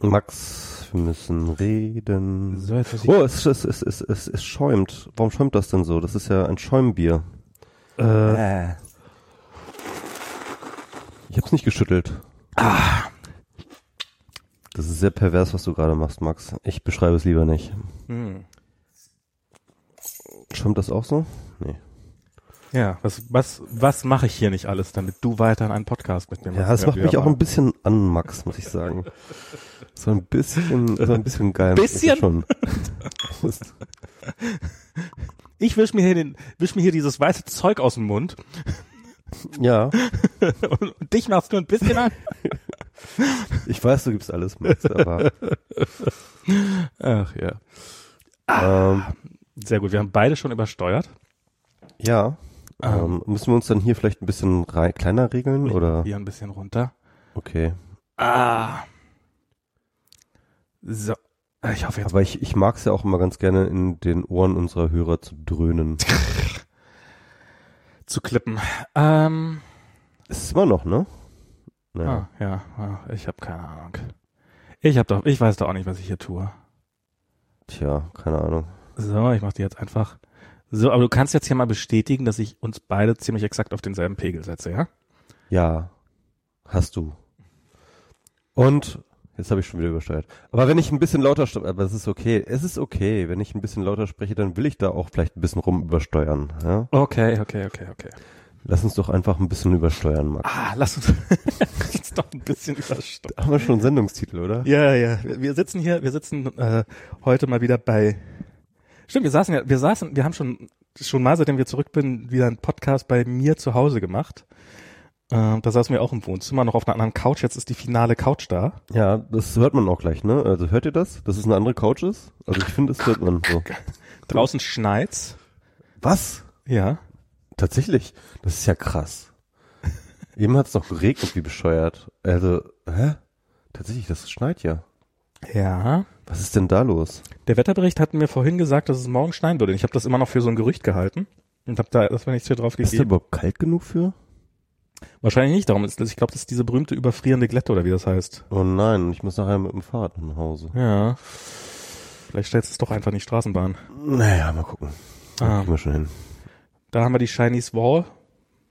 Max, wir müssen reden. So, Oh, es, es, es, es, es, es schäumt. Warum schäumt das denn so? Das ist ja ein Schäumbier. Äh, Ich hab's nicht geschüttelt. Das ist sehr pervers, was du gerade machst, Max. Ich beschreibe es lieber nicht. hm. Schäumt das auch so? Nee. Ja, was, was, was mache ich hier nicht alles, damit du weiter einen Podcast mit mir Ja, es macht mich auch ein bisschen an, Max, muss ich sagen. So ein bisschen, so ein bisschen geil. Bisschen? Schon. Ich wisch mir hier den, wisch mir hier dieses weiße Zeug aus dem Mund ja, und, und dich machst du ein bisschen an. ich weiß, du gibst alles, Max, aber Ach ja. ähm, Sehr gut, wir haben beide schon übersteuert. ja. Ähm, müssen wir uns dann hier vielleicht ein bisschen kleiner regeln oder? Hier ein bisschen runter. Okay. Ah. So. Ich hoffe jetzt. Aber ich, ich mag es ja auch immer ganz gerne in den Ohren unserer Hörer zu dröhnen. zu klippen. Ähm, Ist es immer noch, ne? Ja. ah, ja, ah, ich habe keine Ahnung. Ich habe doch, ich weiß doch auch nicht, was ich hier tue. Tja, keine Ahnung. So, ich mache die jetzt einfach. So, aber du kannst jetzt hier mal bestätigen, dass ich uns beide ziemlich exakt auf denselben Pegel setze, ja? Ja, hast du. Und jetzt habe ich schon wieder übersteuert. Aber wenn ich ein bisschen lauter, aber es ist okay. Es ist okay, wenn ich ein bisschen lauter spreche, dann will ich da auch vielleicht ein bisschen rum übersteuern. Ja? Okay, okay, okay, okay. Lass uns doch einfach ein bisschen übersteuern, Max. Ah, lass uns, lass uns doch ein bisschen übersteuern. Haben wir schon einen Sendungstitel, oder? Ja, ja. Wir wir sitzen hier, wir sitzen äh, heute mal wieder bei. Stimmt, wir saßen ja, wir saßen, wir haben schon schon mal, seitdem wir zurück bin, wieder einen Podcast bei mir zu Hause gemacht. Äh, da saßen wir auch im Wohnzimmer, noch auf einer anderen Couch. Jetzt ist die finale Couch da. Ja, das hört man auch gleich, ne? Also hört ihr das? Dass es eine andere Couch ist? Also ich finde, das hört man so. Draußen schneit's. Was? Ja. Tatsächlich? Das ist ja krass. Eben hat es noch geregnet, wie bescheuert. Also, hä? Tatsächlich, das schneit ja. Ja. Was ist denn da los? Der Wetterbericht hat mir vorhin gesagt, dass es morgen schneien würde. Ich habe das immer noch für so ein Gerücht gehalten und habe da erstmal nichts für drauf Ist da gegeben. überhaupt kalt genug für? Wahrscheinlich nicht. Darum ist, ich glaube, das ist diese berühmte überfrierende Glätte oder wie das heißt. Oh nein, ich muss nachher mit dem Fahrrad nach Hause. Ja. Vielleicht stellst du es doch einfach in die Straßenbahn. Naja, mal gucken. Ah. Kriegen wir schon hin. Da haben wir die Chinese Wall.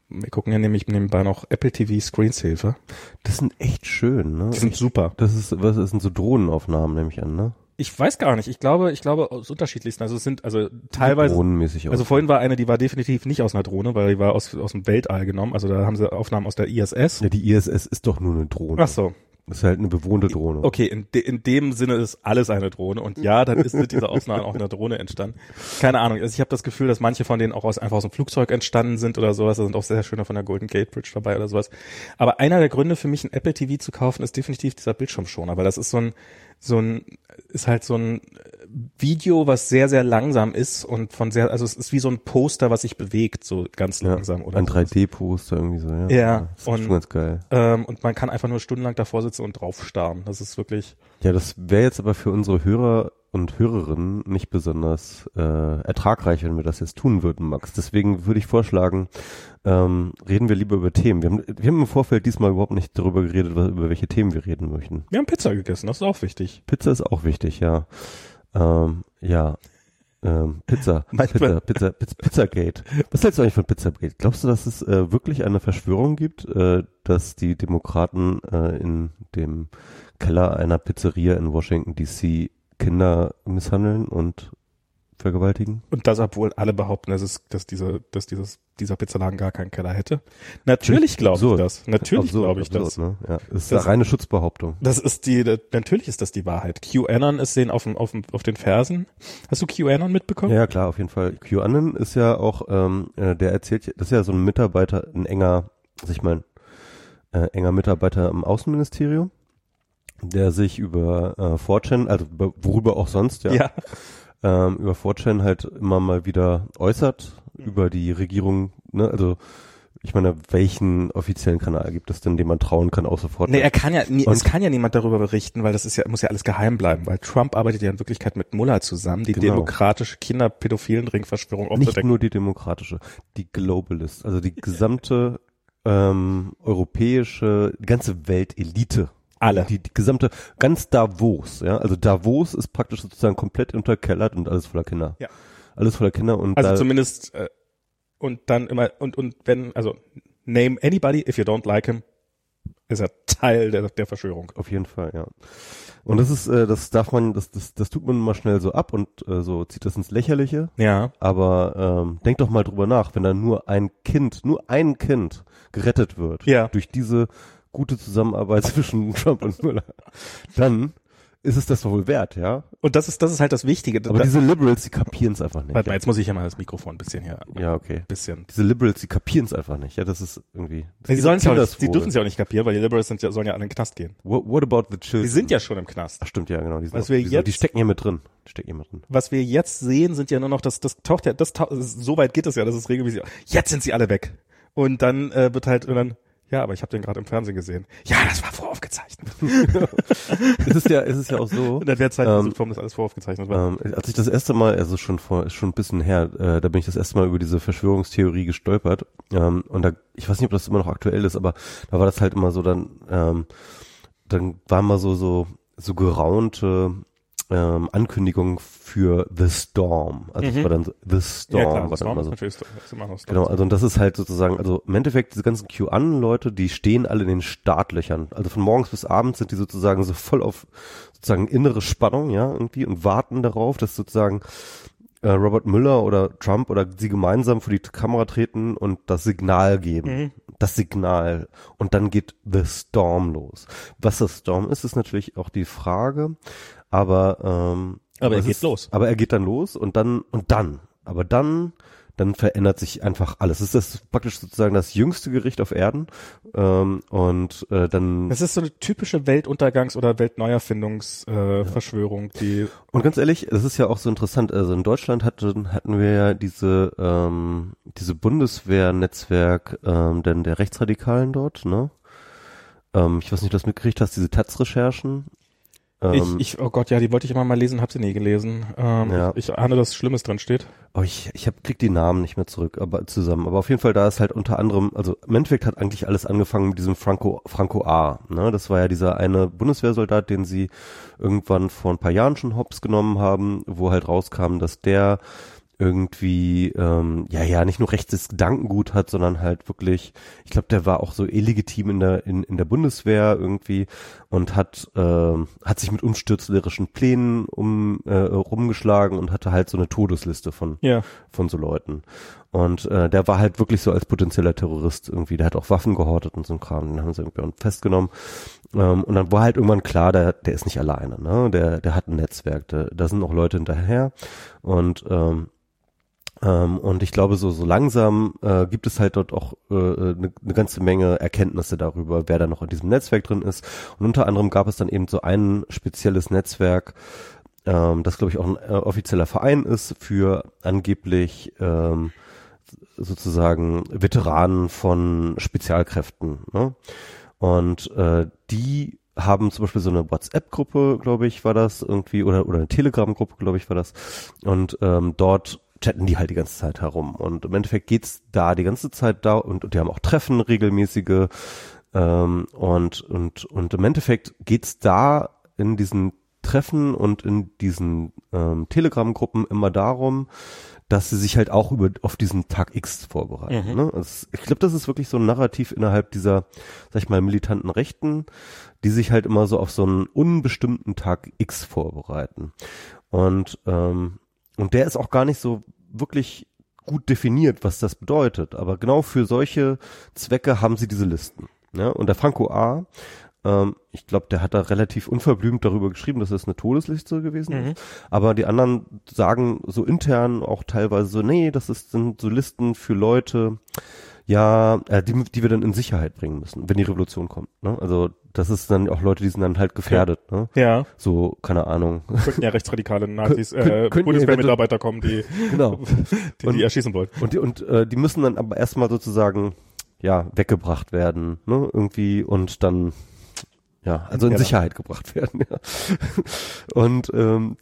Wir gucken ja nämlich nebenbei noch Apple TV Screensaver. Das sind echt schön, ne? Die sind super. Das ist, was, das sind so Drohnenaufnahmen, nehme ich an, ne? Ich weiß gar nicht. Ich glaube, ich glaube aus unterschiedlichsten. Also es sind also teilweise. Drohnenmäßig Also aus. vorhin war eine, die war definitiv nicht aus einer Drohne, weil die war aus, aus dem Weltall genommen. Also da haben sie Aufnahmen aus der ISS. Ja, die ISS ist doch nur eine Drohne. Ach so. Das ist halt eine bewohnte Drohne. Okay, in, de, in dem Sinne ist alles eine Drohne. Und ja, dann ist mit dieser Aufnahme auch eine Drohne entstanden. Keine Ahnung. Also ich habe das Gefühl, dass manche von denen auch aus, einfach aus dem Flugzeug entstanden sind oder sowas. Da sind auch sehr schöne von der Golden Gate Bridge dabei oder sowas. Aber einer der Gründe für mich, ein Apple TV zu kaufen, ist definitiv dieser Bildschirmschoner, weil das ist so ein, so ein, ist halt so ein Video, was sehr, sehr langsam ist und von sehr, also es ist wie so ein Poster, was sich bewegt, so ganz Ja, langsam oder ein sowas. 3D-Poster irgendwie so, ja. Ja, Das ist und- schon ganz geil. Ähm, und man kann einfach nur stundenlang davor sitzen und draufstarren. Das ist wirklich, Ja, das wäre jetzt aber für unsere Hörer und Hörerinnen nicht besonders äh, ertragreich, wenn wir das jetzt tun würden, Max. Deswegen würde ich vorschlagen, ähm, reden wir lieber über Themen. Wir haben, wir haben im Vorfeld diesmal überhaupt nicht darüber geredet, was, über welche Themen wir reden möchten. wir haben Pizza gegessen, das ist auch wichtig. Pizza ist auch wichtig, ja. Ähm, ja. Ähm, Pizza, Pizza, Pizza, Pizza, Pizzagate. Was hältst du eigentlich von Pizzagate? Glaubst du, dass es äh, wirklich eine Verschwörung gibt, äh, dass die Demokraten äh, in dem Keller einer Pizzeria in Washington DC Kinder misshandeln und vergewaltigen? Und das, obwohl alle behaupten, dass es, dass diese, dass dieses, dieser Pizzaladen gar keinen Keller hätte. Natürlich glaube ich das. Natürlich glaube ich absurd, das. Ne? Ja, ist Das- eine reine Schutzbehauptung. Das ist die, das, natürlich ist das die Wahrheit. QAnon ist denen auf, dem, auf, dem, auf den Fersen. Hast du QAnon mitbekommen? Ja, klar, auf jeden Fall. QAnon ist ja auch, ähm, äh, der erzählt, das ist ja so ein Mitarbeiter, ein enger, sag ich mal, äh, enger Mitarbeiter im Außenministerium, der sich über äh, 4chan, also über, worüber auch sonst, ja, ja. Ähm, über 4chan halt immer mal wieder äußert, über die Regierung, ne, also ich meine, welchen offiziellen Kanal gibt es denn, dem man trauen kann, außer 4chan? Nee, er kann ja, nie, es kann ja niemand darüber berichten, weil das ist ja, muss ja alles geheim bleiben, weil Trump arbeitet ja in Wirklichkeit mit Mullah zusammen, die Genau. demokratische Kinderpädophilen-Ringverschwörung Nicht aufzudecken. nur die demokratische, die Globalist, also die gesamte ähm, europäische, die ganze Weltelite Alle. Die, die gesamte, ganz Davos, ja. Also Davos ist praktisch sozusagen komplett unterkellert und alles voller Kinder. Ja. Alles voller Kinder und Also zumindest äh, und dann immer und und wenn also name anybody if you don't like him ist er Teil der der Verschwörung. Auf jeden Fall, ja. Und das ist, äh, das darf man, das, das, das tut man mal schnell so ab und äh, so zieht das ins Lächerliche. Ja. Aber ähm, denk doch mal drüber nach, wenn da nur ein Kind, nur ein Kind gerettet wird Ja. durch diese gute Zusammenarbeit zwischen Trump und Müller, dann ist es das doch wohl wert, ja. Und das ist das ist halt das Wichtige. Aber Da- diese Liberals, die kapieren es einfach nicht. Warte mal, ja. jetzt muss ich ja mal das Mikrofon ein bisschen hier ja, okay. bisschen. Diese Liberals, die kapieren es einfach nicht. Ja, das ist irgendwie. Das Sie ist sollen es ja auch nicht, Kinderswohl. sie dürfen es ja auch nicht kapieren, weil die Liberals sind ja, sollen ja alle in den Knast gehen. What, what about the children? Die sind ja schon im Knast. Ach stimmt, ja, genau. Die, sind Was auch, wir die, sind, jetzt- die stecken hier mit drin. Die stecken hier mit drin. Was wir jetzt sehen, sind ja nur noch, das, das taucht ja, das taucht, so weit geht es ja, das ist regelmäßig. Jetzt sind sie alle weg. Und dann äh, wird halt und dann, ja, aber ich habe den gerade im Fernsehen gesehen. Ja, das war voraufgezeichnet. es ist ja, es ist ja auch so. Dann wäre Zeit, Ähm, das alles voraufgezeichnet war. Ähm, als ich das erste Mal, also schon vor, ist schon ein bisschen her, äh, da bin ich das erste Mal über diese Verschwörungstheorie gestolpert. Ähm, und da, ich weiß nicht, ob das immer noch aktuell ist, aber da war das halt immer so, dann, ähm, dann war mal so, so, so geraunte ähm, Ankündigung für The Storm. Also es Mhm. war dann so, The Storm, ja, klar, war das dann so. natürlich, das noch Genau, also und das ist halt sozusagen, also im Endeffekt diese ganzen QAnon-Leute, die stehen alle in den Startlöchern. Also von morgens bis abends sind die sozusagen so voll auf sozusagen innere Spannung, ja, irgendwie und warten darauf, dass sozusagen äh, Robert Müller oder Trump oder sie gemeinsam vor die Kamera treten und das Signal geben. Mhm. Das Signal. Und dann geht The Storm los. Was das Storm ist, ist natürlich auch die Frage. Aber, ähm, Aber er geht ist, los. Aber er geht dann los und dann, und dann, aber dann, dann verändert sich einfach alles. Es ist das praktisch sozusagen das jüngste Gericht auf Erden. Ähm, und äh, dann Das ist so eine typische Weltuntergangs- oder Weltneuerfindungsverschwörung, äh, Verschwörung, die Und ganz ehrlich, es ist ja auch so interessant. Also in Deutschland hatten, hatten wir ja diese, ähm, diese Bundeswehr-Netzwerk ähm, denn der Rechtsradikalen dort, ne? Ähm, ich weiß nicht, ob du das mitgekriegt hast, diese Taz-Recherchen. Ähm, ich, ich, oh Gott, ja, die wollte ich immer mal lesen, hab sie nie gelesen. Ähm, Ja. Ich ahne, dass Schlimmes drin steht. oh, ich, ich hab, krieg die Namen nicht mehr zurück, aber zusammen. Aber auf jeden Fall, da ist halt unter anderem, also im Endeffekt hat eigentlich alles angefangen mit diesem Franco, Franco A. Ne? Das war ja dieser eine Bundeswehrsoldat, den sie irgendwann vor ein paar Jahren schon hops genommen haben, wo halt rauskam, dass der irgendwie, ähm, ja, ja, nicht nur rechtes Gedankengut hat, sondern halt wirklich, ich glaube, der war auch so illegitim in der, in, in der Bundeswehr irgendwie und hat, ähm, hat sich mit umstürzlerischen Plänen um, äh, rumgeschlagen und hatte halt so eine Todesliste von, Ja. von so Leuten. Und äh, der war halt wirklich so als potenzieller Terrorist irgendwie, der hat auch Waffen gehortet und so ein Kram, den haben sie irgendwie festgenommen. Ähm, und dann war halt irgendwann klar, der, der ist nicht alleine, ne? Der, der hat ein Netzwerk, da, sind noch Leute hinterher. Und ähm, ähm, und ich glaube, so, so langsam äh, gibt es halt dort auch eine äh, ne ne ganze Menge Erkenntnisse darüber, wer da noch in diesem Netzwerk drin ist. Und unter anderem gab es dann eben so ein spezielles Netzwerk, ähm, das glaube ich auch ein äh, offizieller Verein ist für angeblich ähm, sozusagen Veteranen von Spezialkräften. Ne? Und äh, die haben zum Beispiel so eine WhatsApp-Gruppe, glaube ich, war das irgendwie, oder, oder eine Telegram-Gruppe, glaube ich, war das. Und ähm, dort chatten die halt die ganze Zeit herum. Und im Endeffekt geht's da die ganze Zeit da und, und die haben auch Treffen regelmäßige. Ähm, und, und, und im Endeffekt geht's da in diesen Treffen und in diesen ähm, Telegram-Gruppen immer darum, dass sie sich halt auch über auf diesen Tag X vorbereiten. Mhm. Ne? Also ich glaube, das ist wirklich so ein Narrativ innerhalb dieser, sag ich mal, militanten Rechten, die sich halt immer so auf so einen unbestimmten Tag X vorbereiten. Und ähm, und der ist auch gar nicht so wirklich gut definiert, was das bedeutet. Aber genau für solche Zwecke haben sie diese Listen. Ja? Und der Franco A., ähm, ich glaube, der hat da relativ unverblümt darüber geschrieben, dass es eine Todesliste gewesen Mhm. ist. Aber die anderen sagen so intern auch teilweise so, nee, das ist, sind so Listen für Leute, ja, äh, die, die wir dann in Sicherheit bringen müssen, wenn die Revolution kommt. Ne? Also das ist dann auch Leute, die sind dann halt gefährdet. Ne? Ja. So, keine Ahnung. Könnten ja rechtsradikale Nazis, äh, Bundeswehrmitarbeiter kommen, die, genau. die, Und- die erschießen wollen. Und die, und äh, die müssen dann aber erstmal sozusagen ja weggebracht werden, ne? Irgendwie und dann ja, also in Ja. Sicherheit gebracht werden. Ja. Und ähm,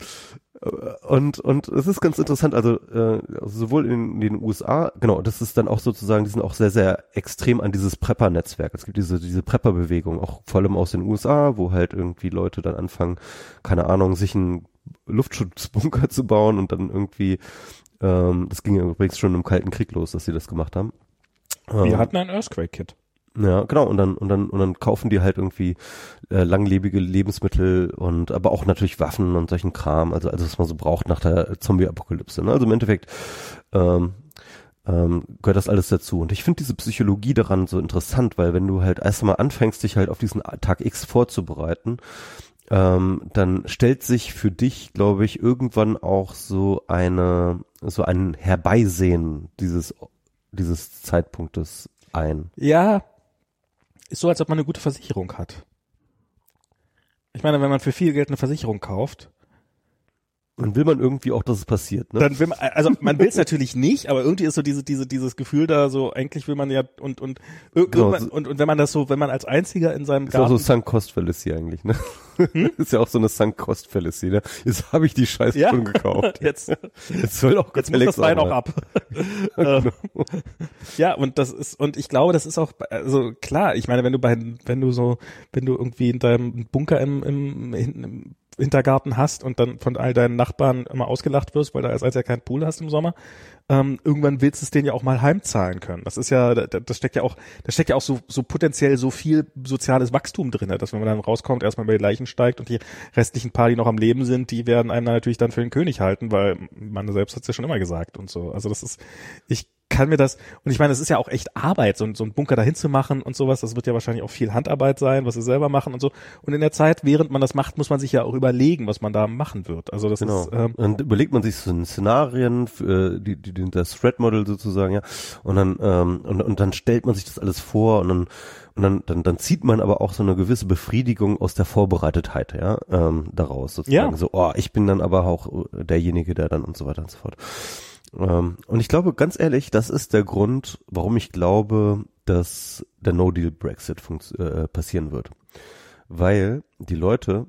Und, und es ist ganz interessant, also äh, sowohl in den USA, genau, das ist dann auch sozusagen, die sind auch sehr, sehr extrem an dieses Prepper-Netzwerk. Es gibt diese, diese Prepper-Bewegung, auch vor allem aus den USA, wo halt irgendwie Leute dann anfangen, keine Ahnung, sich einen Luftschutzbunker zu bauen und dann irgendwie, ähm, das ging ja übrigens schon im Kalten Krieg los, dass sie das gemacht haben. Wir ähm, hatten ein Earthquake-Kit. Ja, genau. Und dann und dann und dann kaufen die halt irgendwie äh, langlebige Lebensmittel und aber auch natürlich Waffen und solchen Kram. Also also was man so braucht nach der Zombie-Apokalypse. Ne? Also im Endeffekt ähm, ähm, gehört das alles dazu. Und ich finde diese Psychologie daran so interessant, weil wenn du halt erst einmal anfängst, dich halt auf diesen Tag X vorzubereiten, ähm, dann stellt sich für dich, glaube ich, irgendwann auch so eine so ein Herbeisehen dieses dieses Zeitpunktes ein. Ja, ist so, als ob man eine gute Versicherung hat. Ich meine, wenn man für viel Geld eine Versicherung kauft, dann will man irgendwie auch, dass es passiert, ne? Dann will man, also man will es natürlich nicht, aber irgendwie ist so diese, diese, dieses Gefühl da so, eigentlich will man ja und und genau, so, und, und wenn man das so, wenn man als einziger in seinem Garten. Ist auch so Sunk Cost Fallacy eigentlich, ne? Hm? ist ja auch so eine Sunk Cost Fallacy, ne? Jetzt habe ich die Scheiße ja. schon gekauft. jetzt, jetzt soll auch jetzt muss das Bein auch ab. genau. ja, und das ist, und ich glaube, das ist auch, also klar, ich meine, wenn du bei, wenn du so, wenn du irgendwie in deinem Bunker im, im, im Hintergarten hast und dann von all deinen Nachbarn immer ausgelacht wirst, weil da als ja kein Pool hast im Sommer, ähm, irgendwann willst du es denen ja auch mal heimzahlen können. Das ist ja, das steckt ja auch, da steckt ja auch so, so potenziell so viel soziales Wachstum drin, dass wenn man dann rauskommt, erstmal bei den Leichen steigt und die restlichen paar, die noch am Leben sind, die werden einem natürlich dann für den König halten, weil man selbst hat es ja schon immer gesagt und so. Also das ist, ich kann mir das, und ich meine, es ist ja auch echt Arbeit, so, so ein Bunker dahin zu machen und sowas, das wird ja wahrscheinlich auch viel Handarbeit sein, was sie selber machen und so. Und in der Zeit, während man das macht, muss man sich ja auch überlegen, was man da machen wird. Also das genau. ist, ähm, und überlegt man sich so ein Szenarien, für, die, die, das Thread Model sozusagen, ja, und dann, ähm, und, und dann stellt man sich das alles vor und dann, und dann, dann, dann zieht man aber auch so eine gewisse Befriedigung aus der Vorbereitetheit, ja, ähm, daraus sozusagen. Ja. So, oh, ich bin dann aber auch derjenige, der dann und so weiter und so fort. Ähm, und ich glaube, ganz ehrlich, das ist der Grund, warum ich glaube, dass der No-Deal-Brexit äh, passieren wird. Weil die Leute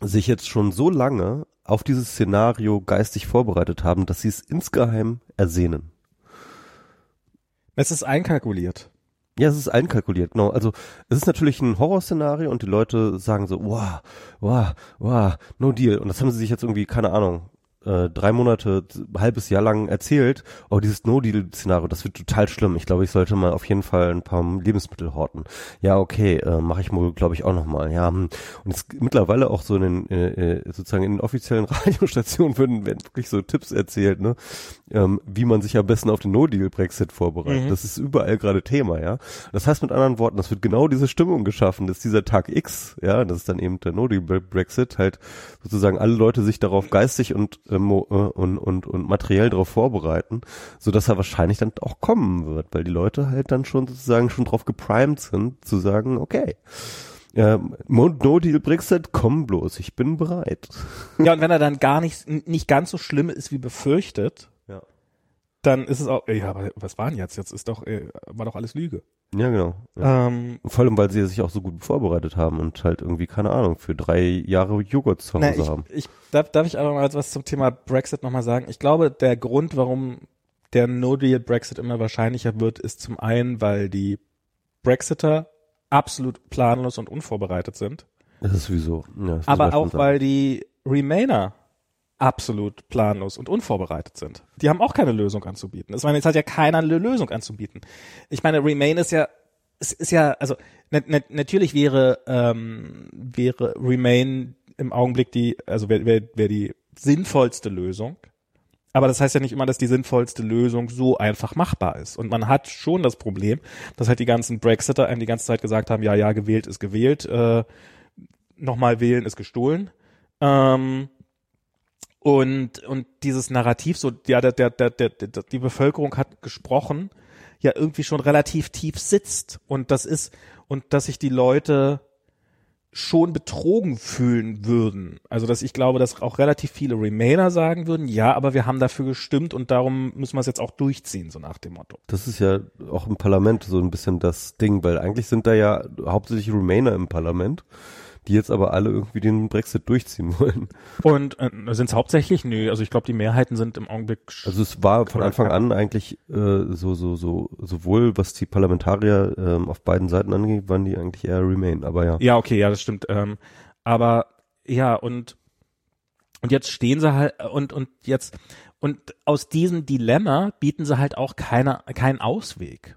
sich jetzt schon so lange auf dieses Szenario geistig vorbereitet haben, dass sie es insgeheim ersehnen. Es ist einkalkuliert. Ja, es ist einkalkuliert, genau. Also es ist natürlich ein Horrorszenario und die Leute sagen so, wow, wow, wow, no deal. Und das haben sie sich jetzt irgendwie, keine Ahnung, äh, drei Monate, halbes Jahr lang erzählt, oh, dieses No-Deal-Szenario, das wird total schlimm. Ich glaube, ich sollte mal auf jeden Fall ein paar Lebensmittel horten. Ja, okay, äh, mache ich wohl, glaube ich, auch nochmal. Ja, hm. und es mittlerweile auch so in den, äh, äh sozusagen in den offiziellen Radiostationen werden, werden wirklich so Tipps erzählt, ne, ähm, wie man sich am besten auf den No-Deal-Brexit vorbereitet. Mhm. Das ist überall gerade Thema, ja. Das heißt mit anderen Worten, das wird genau diese Stimmung geschaffen, dass dieser Tag X, ja, das ist dann eben der No-Deal-Brexit, halt sozusagen alle Leute sich darauf geistig und äh, und, und, und materiell darauf vorbereiten, so dass er wahrscheinlich dann auch kommen wird, weil die Leute halt dann schon sozusagen schon drauf geprimed sind, zu sagen, okay, ähm, no Deal Brexit, komm bloß, ich bin bereit. Ja, und wenn er dann gar nicht, nicht ganz so schlimm ist wie befürchtet, ja. dann ist es auch, ja, aber was war denn jetzt? Jetzt ist doch, äh, war doch alles Lüge. Ja, genau. Ja. Ähm, Vor allem, weil sie sich auch so gut vorbereitet haben und halt irgendwie, keine Ahnung, für drei Jahre Joghurt zu Hause ich, haben. Ich, darf, darf ich aber mal was zum Thema Brexit nochmal sagen? Ich glaube, der Grund, warum der No-Deal-Brexit immer wahrscheinlicher wird, ist zum einen, weil die Brexiter absolut planlos und unvorbereitet sind. Das ist sowieso. Ja, das aber auch, weil die Remainer absolut planlos und unvorbereitet sind. Die haben auch keine Lösung anzubieten. Ich meine, jetzt hat ja keiner eine Lösung anzubieten. Ich meine, Remain ist ja, es ist ja, also na, na, natürlich wäre ähm, wäre Remain im Augenblick die, also wäre wär, wär die sinnvollste Lösung. Aber das heißt ja nicht immer, dass die sinnvollste Lösung so einfach machbar ist. Und man hat schon das Problem, dass halt die ganzen Brexiter einem die ganze Zeit gesagt haben, ja, ja, gewählt ist gewählt, äh, nochmal wählen ist gestohlen. Ähm, und, und dieses Narrativ, so, ja, der, der, der, der, die Bevölkerung hat gesprochen, ja irgendwie schon relativ tief sitzt. Und das ist, und dass sich die Leute schon betrogen fühlen würden. Also, dass ich glaube, dass auch relativ viele Remainer sagen würden, ja, aber wir haben dafür gestimmt und darum müssen wir es jetzt auch durchziehen, so nach dem Motto. Das ist ja auch im Parlament so ein bisschen das Ding, weil eigentlich sind da ja hauptsächlich Remainer im Parlament die jetzt aber alle irgendwie den Brexit durchziehen wollen. Und äh, sind es hauptsächlich? Nö, also ich glaube, die Mehrheiten sind im Augenblick. Also es war von Anfang an eigentlich äh, so, so, so, sowohl was die Parlamentarier ähm, auf beiden Seiten angeht, waren die eigentlich eher Remain, aber ja. Ja, okay, ja, das stimmt. Ähm, aber ja, und und jetzt stehen sie halt und und jetzt und aus diesem Dilemma bieten sie halt auch keine, keinen Ausweg.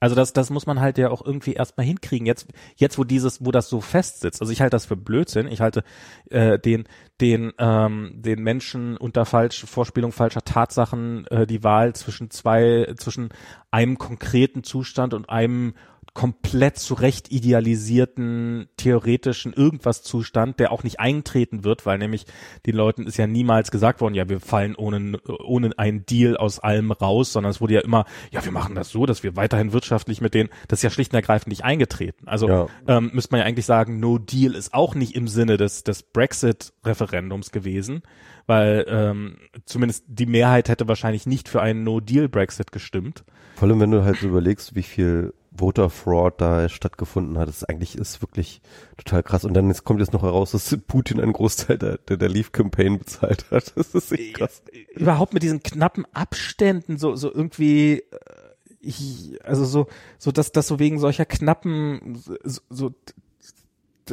Also das, das muss man halt ja auch irgendwie erstmal hinkriegen. Jetzt, jetzt wo dieses, wo das so fest sitzt. Also ich halte das für Blödsinn. Ich halte äh, den, den, ähm, den Menschen unter falsch Vorspielung falscher Tatsachen äh, die Wahl zwischen zwei, zwischen einem konkreten Zustand und einem komplett zurecht idealisierten theoretischen irgendwas Zustand, der auch nicht eintreten wird, weil nämlich den Leuten ist ja niemals gesagt worden, ja, wir fallen ohne, ohne einen Deal aus allem raus, sondern es wurde ja immer, ja, wir machen das so, dass wir weiterhin wirtschaftlich mit denen, das ist ja schlicht und ergreifend nicht eingetreten. Also ja. ähm, müsste man ja eigentlich sagen, No Deal ist auch nicht im Sinne des, des Brexit-Referendums gewesen, weil ähm, zumindest die Mehrheit hätte wahrscheinlich nicht für einen No-Deal-Brexit gestimmt. Vor allem, wenn du halt so überlegst, wie viel Voter Fraud da stattgefunden hat. Das eigentlich ist wirklich total krass. Und dann jetzt kommt jetzt noch heraus, dass Putin einen Großteil der, der, der Leave Campaign bezahlt hat. Das ist echt krass. Überhaupt mit diesen knappen Abständen, so, so irgendwie, äh, also so, so, dass, dass so wegen solcher knappen, so, so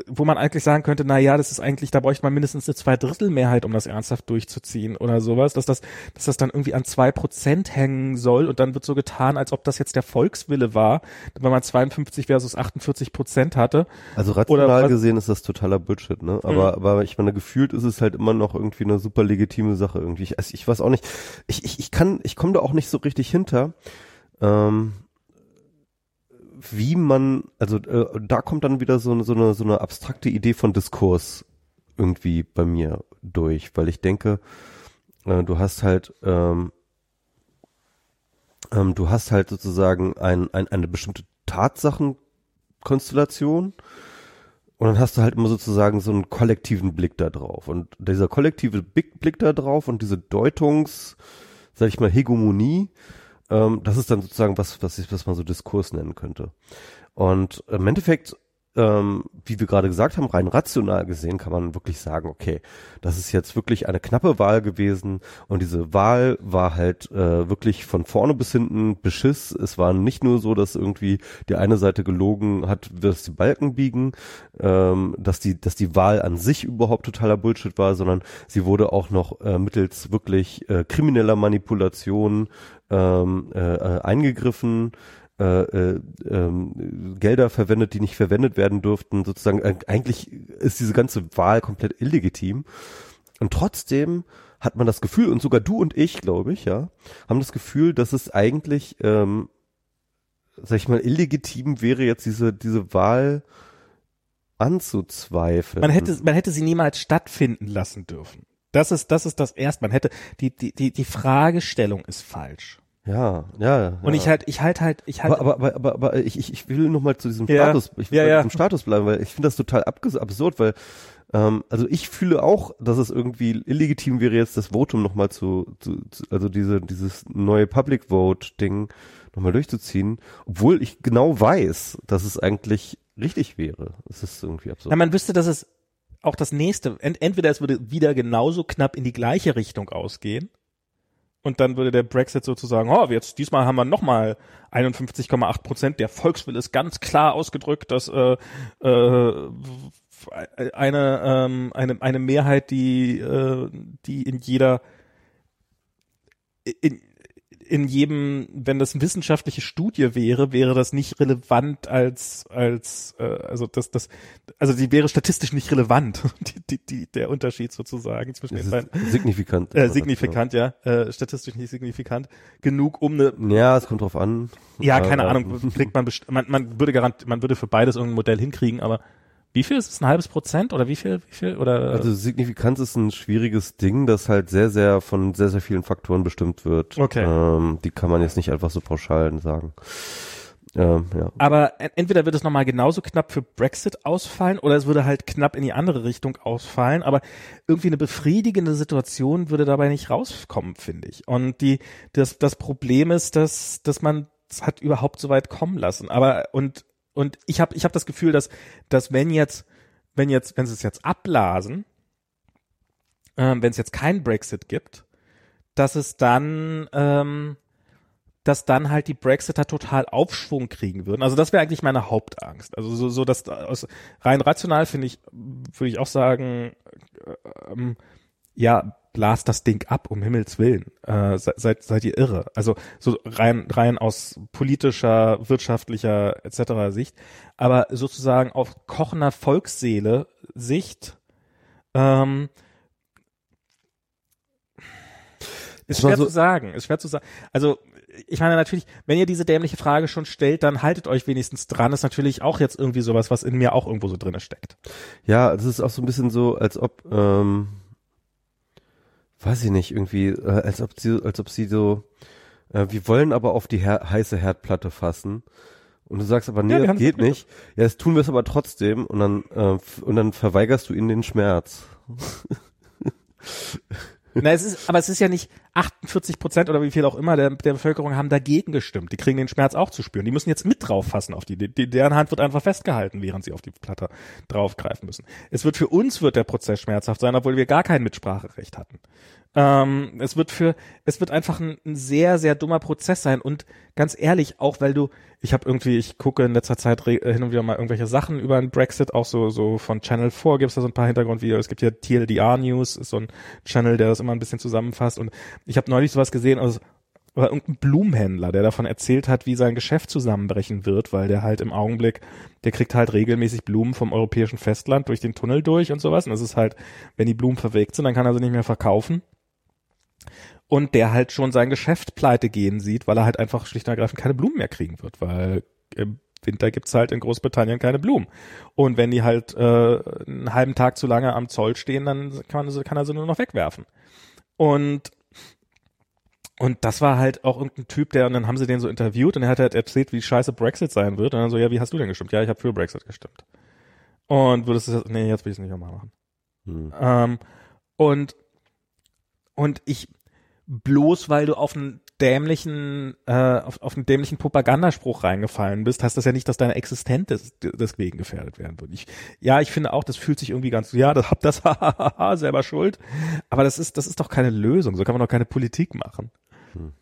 wo man eigentlich sagen könnte, na ja, das ist eigentlich, da bräuchte man mindestens eine Zweidrittelmehrheit, um das ernsthaft durchzuziehen oder sowas, dass das, dass das dann irgendwie an zwei Prozent hängen soll und dann wird so getan, als ob das jetzt der Volkswille war, wenn man 52 versus 48 Prozent hatte. Also rational gesehen ist das totaler Bullshit, ne? Aber, mhm. aber ich meine, gefühlt ist es halt immer noch irgendwie eine super legitime Sache irgendwie. Ich, also ich weiß auch nicht, ich, ich, ich kann, ich komme da auch nicht so richtig hinter. Ähm, wie man, also äh, da kommt dann wieder so, so, eine, so eine abstrakte Idee von Diskurs irgendwie bei mir durch, weil ich denke, äh, du hast halt, ähm, ähm, du hast halt sozusagen ein, ein, eine bestimmte Tatsachenkonstellation und dann hast du halt immer sozusagen so einen kollektiven Blick da drauf. Und dieser kollektive Blick da drauf und diese Deutungs, sag ich mal, Hegemonie, ähm, das ist dann sozusagen was, was, ich, was man so Diskurs nennen könnte. Und im Endeffekt ähm, wie wir gerade gesagt haben, rein rational gesehen kann man wirklich sagen, okay, das ist jetzt wirklich eine knappe Wahl gewesen und diese Wahl war halt äh, wirklich von vorne bis hinten Beschiss. Es war nicht nur so, dass irgendwie die eine Seite gelogen hat, dass die Balken biegen, ähm, dass die, dass die Wahl an sich überhaupt totaler Bullshit war, sondern sie wurde auch noch äh, mittels wirklich äh, krimineller Manipulation ähm, äh, äh eingegriffen äh, äh, ähm, Gelder verwendet, die nicht verwendet werden durften. Sozusagen äh, eigentlich ist diese ganze Wahl komplett illegitim. Und trotzdem hat man das Gefühl, und sogar du und ich, glaube ich, ja, haben das Gefühl, dass es eigentlich, ähm, sag ich mal, illegitim wäre, jetzt diese, diese Wahl anzuzweifeln. Man hätte, man hätte sie niemals stattfinden lassen dürfen. Das ist, das ist das erste. Man hätte, die, die, die, die Fragestellung ist falsch. Ja, ja. ja. Und ich halt, ich halt halt, ich halt. Aber, aber, aber, aber, ich, ich, ich will noch mal zu diesem ja, Status, ich will ja, ja. diesem Status bleiben, weil ich finde das total absurd, weil ähm, also ich fühle auch, dass es irgendwie illegitim wäre, jetzt das Votum noch mal zu, zu, zu also diese dieses neue Public Vote Ding noch mal durchzuziehen, obwohl ich genau weiß, dass es eigentlich richtig wäre. Es ist irgendwie absurd. Na, man wüsste, dass es auch das nächste, ent, entweder es würde wieder genauso knapp in die gleiche Richtung ausgehen und dann würde der Brexit sozusagen, oh, jetzt diesmal haben wir nochmal 51,8 Prozent. Der Volkswille ist ganz klar ausgedrückt, dass äh, äh, eine, ähm, eine, eine Mehrheit, die, äh, die in jeder in, in jedem, wenn das eine wissenschaftliche Studie wäre, wäre das nicht relevant als als äh, also das das also die wäre statistisch nicht relevant die, die, die der Unterschied sozusagen zwischen den beiden. signifikant äh, signifikant ja. Äh, statistisch nicht signifikant. Genug um eine ja es kommt drauf an. Ja keine äh, Ahnung kriegt man man man würde garant man würde für beides irgendein Modell hinkriegen aber wie viel ist es? Ein halbes Prozent oder wie viel? Wie viel? Oder? Also Signifikanz ist ein schwieriges Ding, das halt sehr, sehr von sehr, sehr vielen Faktoren bestimmt wird. Okay. Ähm, die kann man jetzt nicht einfach so pauschal sagen. Ähm, ja. Aber entweder wird es nochmal genauso knapp für Brexit ausfallen oder es würde halt knapp in die andere Richtung ausfallen, aber irgendwie eine befriedigende Situation würde dabei nicht rauskommen, finde ich. Und die, das, das Problem ist, dass, dass man es hat überhaupt so weit kommen lassen. Aber und und ich habe ich hab das Gefühl, dass, dass wenn jetzt wenn jetzt, wenn sie es jetzt abblasen, ähm, wenn es jetzt keinen Brexit gibt, dass es dann, ähm, dass dann halt die Brexiter total Aufschwung kriegen würden. Also das wäre eigentlich meine Hauptangst. Also so, so dass rein rational finde ich, würde ich auch sagen, äh, ähm, ja, blast das Ding ab, um Himmels Willen. Äh, seid, seid ihr irre. Also so rein, rein aus politischer, wirtschaftlicher etc. Sicht. Aber sozusagen auf kochender Volksseele Sicht ähm, ist schwer so zu sagen. Ist schwer zu sagen. Also ich meine natürlich, wenn ihr diese dämliche Frage schon stellt, dann haltet euch wenigstens dran. Ist natürlich auch jetzt irgendwie sowas, was in mir auch irgendwo so drinne steckt. Ja, es ist auch so ein bisschen so, als ob ähm weiß ich nicht, irgendwie, äh, als ob sie, als ob sie so, äh, wir wollen aber auf die her heiße Herdplatte fassen. Und du sagst aber, nee, ja, das geht nicht. Ja, das tun wir es aber trotzdem und dann, äh, und dann verweigerst du ihnen den Schmerz. Na, es ist, aber es ist ja nicht 48 Prozent oder wie viel auch immer der, der Bevölkerung haben dagegen gestimmt. Die kriegen den Schmerz auch zu spüren. Die müssen jetzt mit drauf fassen auf die, die, deren Hand wird einfach festgehalten, während sie auf die Platte draufgreifen müssen. Es wird für uns wird der Prozess schmerzhaft sein, obwohl wir gar kein Mitspracherecht hatten. Ähm, es wird für, es wird einfach ein, ein, sehr, sehr dummer Prozess sein und ganz ehrlich, auch weil du, ich habe irgendwie, ich gucke in letzter Zeit hin und wieder mal irgendwelche Sachen über den Brexit, auch so, so von Channel 4 gibt es da so ein paar Hintergrundvideos. Es gibt ja TLDR News, ist so ein Channel, der das immer ein bisschen zusammenfasst und ich habe neulich sowas gesehen, also oder irgendein Blumenhändler, der davon erzählt hat, wie sein Geschäft zusammenbrechen wird, weil der halt im Augenblick, der kriegt halt regelmäßig Blumen vom europäischen Festland durch den Tunnel durch und sowas. Und das ist halt, wenn die Blumen verwelkt sind, dann kann er sie nicht mehr verkaufen und der halt schon sein Geschäft pleite gehen sieht, weil er halt einfach schlicht und ergreifend keine Blumen mehr kriegen wird, weil im Winter gibt's halt in Großbritannien keine Blumen. Und wenn die halt äh, einen halben Tag zu lange am Zoll stehen, dann kann, kann er sie nur noch wegwerfen. Und und das war halt auch irgendein Typ, der, und dann haben sie den so interviewt und er hat halt erzählt, wie scheiße Brexit sein wird. Und dann so, ja, wie hast du denn gestimmt? Ja, ich habe für Brexit gestimmt. Und würdest du das, nee, jetzt will ich es nicht nochmal machen. Hm. Ähm, und, und ich, bloß weil du auf einen dämlichen, äh, auf, auf einen dämlichen Propagandaspruch reingefallen bist, heißt das ja nicht, dass deine Existenz des, deswegen gefährdet werden würde. Ich, ja, ich finde auch, das fühlt sich irgendwie ganz, ja, das habt das selber schuld. Aber das ist, das ist doch keine Lösung. So kann man doch keine Politik machen. Hm.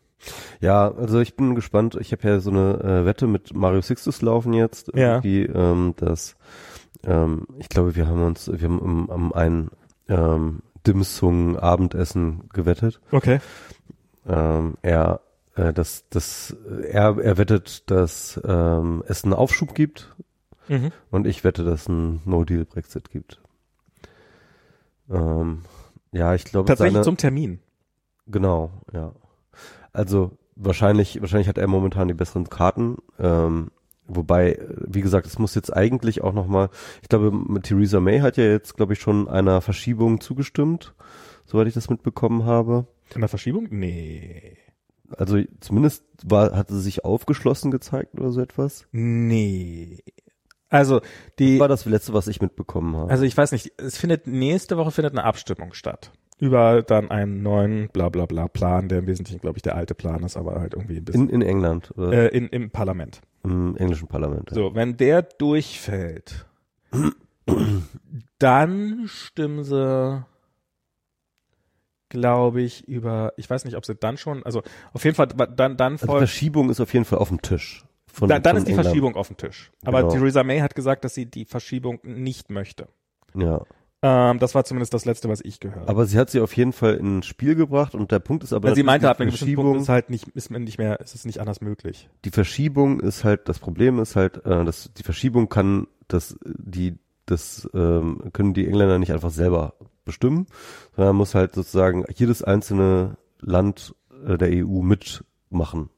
Ja, also ich bin gespannt. Ich habe ja so eine äh, Wette mit Mario Sixtus laufen jetzt, ja. die ähm, das, ähm, ich glaube, wir haben uns, wir haben am, am einen ähm, Dimsung Abendessen gewettet. Okay. Ähm, er, äh, das, das, er, er wettet, dass ähm, es einen Aufschub gibt mhm. und ich wette, dass es einen No-Deal-Brexit gibt. Ähm, ja, ich glaube. Tatsächlich seine, zum Termin. Genau, ja. Also wahrscheinlich, wahrscheinlich hat er momentan die besseren Karten. Ähm, Wobei, wie gesagt, es muss jetzt eigentlich auch nochmal, ich glaube, Theresa May hat ja jetzt, glaube ich, schon einer Verschiebung zugestimmt, soweit ich das mitbekommen habe. Einer Verschiebung? Nee. Also zumindest war, hat sie sich aufgeschlossen gezeigt oder so etwas? Nee. Also die. Das war das letzte, was ich mitbekommen habe. Also ich weiß nicht, es findet nächste Woche findet eine Abstimmung statt über dann einen neuen bla bla bla Plan, der im Wesentlichen, glaube ich, der alte Plan ist, aber halt irgendwie ein bisschen. In, in England, oder? Äh, in, Im Parlament. Im englischen Parlament. Ja. So, wenn der durchfällt, dann stimmen sie, glaube ich, über, ich weiß nicht, ob sie dann schon, also auf jeden Fall, dann, dann also Verschiebung ist auf jeden Fall auf dem Tisch. Von, da, dann ist die England. Verschiebung auf dem Tisch. Aber genau. Theresa May hat gesagt, dass sie die Verschiebung nicht möchte. Ja. Ähm, das war zumindest das letzte, was ich gehört habe. Aber sie hat sie auf jeden Fall ins Spiel gebracht und der Punkt ist aber, Weil sie meinte, ab einem gewissen Punkt ist halt nicht, ist nicht mehr, ist es nicht anders möglich. Die Verschiebung ist halt, das Problem ist halt, äh, dass die Verschiebung kann, dass die, das ähm, können die Engländer nicht einfach selber bestimmen, sondern muss halt sozusagen jedes einzelne Land äh, der EU mitmachen.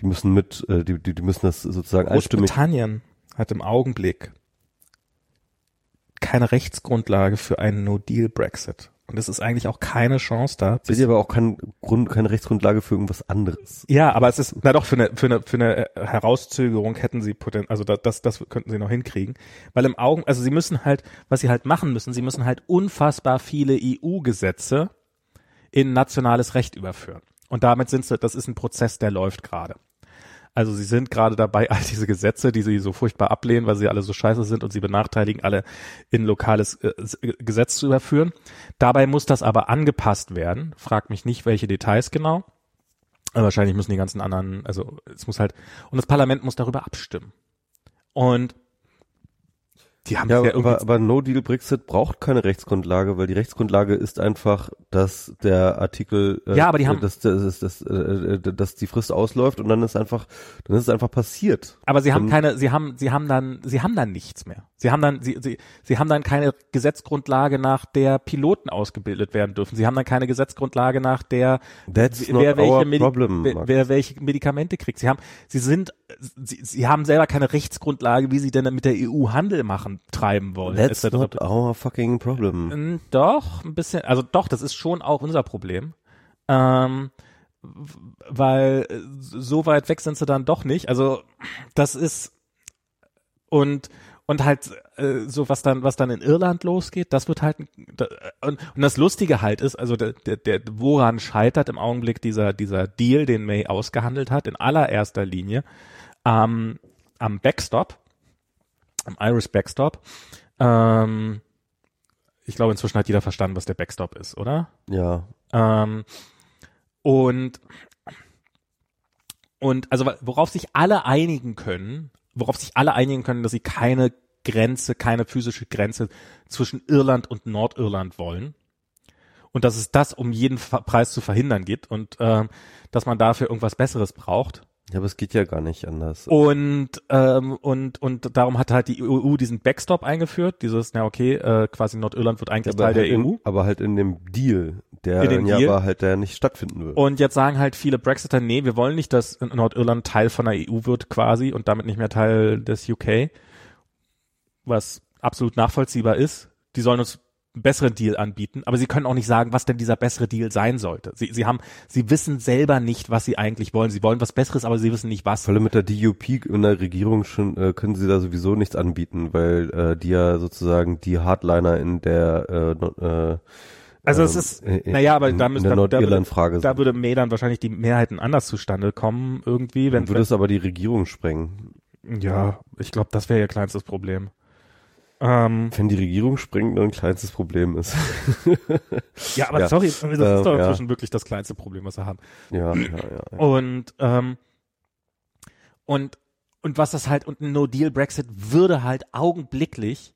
Die müssen mit, äh, die, die, die müssen das sozusagen einstimmig. Großbritannien hat im Augenblick keine Rechtsgrundlage für einen No-Deal-Brexit. Und es ist eigentlich auch keine Chance da. Es ist aber auch kein Grund, keine Rechtsgrundlage für irgendwas anderes. Ja, aber es ist, na doch, für eine, für eine, für eine Herauszögerung hätten sie potent, also das, das, das könnten sie noch hinkriegen. Weil im Augen, also sie müssen halt, was sie halt machen müssen, sie müssen halt unfassbar viele EU-Gesetze in nationales Recht überführen. Und damit sind sie, das ist ein Prozess, der läuft gerade. Also sie sind gerade dabei, all diese Gesetze, die sie so furchtbar ablehnen, weil sie alle so scheiße sind und sie benachteiligen, alle in lokales äh, Gesetz zu überführen. Dabei muss das aber angepasst werden. Frag mich nicht, welche Details genau. Aber wahrscheinlich müssen die ganzen anderen, also es muss halt, und das Parlament muss darüber abstimmen. Und die haben ja, ja aber, aber No-Deal-Brexit braucht keine Rechtsgrundlage, weil die Rechtsgrundlage ist einfach, dass der Artikel, äh, ja, aber die haben, dass, dass, dass, äh, dass die Frist ausläuft und dann ist einfach, dann ist es einfach passiert. Aber sie haben keine, sie haben, sie haben dann, sie haben dann nichts mehr. Sie haben dann, sie, sie, sie haben dann keine Gesetzgrundlage, nach der Piloten ausgebildet werden dürfen. Sie haben dann keine Gesetzgrundlage, nach der wer, welche, Medi problem, wer, wer welche Medikamente kriegt. Sie haben, sie sind, sie, sie haben selber keine Rechtsgrundlage, wie sie denn mit der EU Handel machen, treiben wollen. That's not our fucking problem. Doch, ein bisschen, also doch, das ist schon auch unser Problem. Ähm, weil äh, so weit weg sind sie dann doch nicht. Also das ist und und halt äh, so was dann was dann in Irland losgeht, das wird halt da, und, und das Lustige halt ist, also der, der, der woran scheitert im Augenblick dieser dieser Deal, den May ausgehandelt hat, in allererster Linie ähm, am Backstop, am Irish Backstop. Ähm, ich glaube, inzwischen hat jeder verstanden, was der Backstop ist, oder? Ja. Ähm, und und also worauf sich alle einigen können, worauf sich alle einigen können, dass sie keine Grenze, keine physische Grenze zwischen Irland und Nordirland wollen. Und dass es das um jeden Preis zu verhindern geht und äh, dass man dafür irgendwas Besseres braucht. Ja, aber es geht ja gar nicht anders. Und ähm, und und darum hat halt die EU diesen Backstop eingeführt, dieses, na okay, äh, quasi Nordirland wird eigentlich aber Teil halt der in, EU. Aber halt in dem Deal, der in dem ja Deal. aber halt der nicht stattfinden wird. Und jetzt sagen halt viele Brexiter, nee, wir wollen nicht, dass Nordirland Teil von der EU wird quasi und damit nicht mehr Teil des UK, was absolut nachvollziehbar ist. Die sollen uns besseren Deal anbieten, aber sie können auch nicht sagen, was denn dieser bessere Deal sein sollte. Sie, sie haben, sie wissen selber nicht, was sie eigentlich wollen. Sie wollen was Besseres, aber sie wissen nicht was. Vor allem mit der DUP in der Regierung schon äh, können sie da sowieso nichts anbieten, weil äh, die ja sozusagen die Hardliner in der äh, äh, also es ähm, ist, in, naja, aber da müssen da, da, würde, da würde May dann wahrscheinlich die Mehrheiten anders zustande kommen irgendwie. Wenn, dann würde es aber die Regierung sprengen. Ja, ich glaube, das wäre ihr kleinstes Problem. Ähm, Wenn die Regierung springt, nur ein kleinstes Problem ist. ja, aber ja. sorry, das ist äh, doch inzwischen ja. wirklich das kleinste Problem, was wir haben. Ja, ja, ja. ja. Und, ähm, und, und was das halt, und ein No-Deal-Brexit würde halt augenblicklich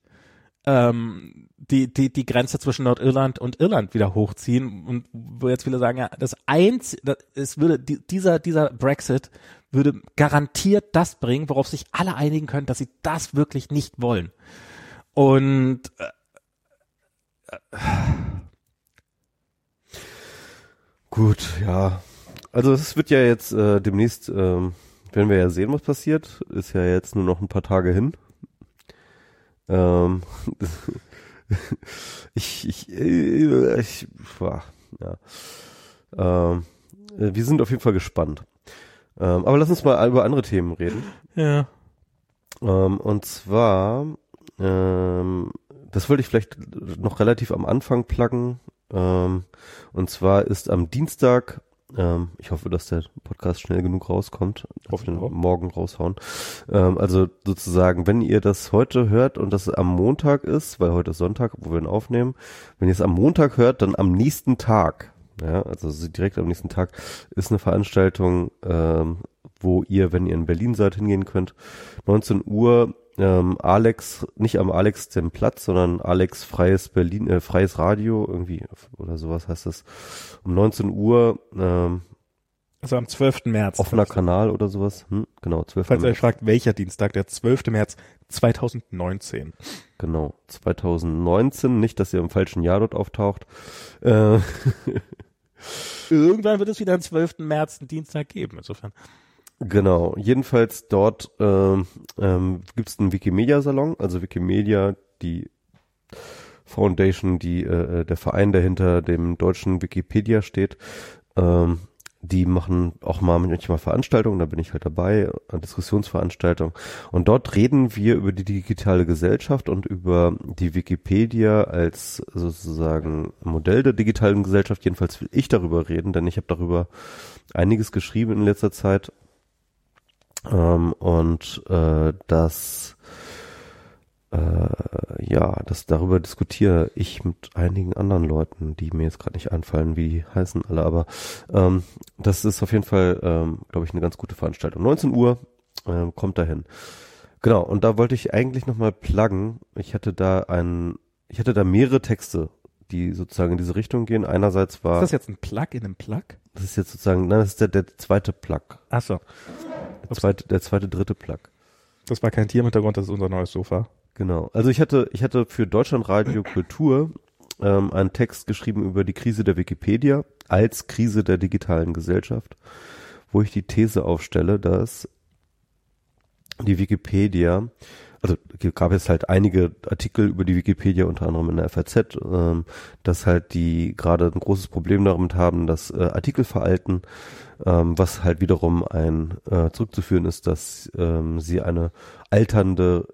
ähm, die, die, die Grenze zwischen Nordirland und Irland wieder hochziehen und wo jetzt viele sagen, ja, das eins, das, es würde, die, dieser, dieser Brexit würde garantiert das bringen, worauf sich alle einigen können, dass sie das wirklich nicht wollen. Und äh, gut, ja. Also es wird ja jetzt äh, demnächst, ähm, werden wir ja sehen, was passiert. Ist ja jetzt nur noch ein paar Tage hin. Ähm, ich, ich, äh, ich, boah, ja. Ähm, wir sind auf jeden Fall gespannt. Ähm, aber lass uns mal über andere Themen reden. Ja. Ähm, und zwar ähm, das wollte ich vielleicht noch relativ am Anfang pluggen. Ähm, und zwar ist am Dienstag, ähm, ich hoffe, dass der Podcast schnell genug rauskommt, auf den morgen raushauen. Ähm, also sozusagen, wenn ihr das heute hört und das am Montag ist, weil heute ist Sonntag, wo wir ihn aufnehmen, wenn ihr es am Montag hört, dann am nächsten Tag, ja, also direkt am nächsten Tag ist eine Veranstaltung, ähm, wo ihr, wenn ihr in Berlin seid, hingehen könnt. 19 Uhr ähm, Alex, nicht am Alex dem Platz, sondern Alex Freies Berlin, äh, Freies Radio, irgendwie, oder sowas heißt das, um 19 Uhr, ähm, also am 12. März. Offener Kanal oder sowas. Hm, genau, 12. Falls ihr euch fragt, welcher Dienstag, der 12. März 2019. Genau, 2019. Nicht, dass ihr im falschen Jahr dort auftaucht. Äh Irgendwann wird es wieder am 12. März einen Dienstag geben, insofern. Genau, jedenfalls dort ähm, ähm, gibt es einen Wikimedia-Salon, also Wikimedia, die Foundation, die äh, äh, der Verein, der hinter dem deutschen Wikipedia steht, ähm, die machen auch mal manchmal Veranstaltungen, da bin ich halt dabei, eine Diskussionsveranstaltung. Und dort reden wir über die digitale Gesellschaft und über die Wikipedia als sozusagen Modell der digitalen Gesellschaft. Jedenfalls will ich darüber reden, denn ich habe darüber einiges geschrieben in letzter Zeit Ähm, und äh, das äh, ja, das darüber diskutiere ich mit einigen anderen Leuten, die mir jetzt gerade nicht einfallen, wie die heißen alle, aber ähm, das ist auf jeden Fall, ähm, glaube ich, eine ganz gute Veranstaltung. 19 Uhr ähm, kommt dahin. Genau, und da wollte ich eigentlich nochmal pluggen. Ich hatte da ein, ich hatte da mehrere Texte, die sozusagen in diese Richtung gehen. Einerseits war. Ist das jetzt ein Plug in einem Plug? Das ist jetzt sozusagen, nein, das ist der, der zweite Plug. Ach so. Der zweite, der zweite, dritte Plug. Das war kein Tier im Hintergrund, das ist unser neues Sofa. Genau. Also ich hatte, ich hatte für Deutschlandradio Kultur ähm, einen Text geschrieben über die Krise der Wikipedia als Krise der digitalen Gesellschaft, wo ich die These aufstelle, dass die Wikipedia, also gab es halt einige Artikel über die Wikipedia, unter anderem in der FAZ, ähm, dass halt die gerade ein großes Problem damit haben, dass äh, Artikel veralten, ähm, was halt wiederum ein äh, zurückzuführen ist, dass ähm, sie eine alternde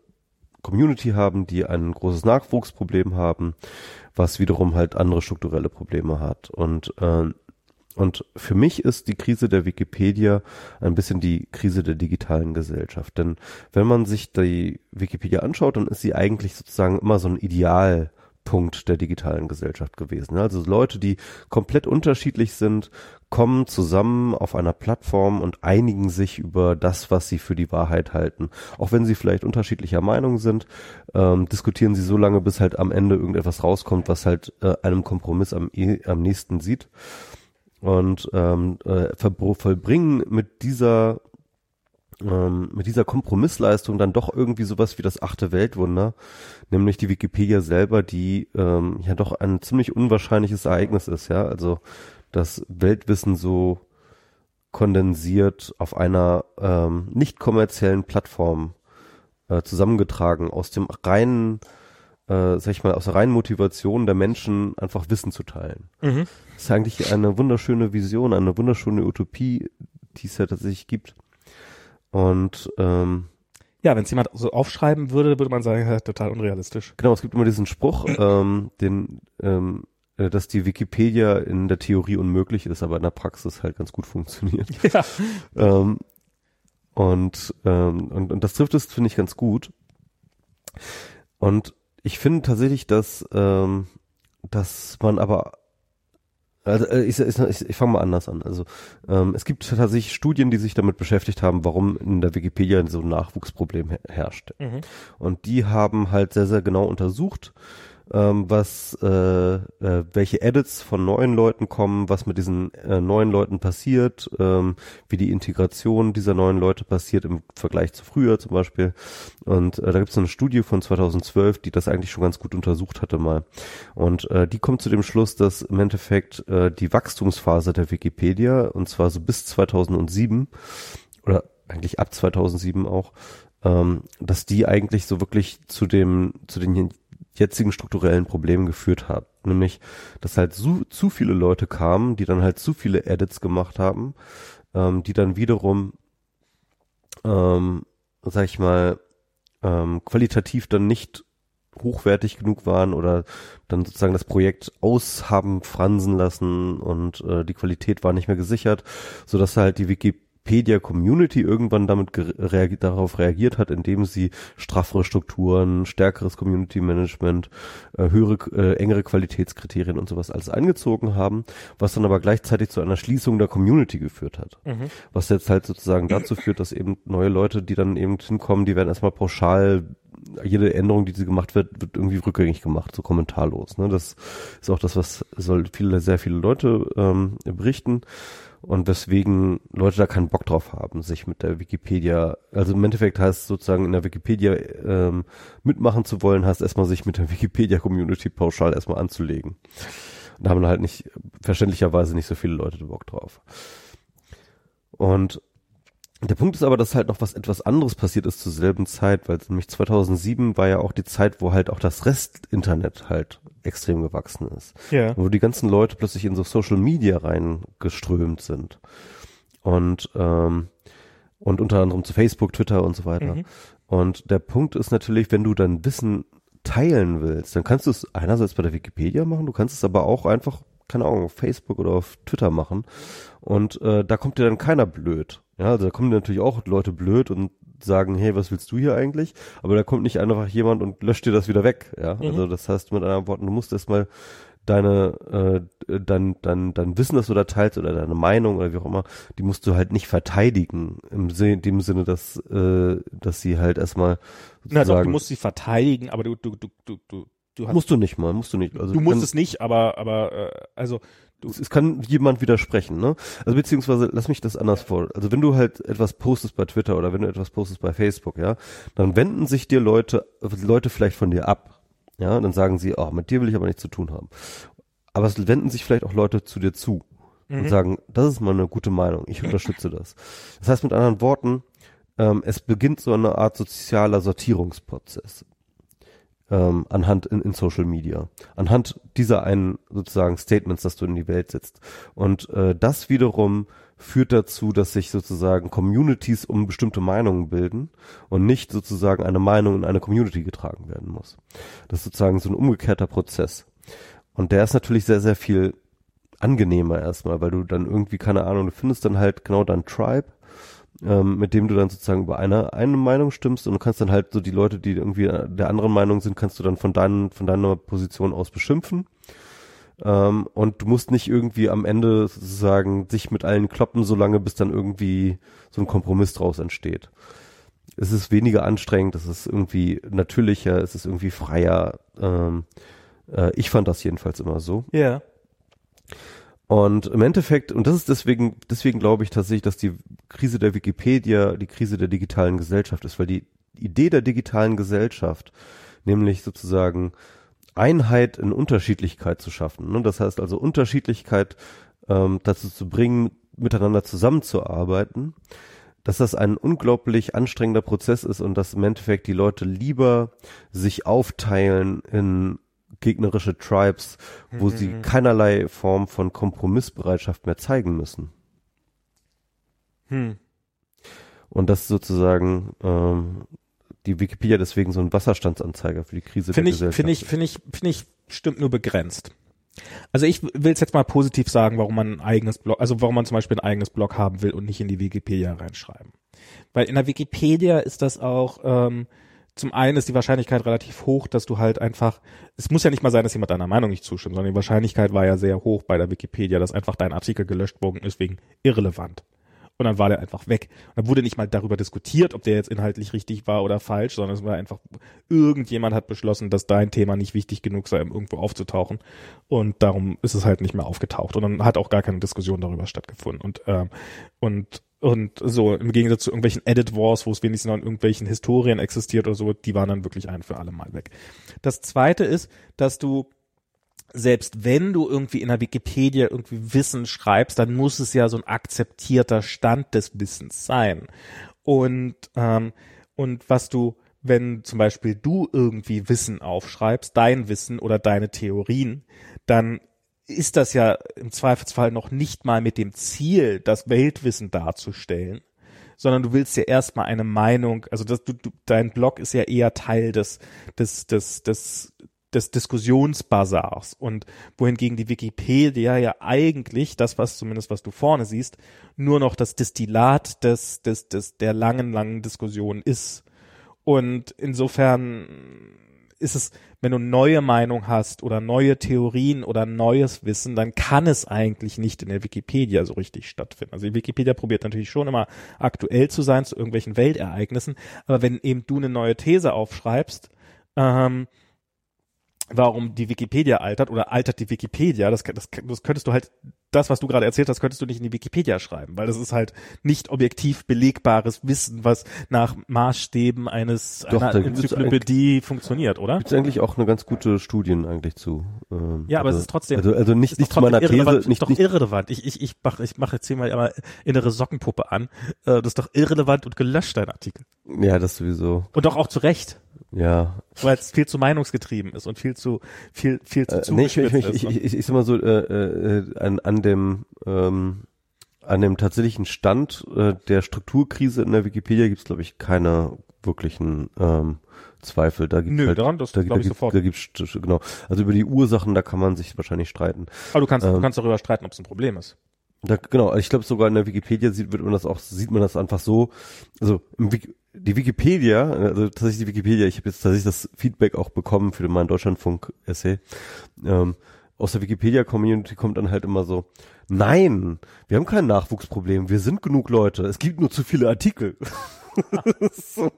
Community haben, die ein großes Nachwuchsproblem haben, was wiederum halt andere strukturelle Probleme hat. Und äh, und für mich ist die Krise der Wikipedia ein bisschen die Krise der digitalen Gesellschaft. Denn wenn man sich die Wikipedia anschaut, dann ist sie eigentlich sozusagen immer so ein Ideal Punkt der digitalen Gesellschaft gewesen. Also Leute, die komplett unterschiedlich sind, kommen zusammen auf einer Plattform und einigen sich über das, was sie für die Wahrheit halten. Auch wenn sie vielleicht unterschiedlicher Meinung sind, ähm, diskutieren sie so lange, bis halt am Ende irgendetwas rauskommt, was halt äh, einem Kompromiss am, eh, am nächsten sieht. Und ähm, äh, vollbringen mit dieser ähm, mit dieser Kompromissleistung dann doch irgendwie sowas wie das achte Weltwunder, nämlich die Wikipedia selber, die ähm, ja doch ein ziemlich unwahrscheinliches Ereignis ist, ja. Also das Weltwissen so kondensiert auf einer ähm, nicht kommerziellen Plattform äh, zusammengetragen aus dem reinen äh, sag ich mal, aus der reinen Motivation der Menschen einfach Wissen zu teilen. Mhm. Das ist eigentlich eine wunderschöne Vision, eine wunderschöne Utopie, die es ja tatsächlich gibt. Und ähm, ja, wenn es jemand so aufschreiben würde, würde man sagen, ja, total unrealistisch. Genau, es gibt immer diesen Spruch, ähm, den, ähm, äh, dass die Wikipedia in der Theorie unmöglich ist, aber in der Praxis halt ganz gut funktioniert. Ja. ähm, und, ähm, und, und das trifft es, finde ich, ganz gut. Und ich finde tatsächlich, dass, ähm, dass man aber also äh, ich, ich, ich, ich fange mal anders an. Also ähm, es gibt tatsächlich Studien, die sich damit beschäftigt haben, warum in der Wikipedia so ein Nachwuchsproblem herrscht. Mhm. Und die haben halt sehr, sehr genau untersucht, ähm, was äh, äh, welche Edits von neuen Leuten kommen, was mit diesen äh, neuen Leuten passiert, ähm, wie die Integration dieser neuen Leute passiert im Vergleich zu früher zum Beispiel. Und äh, da gibt es eine Studie von 2012, die das eigentlich schon ganz gut untersucht hatte mal. Und äh, die kommt zu dem Schluss, dass im Endeffekt äh, die Wachstumsphase der Wikipedia, und zwar so bis 2007, oder eigentlich ab 2007 auch, ähm, dass die eigentlich so wirklich zu dem, zu den jetzigen strukturellen Problemen geführt hat. Nämlich, dass halt zu, zu viele Leute kamen, die dann halt zu viele Edits gemacht haben, ähm, die dann wiederum, ähm, sag ich mal, ähm, qualitativ dann nicht hochwertig genug waren oder dann sozusagen das Projekt aushaben fransen lassen und äh, die Qualität war nicht mehr gesichert, so dass halt die Wiki Wikipedia Community irgendwann damit reagi darauf reagiert hat, indem sie straffere Strukturen, stärkeres Community Management, äh, höhere, äh, engere Qualitätskriterien und sowas alles eingezogen haben, was dann aber gleichzeitig zu einer Schließung der Community geführt hat. Mhm. Was jetzt halt sozusagen dazu führt, dass eben neue Leute, die dann eben hinkommen, die werden erstmal pauschal jede Änderung, die sie gemacht wird, wird irgendwie rückgängig gemacht, so kommentarlos. Ne? Das ist auch das, was soll viele, sehr viele Leute ähm, berichten und weswegen Leute da keinen Bock drauf haben, sich mit der Wikipedia, also im Endeffekt heißt sozusagen in der Wikipedia ähm, mitmachen zu wollen, heißt erstmal sich mit der Wikipedia-Community pauschal erstmal anzulegen. Und da haben halt nicht, verständlicherweise nicht so viele Leute Bock drauf. Und der Punkt ist aber, dass halt noch was etwas anderes passiert ist zur selben Zeit, weil nämlich 2007 war ja auch die Zeit, wo halt auch das Rest-Internet halt extrem gewachsen ist. Ja. Wo die ganzen Leute plötzlich in so Social Media reingeströmt sind. Und, ähm, und unter anderem zu Facebook, Twitter und so weiter. Mhm. Und der Punkt ist natürlich, wenn du dann Wissen teilen willst, dann kannst du es einerseits bei der Wikipedia machen, du kannst es aber auch einfach, keine Ahnung, auf Facebook oder auf Twitter machen. Und äh, da kommt dir dann keiner blöd Ja, also da kommen natürlich auch Leute blöd und sagen, hey, was willst du hier eigentlich? Aber da kommt nicht einfach jemand und löscht dir das wieder weg. Ja, Mhm. also das heißt mit anderen Worten, du musst erstmal deine äh, dein, dein, dein Wissen, das du da teilst oder deine Meinung oder wie auch immer, die musst du halt nicht verteidigen im Sinne, dem Sinne, dass äh, dass sie halt erstmal Na doch, du musst sie verteidigen, aber du, du, du, du, du, du hast, musst du nicht mal, musst du nicht. Also du musst es nicht, aber, aber, äh, also, es, kann jemand widersprechen, ne? Also beziehungsweise lass mich das anders vor. Also wenn du halt etwas postest bei Twitter oder wenn du etwas postest bei Facebook, ja, dann wenden sich dir Leute, Leute vielleicht von dir ab. Ja, dann sagen sie, oh, mit dir will ich aber nichts zu tun haben. Aber es wenden sich vielleicht auch Leute zu dir zu und sagen, das ist mal eine gute Meinung, ich unterstütze das. Das heißt mit anderen Worten, ähm, es beginnt so eine Art sozialer Sortierungsprozess ähm, anhand in, in Social Media, anhand dieser einen sozusagen Statements, das du in die Welt setzt. Und äh, das wiederum führt dazu, dass sich sozusagen Communities um bestimmte Meinungen bilden und nicht sozusagen eine Meinung in eine Community getragen werden muss. Das ist sozusagen so ein umgekehrter Prozess. Und der ist natürlich sehr, sehr viel angenehmer erstmal, weil du dann irgendwie, keine Ahnung, du findest dann halt genau dein Tribe, ähm, mit dem du dann sozusagen über eine, eine Meinung stimmst und du kannst dann halt so die Leute, die irgendwie der anderen Meinung sind, kannst du dann von deinen, von deiner Position aus beschimpfen. Ähm, und du musst nicht irgendwie am Ende sozusagen sich mit allen kloppen, solange bis dann irgendwie so ein Kompromiss draus entsteht. Es ist weniger anstrengend, es ist irgendwie natürlicher, es ist irgendwie freier. Ähm, äh, ich fand das jedenfalls immer so. ja. Und im Endeffekt, und das ist deswegen, deswegen glaube ich tatsächlich, dass die Krise der Wikipedia die Krise der digitalen Gesellschaft ist, weil die Idee der digitalen Gesellschaft, nämlich sozusagen Einheit in Unterschiedlichkeit zu schaffen, ne? das heißt also Unterschiedlichkeit ähm, dazu zu bringen, miteinander zusammenzuarbeiten, dass das ein unglaublich anstrengender Prozess ist und dass im Endeffekt die Leute lieber sich aufteilen in gegnerische Tribes, wo sie keinerlei Form von Kompromissbereitschaft mehr zeigen müssen. Hm. Und das ist sozusagen ähm, die Wikipedia deswegen so ein Wasserstandsanzeiger für die Krise Finde der ich, Gesellschaft. finde ich, finde ich, finde ich, stimmt nur begrenzt. Also ich will es jetzt mal positiv sagen, warum man ein eigenes Blog, also warum man zum Beispiel ein eigenes Blog haben will und nicht in die Wikipedia reinschreiben. Weil in der Wikipedia ist das auch, ähm, zum einen ist die Wahrscheinlichkeit relativ hoch, dass du halt einfach, es muss ja nicht mal sein, dass jemand deiner Meinung nicht zustimmt, sondern die Wahrscheinlichkeit war ja sehr hoch bei der Wikipedia, dass einfach dein Artikel gelöscht worden ist wegen irrelevant. Und dann war der einfach weg. Und dann wurde nicht mal darüber diskutiert, ob der jetzt inhaltlich richtig war oder falsch, sondern es war einfach, irgendjemand hat beschlossen, dass dein Thema nicht wichtig genug sei, um irgendwo aufzutauchen. Und darum ist es halt nicht mehr aufgetaucht. Und dann hat auch gar keine Diskussion darüber stattgefunden. Und, ähm, und, und so im Gegensatz zu irgendwelchen Edit Wars, wo es wenigstens noch in irgendwelchen Historien existiert oder so, die waren dann wirklich ein für alle Mal weg. Das zweite ist, dass du selbst wenn du irgendwie in der Wikipedia irgendwie Wissen schreibst, dann muss es ja so ein akzeptierter Stand des Wissens sein. Und, ähm, und was du, wenn zum Beispiel du irgendwie Wissen aufschreibst, dein Wissen oder deine Theorien, dann ist das ja im Zweifelsfall noch nicht mal mit dem Ziel, das Weltwissen darzustellen, sondern du willst ja erstmal eine Meinung, also das, du, du, dein Blog ist ja eher Teil des, des, des, des, des Diskussionsbasars und wohingegen die Wikipedia ja eigentlich, das was zumindest was du vorne siehst, nur noch das Destillat des, des, des, der langen, langen Diskussion ist. Und insofern ist es, wenn du neue Meinung hast oder neue Theorien oder neues Wissen, dann kann es eigentlich nicht in der Wikipedia so richtig stattfinden. Also die Wikipedia probiert natürlich schon immer aktuell zu sein zu irgendwelchen Weltereignissen, aber wenn eben du eine neue These aufschreibst, ähm, warum die Wikipedia altert oder altert die Wikipedia, das, das, das könntest du halt, das, was du gerade erzählt hast, könntest du nicht in die Wikipedia schreiben, weil das ist halt nicht objektiv belegbares Wissen, was nach Maßstäben eines Doch, einer Enzyklopädie funktioniert, oder? Gibt es eigentlich auch eine ganz gute Studien eigentlich zu. Ähm, Ja, aber also, es ist trotzdem- Also, also nicht, nicht zu meiner These, nicht, ist doch nicht irrelevant. Ich, ich, ich mache ich mach jetzt hier mal einmal innere Sockenpuppe an. Äh, Das ist doch irrelevant und gelöscht, dein Artikel. ja, das sowieso. Und doch auch zu Recht, Ja, weil es viel zu meinungsgetrieben ist und viel zu, viel, viel zu Äh, nee, ich, ich, ist. ich, ich, ich sag mal so, äh, äh, an, an dem ähm, an dem tatsächlichen Stand äh, der Strukturkrise in der Wikipedia gibt es, glaube ich, keine wirklichen ähm, Zweifel. Da gibt's Nö, halt, daran, das da, glaub da ich gibt, sofort. Da gibt's, genau. Also über die Ursachen, da kann man sich wahrscheinlich streiten. Aber du kannst, du ähm, kannst darüber streiten, ob es ein Problem ist. Da, genau, ich glaube sogar in der Wikipedia sieht, wird man das auch, sieht man das einfach so, also im Wiki, die Wikipedia, also tatsächlich die Wikipedia, ich habe jetzt tatsächlich das Feedback auch bekommen für meinen Deutschlandfunk-Essay. Ähm, aus der Wikipedia-Community kommt dann halt immer so, nein, wir haben kein Nachwuchsproblem, wir sind genug Leute, es gibt nur zu viele Artikel. so.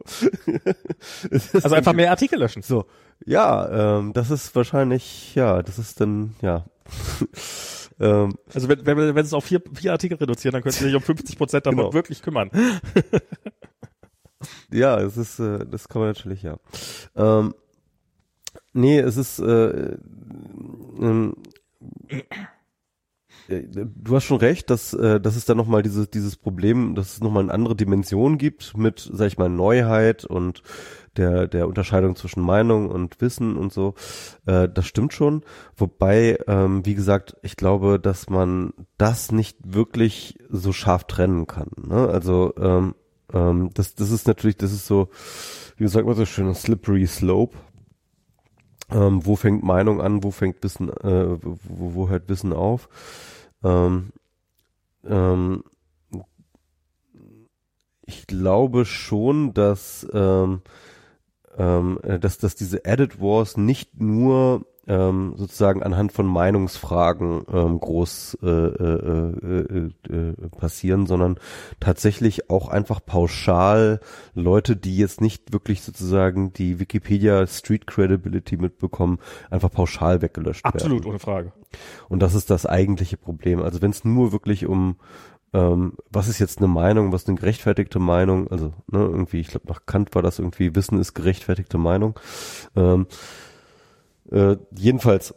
also einfach mehr Artikel löschen. So, ja, ähm, das ist wahrscheinlich, ja, das ist dann, ja. Ähm, also wenn, wenn, wenn es auf vier, vier Artikel reduzieren, dann könnt ihr sich um 50 Prozent davon genau. wirklich kümmern. ja, es ist, äh, das kann man natürlich, ja. Ähm, nee, es ist, äh, ähm, äh, du hast schon recht, dass, äh, dass es da nochmal dieses, dieses Problem, dass es nochmal eine andere Dimension gibt mit, sag ich mal, Neuheit und der, der Unterscheidung zwischen Meinung und Wissen und so. Äh, das stimmt schon. Wobei, ähm, wie gesagt, ich glaube, dass man das nicht wirklich so scharf trennen kann. Ne? Also ähm, ähm, das, das ist natürlich, das ist so, wie sagt man so schön, ein slippery slope. Ähm, wo fängt Meinung an, wo fängt Wissen, äh, wo, wo hört Wissen auf? Ähm, ähm, ich glaube schon, dass, ähm, ähm, dass, dass diese Edit Wars nicht nur ähm, sozusagen anhand von Meinungsfragen ähm, groß äh, äh, äh, äh, passieren, sondern tatsächlich auch einfach pauschal Leute, die jetzt nicht wirklich sozusagen die Wikipedia Street Credibility mitbekommen, einfach pauschal weggelöscht Absolut, werden. ohne Frage. Und das ist das eigentliche Problem. Also wenn es nur wirklich um ähm, was ist jetzt eine Meinung, was eine gerechtfertigte Meinung, also ne, irgendwie, ich glaube nach Kant war das irgendwie, Wissen ist gerechtfertigte Meinung. Ähm, äh, jedenfalls.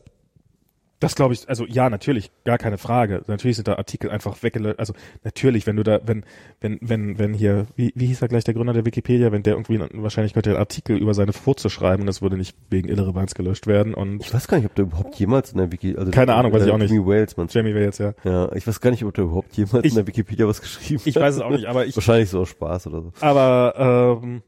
Das glaube ich, also ja, natürlich, gar keine Frage. Natürlich sind da Artikel einfach weggelöscht. Also natürlich, wenn du da, wenn, wenn, wenn, wenn hier, wie, wie hieß er gleich der Gründer der Wikipedia, wenn der irgendwie, wahrscheinlich könnte er Artikel über seine Furze schreiben das würde nicht wegen Irrelevanz gelöscht werden. Und ich weiß gar nicht, ob der überhaupt jemals in der Wikipedia, also keine Ahnung, weiß ich auch nicht. Jamie Wales, man. Jamie Wales, ja. Ja, ich weiß gar nicht, ob der überhaupt jemals ich, in der Wikipedia was geschrieben hat. Ich weiß es auch nicht, aber ich. Wahrscheinlich so aus Spaß oder so. Aber, ähm,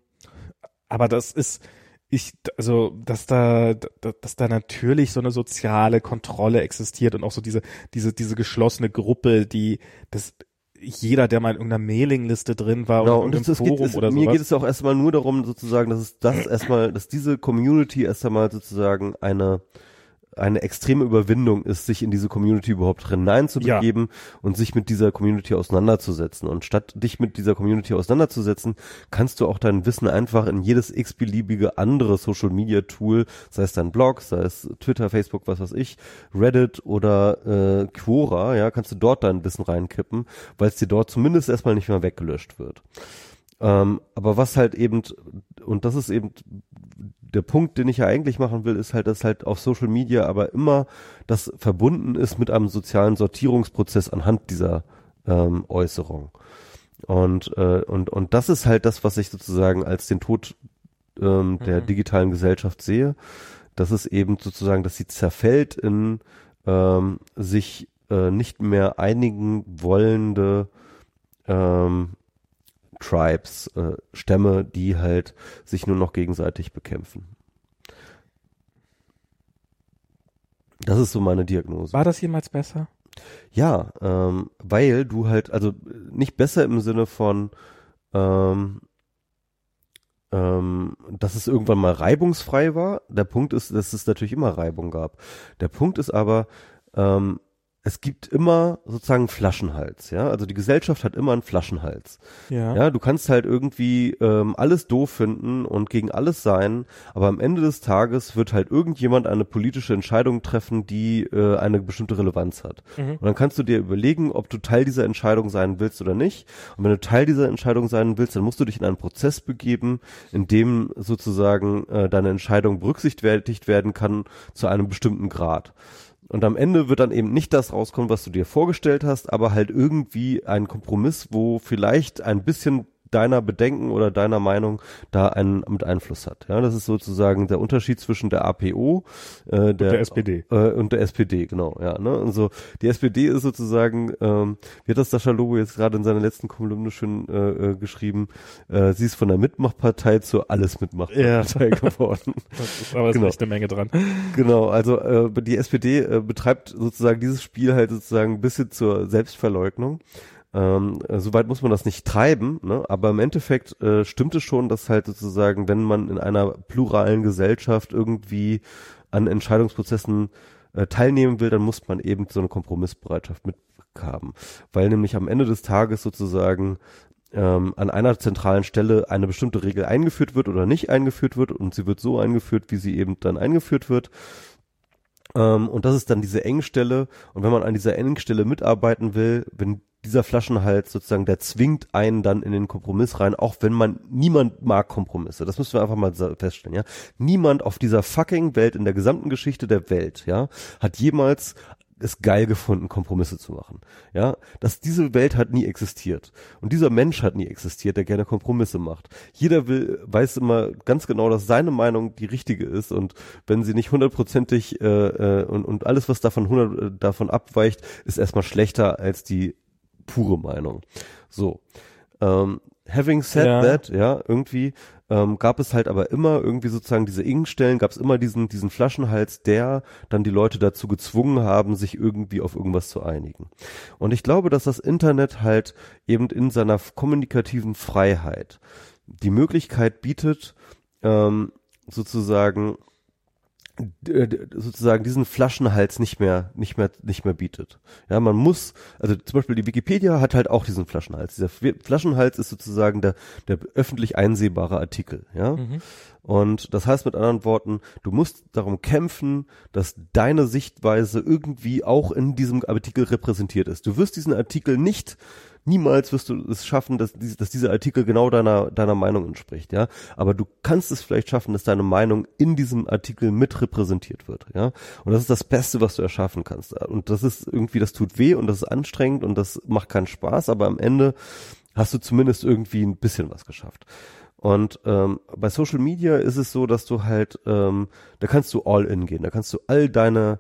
aber das ist, ich, also, dass da, dass da natürlich so eine soziale Kontrolle existiert und auch so diese, diese, diese geschlossene Gruppe, die, das, jeder, der mal in irgendeiner Mailingliste drin war genau, oder in einem Forum geht, es, oder so. Mir geht es auch erstmal nur darum, sozusagen, dass es das erstmal, dass diese Community erst einmal sozusagen eine, eine extreme Überwindung ist, sich in diese Community überhaupt hineinzubegeben ja. und sich mit dieser Community auseinanderzusetzen. Und statt dich mit dieser Community auseinanderzusetzen, kannst du auch dein Wissen einfach in jedes x-beliebige andere Social Media Tool, sei es dein Blog, sei es Twitter, Facebook, was weiß ich, Reddit oder äh, Quora, ja, kannst du dort dein Wissen reinkippen, weil es dir dort zumindest erstmal nicht mehr weggelöscht wird. Ähm, aber was halt eben, und das ist eben der Punkt, den ich ja eigentlich machen will, ist halt, dass halt auf Social Media aber immer das verbunden ist mit einem sozialen Sortierungsprozess anhand dieser ähm, Äußerung. Und, äh, und, und das ist halt das, was ich sozusagen als den Tod ähm, der mhm. digitalen Gesellschaft sehe. Das ist eben sozusagen, dass sie zerfällt in ähm, sich äh, nicht mehr einigen wollende ähm, Tribes, äh, Stämme, die halt sich nur noch gegenseitig bekämpfen. Das ist so meine Diagnose. War das jemals besser? Ja, ähm, weil du halt, also nicht besser im Sinne von, ähm, ähm, dass es irgendwann mal reibungsfrei war. Der Punkt ist, dass es natürlich immer Reibung gab. Der Punkt ist aber, ähm, es gibt immer sozusagen Flaschenhals, ja. Also die Gesellschaft hat immer einen Flaschenhals. Ja. Ja, du kannst halt irgendwie ähm, alles doof finden und gegen alles sein, aber am Ende des Tages wird halt irgendjemand eine politische Entscheidung treffen, die äh, eine bestimmte Relevanz hat. Mhm. Und dann kannst du dir überlegen, ob du Teil dieser Entscheidung sein willst oder nicht. Und wenn du Teil dieser Entscheidung sein willst, dann musst du dich in einen Prozess begeben, in dem sozusagen äh, deine Entscheidung berücksichtigt werden kann zu einem bestimmten Grad. Und am Ende wird dann eben nicht das rauskommen, was du dir vorgestellt hast, aber halt irgendwie ein Kompromiss, wo vielleicht ein bisschen deiner Bedenken oder deiner Meinung da einen mit Einfluss hat. Ja, das ist sozusagen der Unterschied zwischen der APO äh, der, und der SPD äh, und der SPD, genau. Ja, ne? Also die SPD ist sozusagen, ähm, wie hat das Sascha Lobo jetzt gerade in seiner letzten Kolumne schön äh, äh, geschrieben, äh, sie ist von der Mitmachpartei zur alles Mitmachpartei ja. geworden. Das ist aber genau. echt eine Menge dran. Genau, also äh, die SPD äh, betreibt sozusagen dieses Spiel halt sozusagen ein bisschen zur Selbstverleugnung. Ähm, äh, Soweit muss man das nicht treiben, ne? aber im Endeffekt äh, stimmt es schon, dass halt sozusagen, wenn man in einer pluralen Gesellschaft irgendwie an Entscheidungsprozessen äh, teilnehmen will, dann muss man eben so eine Kompromissbereitschaft mithaben. Weil nämlich am Ende des Tages sozusagen ähm, an einer zentralen Stelle eine bestimmte Regel eingeführt wird oder nicht eingeführt wird und sie wird so eingeführt, wie sie eben dann eingeführt wird. Ähm, und das ist dann diese Engstelle. Und wenn man an dieser Engstelle mitarbeiten will, wenn dieser Flaschenhals sozusagen, der zwingt einen dann in den Kompromiss rein, auch wenn man, niemand mag Kompromisse. Das müssen wir einfach mal feststellen, ja. Niemand auf dieser fucking Welt, in der gesamten Geschichte der Welt, ja, hat jemals es geil gefunden, Kompromisse zu machen. Ja, dass diese Welt hat nie existiert. Und dieser Mensch hat nie existiert, der gerne Kompromisse macht. Jeder will, weiß immer ganz genau, dass seine Meinung die richtige ist. Und wenn sie nicht hundertprozentig, äh, äh, und, und alles, was davon hundert, äh, davon abweicht, ist erstmal schlechter als die pure Meinung. So. Ähm, having said ja. that, ja, irgendwie ähm, gab es halt aber immer irgendwie sozusagen diese Ingstellen, gab es immer diesen, diesen Flaschenhals, der dann die Leute dazu gezwungen haben, sich irgendwie auf irgendwas zu einigen. Und ich glaube, dass das Internet halt eben in seiner kommunikativen Freiheit die Möglichkeit bietet, ähm, sozusagen sozusagen diesen Flaschenhals nicht mehr, nicht mehr, nicht mehr bietet. Ja, man muss, also zum Beispiel die Wikipedia hat halt auch diesen Flaschenhals. Dieser Flaschenhals ist sozusagen der, der öffentlich einsehbare Artikel, ja. Mhm. Und das heißt mit anderen Worten, du musst darum kämpfen, dass deine Sichtweise irgendwie auch in diesem Artikel repräsentiert ist. Du wirst diesen Artikel nicht niemals wirst du es schaffen, dass, dass dieser Artikel genau deiner, deiner Meinung entspricht, ja. Aber du kannst es vielleicht schaffen, dass deine Meinung in diesem Artikel mit repräsentiert wird, ja. Und das ist das Beste, was du erschaffen kannst. Und das ist irgendwie, das tut weh und das ist anstrengend und das macht keinen Spaß, aber am Ende hast du zumindest irgendwie ein bisschen was geschafft. Und ähm, bei Social Media ist es so, dass du halt, ähm, da kannst du all in gehen, da kannst du all deine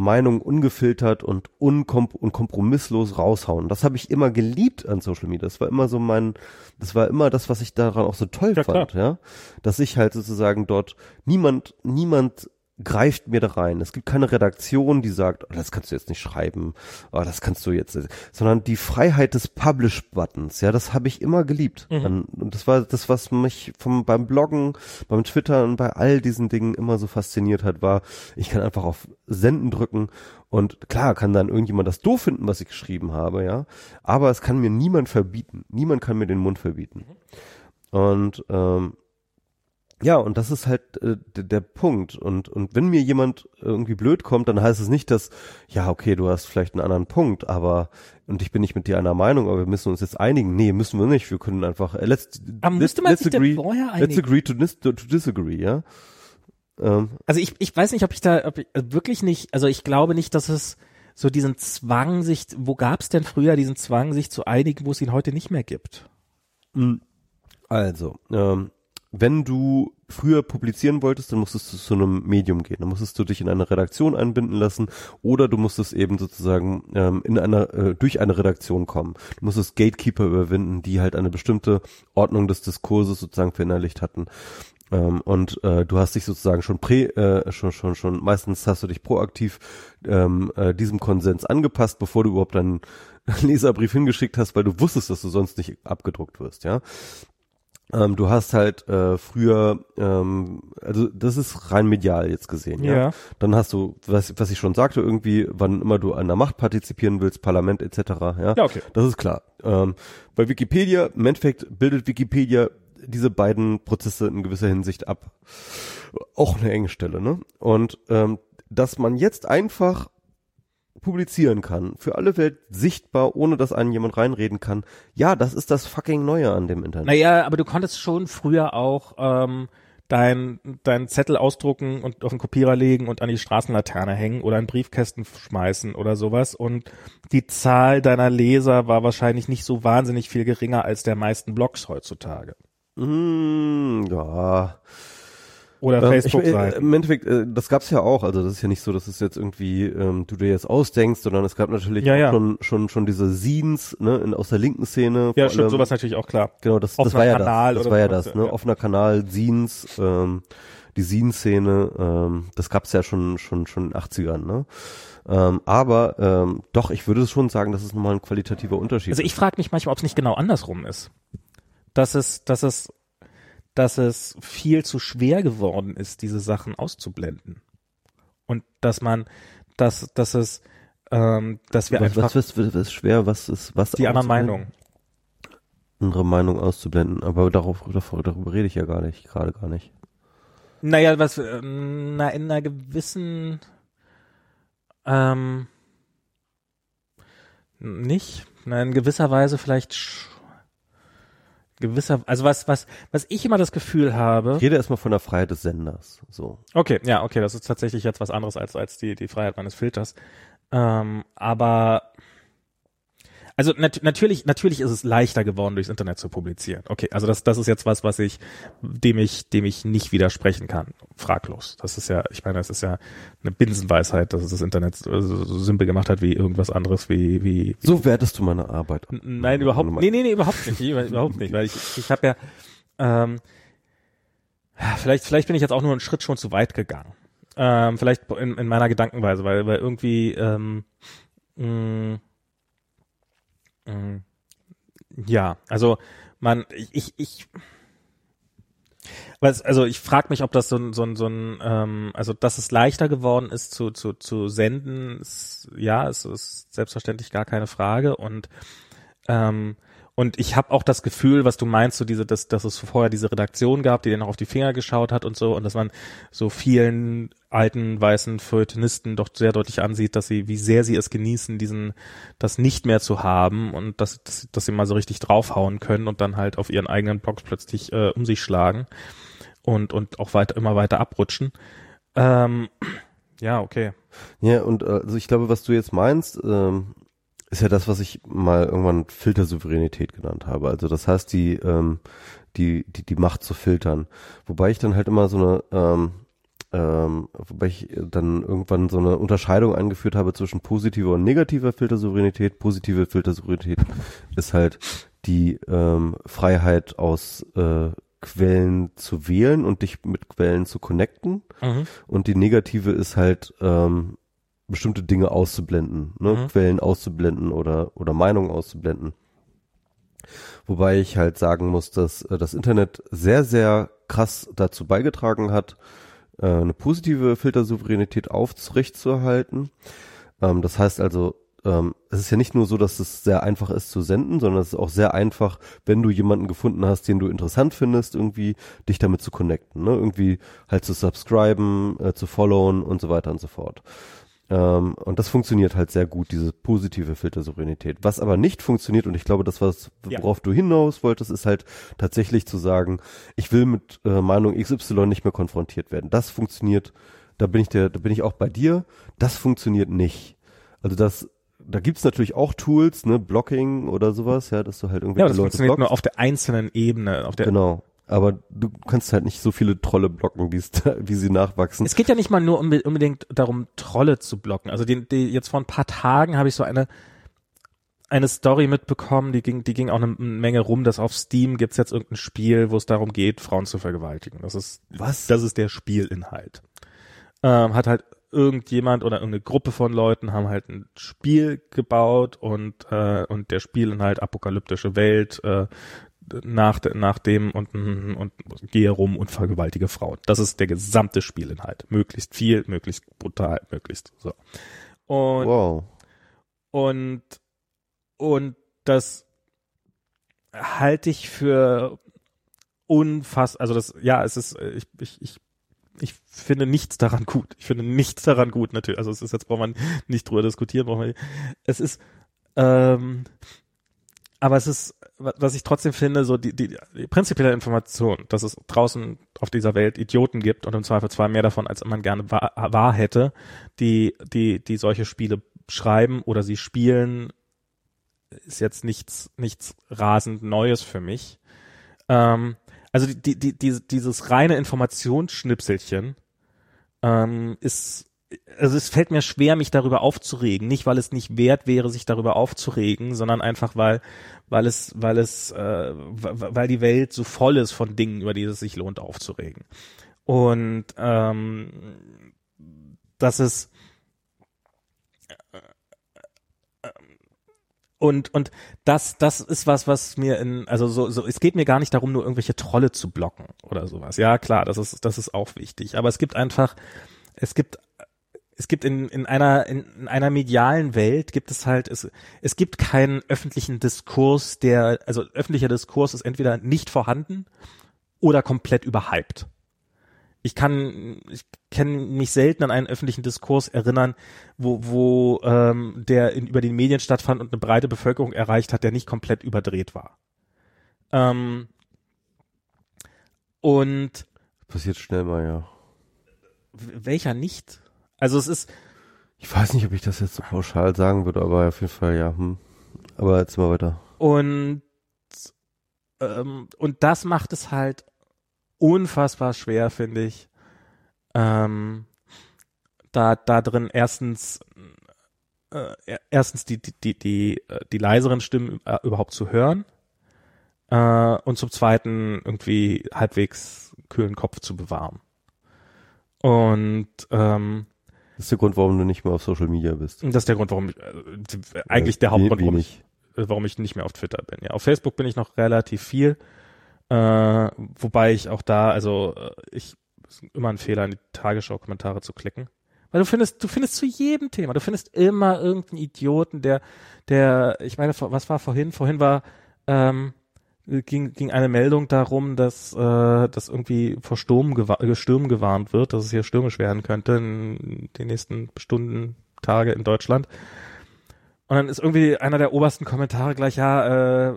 Meinung ungefiltert und, unkom und kompromisslos raushauen. Das habe ich immer geliebt an Social Media. Das war immer so mein, das war immer das, was ich daran auch so toll ja, fand, klar. ja. Dass ich halt sozusagen dort niemand, niemand greift mir da rein. Es gibt keine Redaktion, die sagt, oh, das kannst du jetzt nicht schreiben, oh, das kannst du jetzt, sondern die Freiheit des Publish-Buttons, ja, das habe ich immer geliebt. Mhm. Und das war das, was mich vom, beim Bloggen, beim Twitter und bei all diesen Dingen immer so fasziniert hat, war, ich kann einfach auf Senden drücken und klar kann dann irgendjemand das doof finden, was ich geschrieben habe, ja, aber es kann mir niemand verbieten. Niemand kann mir den Mund verbieten. Mhm. Und ähm, ja, und das ist halt äh, der Punkt. Und, und wenn mir jemand irgendwie blöd kommt, dann heißt es nicht, dass, ja, okay, du hast vielleicht einen anderen Punkt, aber, und ich bin nicht mit dir einer Meinung, aber wir müssen uns jetzt einigen. Nee, müssen wir nicht. Wir können einfach, äh, let's, aber let's, müsste man let's sich agree, vorher einigen? Let's agree to, dis, to, to disagree, ja. Ähm. Also ich, ich weiß nicht, ob ich da, ob ich, also wirklich nicht, also ich glaube nicht, dass es so diesen Zwang, sich, wo gab es denn früher diesen Zwang, sich zu einigen, wo es ihn heute nicht mehr gibt? Hm. Also, ähm, wenn du früher publizieren wolltest, dann musstest du zu einem Medium gehen. Dann musstest du dich in eine Redaktion einbinden lassen oder du musstest eben sozusagen ähm, in einer äh, durch eine Redaktion kommen. Du musstest Gatekeeper überwinden, die halt eine bestimmte Ordnung des Diskurses sozusagen verinnerlicht hatten. Ähm, und äh, du hast dich sozusagen schon prä, äh, schon schon schon meistens hast du dich proaktiv ähm, äh, diesem Konsens angepasst, bevor du überhaupt deinen Leserbrief hingeschickt hast, weil du wusstest, dass du sonst nicht abgedruckt wirst, ja. Ähm, du hast halt äh, früher, ähm, also das ist rein medial jetzt gesehen, ja. ja. Dann hast du, was, was ich schon sagte, irgendwie, wann immer du an der Macht partizipieren willst, Parlament etc. Ja, ja okay. Das ist klar. Ähm, bei Wikipedia, im Endeffekt bildet Wikipedia diese beiden Prozesse in gewisser Hinsicht ab. Auch eine enge Stelle, ne? Und ähm, dass man jetzt einfach publizieren kann, für alle Welt sichtbar, ohne dass einen jemand reinreden kann. Ja, das ist das fucking Neue an dem Internet. Naja, aber du konntest schon früher auch ähm, dein, dein Zettel ausdrucken und auf den Kopierer legen und an die Straßenlaterne hängen oder in Briefkästen schmeißen oder sowas. Und die Zahl deiner Leser war wahrscheinlich nicht so wahnsinnig viel geringer als der meisten Blogs heutzutage. Mm, ja. Oder Ähm, Facebook ich, äh, sein. Im Endeffekt, äh, das gab's ja auch. Also das ist ja nicht so, dass es jetzt irgendwie ähm, du dir jetzt ausdenkst, sondern es gab natürlich Ja, ja. schon schon schon diese Scenes ne, in, aus der linken Szene. Ja, allem. sowas natürlich auch klar. Genau, das, das war ja Kanal das. Das war ja das, ne? ja. Offener Kanal, Scenes, ähm, die Scene-Szene, ähm, das gab's ja schon schon schon in den 80ern, ne? Ähm, aber ähm, doch, ich würde schon sagen, das ist nochmal ein qualitativer Unterschied. Also ich frage mich manchmal, ob es nicht genau andersrum ist. Dass es, dass es, dass es viel zu schwer geworden ist, diese Sachen auszublenden. Und dass man, dass, dass es, ähm, dass wir was, einfach was, ist schwer, was ist was die auszublenden? Meinungen. Andere Meinung auszublenden, aber darauf, darüber, darüber rede ich ja gar nicht, gerade gar nicht. Naja, was, äh, na, in einer gewissen, ähm, nicht, na, in gewisser Weise vielleicht, gewisser, also was, was, was ich immer das Gefühl habe, Ich rede erstmal von der Freiheit des Senders. So. Okay, ja, okay, das ist tatsächlich jetzt was anderes als, als die, die Freiheit meines Filters. Ähm, aber also nat natürlich, natürlich ist es leichter geworden, durchs Internet zu publizieren. Okay, also das, das ist jetzt was, was ich, dem ich, dem ich nicht widersprechen kann. Fraglos. Das ist ja, ich meine, das ist ja eine Binsenweisheit, dass es das Internet so, simpel gemacht hat wie irgendwas anderes, wie, wie, So wertest du meine Arbeit. Nein, überhaupt Nummer- nee, nee, nee, überhaupt nicht. Überhaupt nicht, weil ich ich habe ja ähm, vielleicht vielleicht bin ich jetzt auch nur einen Schritt schon zu weit gegangen. Ähm, vielleicht in, in meiner Gedankenweise, weil weil irgendwie ähm, mh, mh, ja, also man ich ich, was, also ich frage mich, ob das so ein, so ein, so ein ähm, also dass es leichter geworden ist zu, zu, zu senden, ist, ja, es ist selbstverständlich gar keine Frage. Und ähm, und ich habe auch das Gefühl, was du meinst, so diese, dass, dass es vorher diese Redaktion gab, die dir noch auf die Finger geschaut hat und so, und dass man so vielen alten weißen Feuilletonisten doch sehr deutlich ansieht, dass sie, wie sehr sie es genießen, diesen, das nicht mehr zu haben und dass, dass, dass sie mal so richtig draufhauen können und dann halt auf ihren eigenen Blogs plötzlich äh, um sich schlagen und, und auch weiter, immer weiter abrutschen. Ähm, ja, okay. Ja, und äh, also ich glaube, was du jetzt meinst, ähm, ist ja das, was ich mal irgendwann Filtersouveränität genannt habe. Also das heißt, die, ähm, die, die, die Macht zu filtern. Wobei ich dann halt immer so eine, ähm, ähm, wobei ich dann irgendwann so eine Unterscheidung eingeführt habe zwischen positiver und negativer Filtersouveränität. Positive Filtersouveränität ist halt die ähm, Freiheit aus äh, Quellen zu wählen und dich mit Quellen zu connecten. Mhm. Und die negative ist halt ähm, bestimmte Dinge auszublenden, ne? Mhm. Quellen auszublenden oder oder Meinungen auszublenden. Wobei ich halt sagen muss, dass äh, das Internet sehr sehr krass dazu beigetragen hat, äh, eine positive Filtersouveränität aufrechtzuerhalten. Ähm, das heißt also, ähm, es ist ja nicht nur so, dass es sehr einfach ist zu senden, sondern es ist auch sehr einfach, wenn du jemanden gefunden hast, den du interessant findest, irgendwie dich damit zu connecten, ne? irgendwie halt zu subscriben, äh, zu followen und so weiter und so fort. Ähm, und das funktioniert halt sehr gut, diese positive Filtersouveränität. Was aber nicht funktioniert, und ich glaube, das, was, Ja. worauf du hinaus wolltest, ist halt tatsächlich zu sagen, ich will mit äh, Meinung XY nicht mehr konfrontiert werden. Das funktioniert, da bin ich der, da bin ich auch bei dir, das funktioniert nicht. Also das, da gibt's natürlich auch Tools, ne, Blocking oder sowas, ja, dass du halt irgendwie Ja, das Leute funktioniert blockst. nur auf der einzelnen Ebene, auf der Genau. Aber du kannst halt nicht so viele Trolle blocken, wie es da, wie sie nachwachsen. Es geht ja nicht mal nur unbe- unbedingt darum, Trolle zu blocken. Also die, die, jetzt vor ein paar Tagen habe ich so eine eine Story mitbekommen, die ging, die ging auch eine Menge rum, dass auf Steam gibt's jetzt irgendein Spiel, wo es darum geht, Frauen zu vergewaltigen. Das ist Was? Das ist der Spielinhalt. Ähm, hat halt irgendjemand oder irgendeine Gruppe von Leuten haben halt ein Spiel gebaut und äh, und der Spielinhalt apokalyptische Welt äh, nach, nach dem und, und gehe rum und vergewaltige Frauen. Das ist der gesamte Spielinhalt. Möglichst viel, möglichst brutal, möglichst so. Und, Wow. und, und das halte ich für unfassbar, also das, ja, es ist, ich, ich, ich, ich finde nichts daran gut. Ich finde nichts daran gut, natürlich. Also es ist jetzt, braucht man nicht drüber diskutieren, braucht man, es ist, ähm, aber es ist, was ich trotzdem finde, so die, die, die prinzipielle Information, dass es draußen auf dieser Welt Idioten gibt und im Zweifelsfall mehr davon, als man gerne wahr, wahr hätte, die, die, die solche Spiele schreiben oder sie spielen, ist jetzt nichts, nichts rasend Neues für mich. Ähm, also die, die, die, dieses reine Informationsschnipselchen ähm, ist also es fällt mir schwer, mich darüber aufzuregen. Nicht, weil es nicht wert wäre, sich darüber aufzuregen, sondern einfach, weil, weil es, weil es, äh, weil die Welt so voll ist von Dingen, über die es sich lohnt aufzuregen. Und ähm, das ist und und das das ist was was mir in also so so es geht mir gar nicht darum nur irgendwelche Trolle zu blocken oder sowas ja klar das ist das ist auch wichtig aber es gibt einfach es gibt es gibt in, in einer in, in einer medialen Welt gibt es halt es es gibt keinen öffentlichen Diskurs, der also öffentlicher Diskurs ist entweder nicht vorhanden oder komplett überhyped. Ich kann ich kann mich selten an einen öffentlichen Diskurs erinnern, wo wo ähm, der in, über den Medien stattfand und eine breite Bevölkerung erreicht hat, der nicht komplett überdreht war. Ähm, und passiert schnell mal ja. Welcher nicht? Also es ist. Ich weiß nicht, ob ich das jetzt so pauschal sagen würde, aber auf jeden Fall ja. Hm. Aber jetzt mal weiter. Und ähm, und das macht es halt unfassbar schwer, finde ich. Ähm, da da drin erstens äh, erstens die die die die, äh, die leiseren Stimmen äh, überhaupt zu hören äh, und zum zweiten irgendwie halbwegs kühlen Kopf zu bewahren. Und ähm, das ist der Grund, warum du nicht mehr auf Social Media bist. Das ist der Grund, warum ich, äh, eigentlich der Hauptgrund, warum ich, warum ich nicht mehr auf Twitter bin. Ja, auf Facebook bin ich noch relativ viel, äh, wobei ich auch da, also äh, ich ist immer ein Fehler, in die Tagesschau-Kommentare zu klicken. Weil du findest, du findest zu jedem Thema, du findest immer irgendeinen Idioten, der, der, ich meine, was war vorhin? Vorhin war, ähm, ging, ging eine Meldung darum, dass, äh, dass irgendwie vor Sturm gewa äh, Stürmen gewarnt wird, dass es hier stürmisch werden könnte in den nächsten Stunden, Tage in Deutschland. Und dann ist irgendwie einer der obersten Kommentare gleich, ja, äh,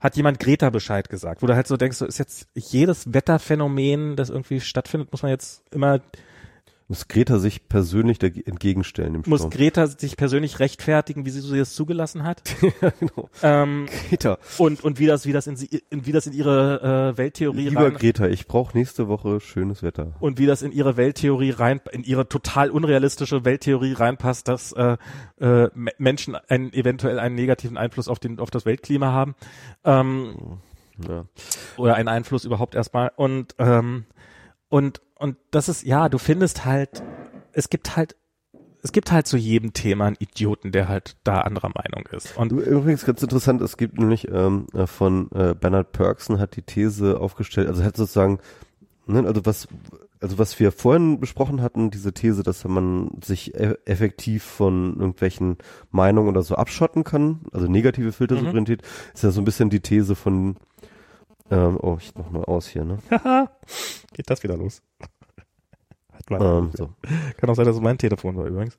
hat jemand Greta Bescheid gesagt, wo du halt so denkst, so ist jetzt jedes Wetterphänomen, das irgendwie stattfindet, muss man jetzt immer muss Greta sich persönlich entgegenstellen im Muss Sturm. Greta sich persönlich rechtfertigen, wie sie so das zugelassen hat? ja, genau. Ähm, Greta. Und, und wie das, wie das in, sie, in, wie das in ihre äh, Welttheorie Lieber rein, Greta, ich brauche nächste Woche schönes Wetter. Und wie das in ihre Welttheorie rein, in ihre total unrealistische Welttheorie reinpasst, dass äh, äh, Menschen einen, eventuell einen negativen Einfluss auf den, auf das Weltklima haben. Ähm, ja. Oder einen Einfluss überhaupt erstmal. Und ähm, und, und das ist, ja, du findest halt, es gibt halt, es gibt halt zu jedem Thema einen Idioten, der halt da anderer Meinung ist. Und übrigens ganz interessant, es gibt nämlich ähm, äh, von äh, Bernard Perksen hat die These aufgestellt, also hat sozusagen, ne, also was, also was wir vorhin besprochen hatten, diese These, dass man sich e effektiv von irgendwelchen Meinungen oder so abschotten kann, also negative Filtersouveränität, mhm. ist ja so ein bisschen die These von ähm, oh, ich mach mal aus hier, ne? Geht das wieder los? ähm, so. Kann auch sein, dass es mein Telefon war übrigens.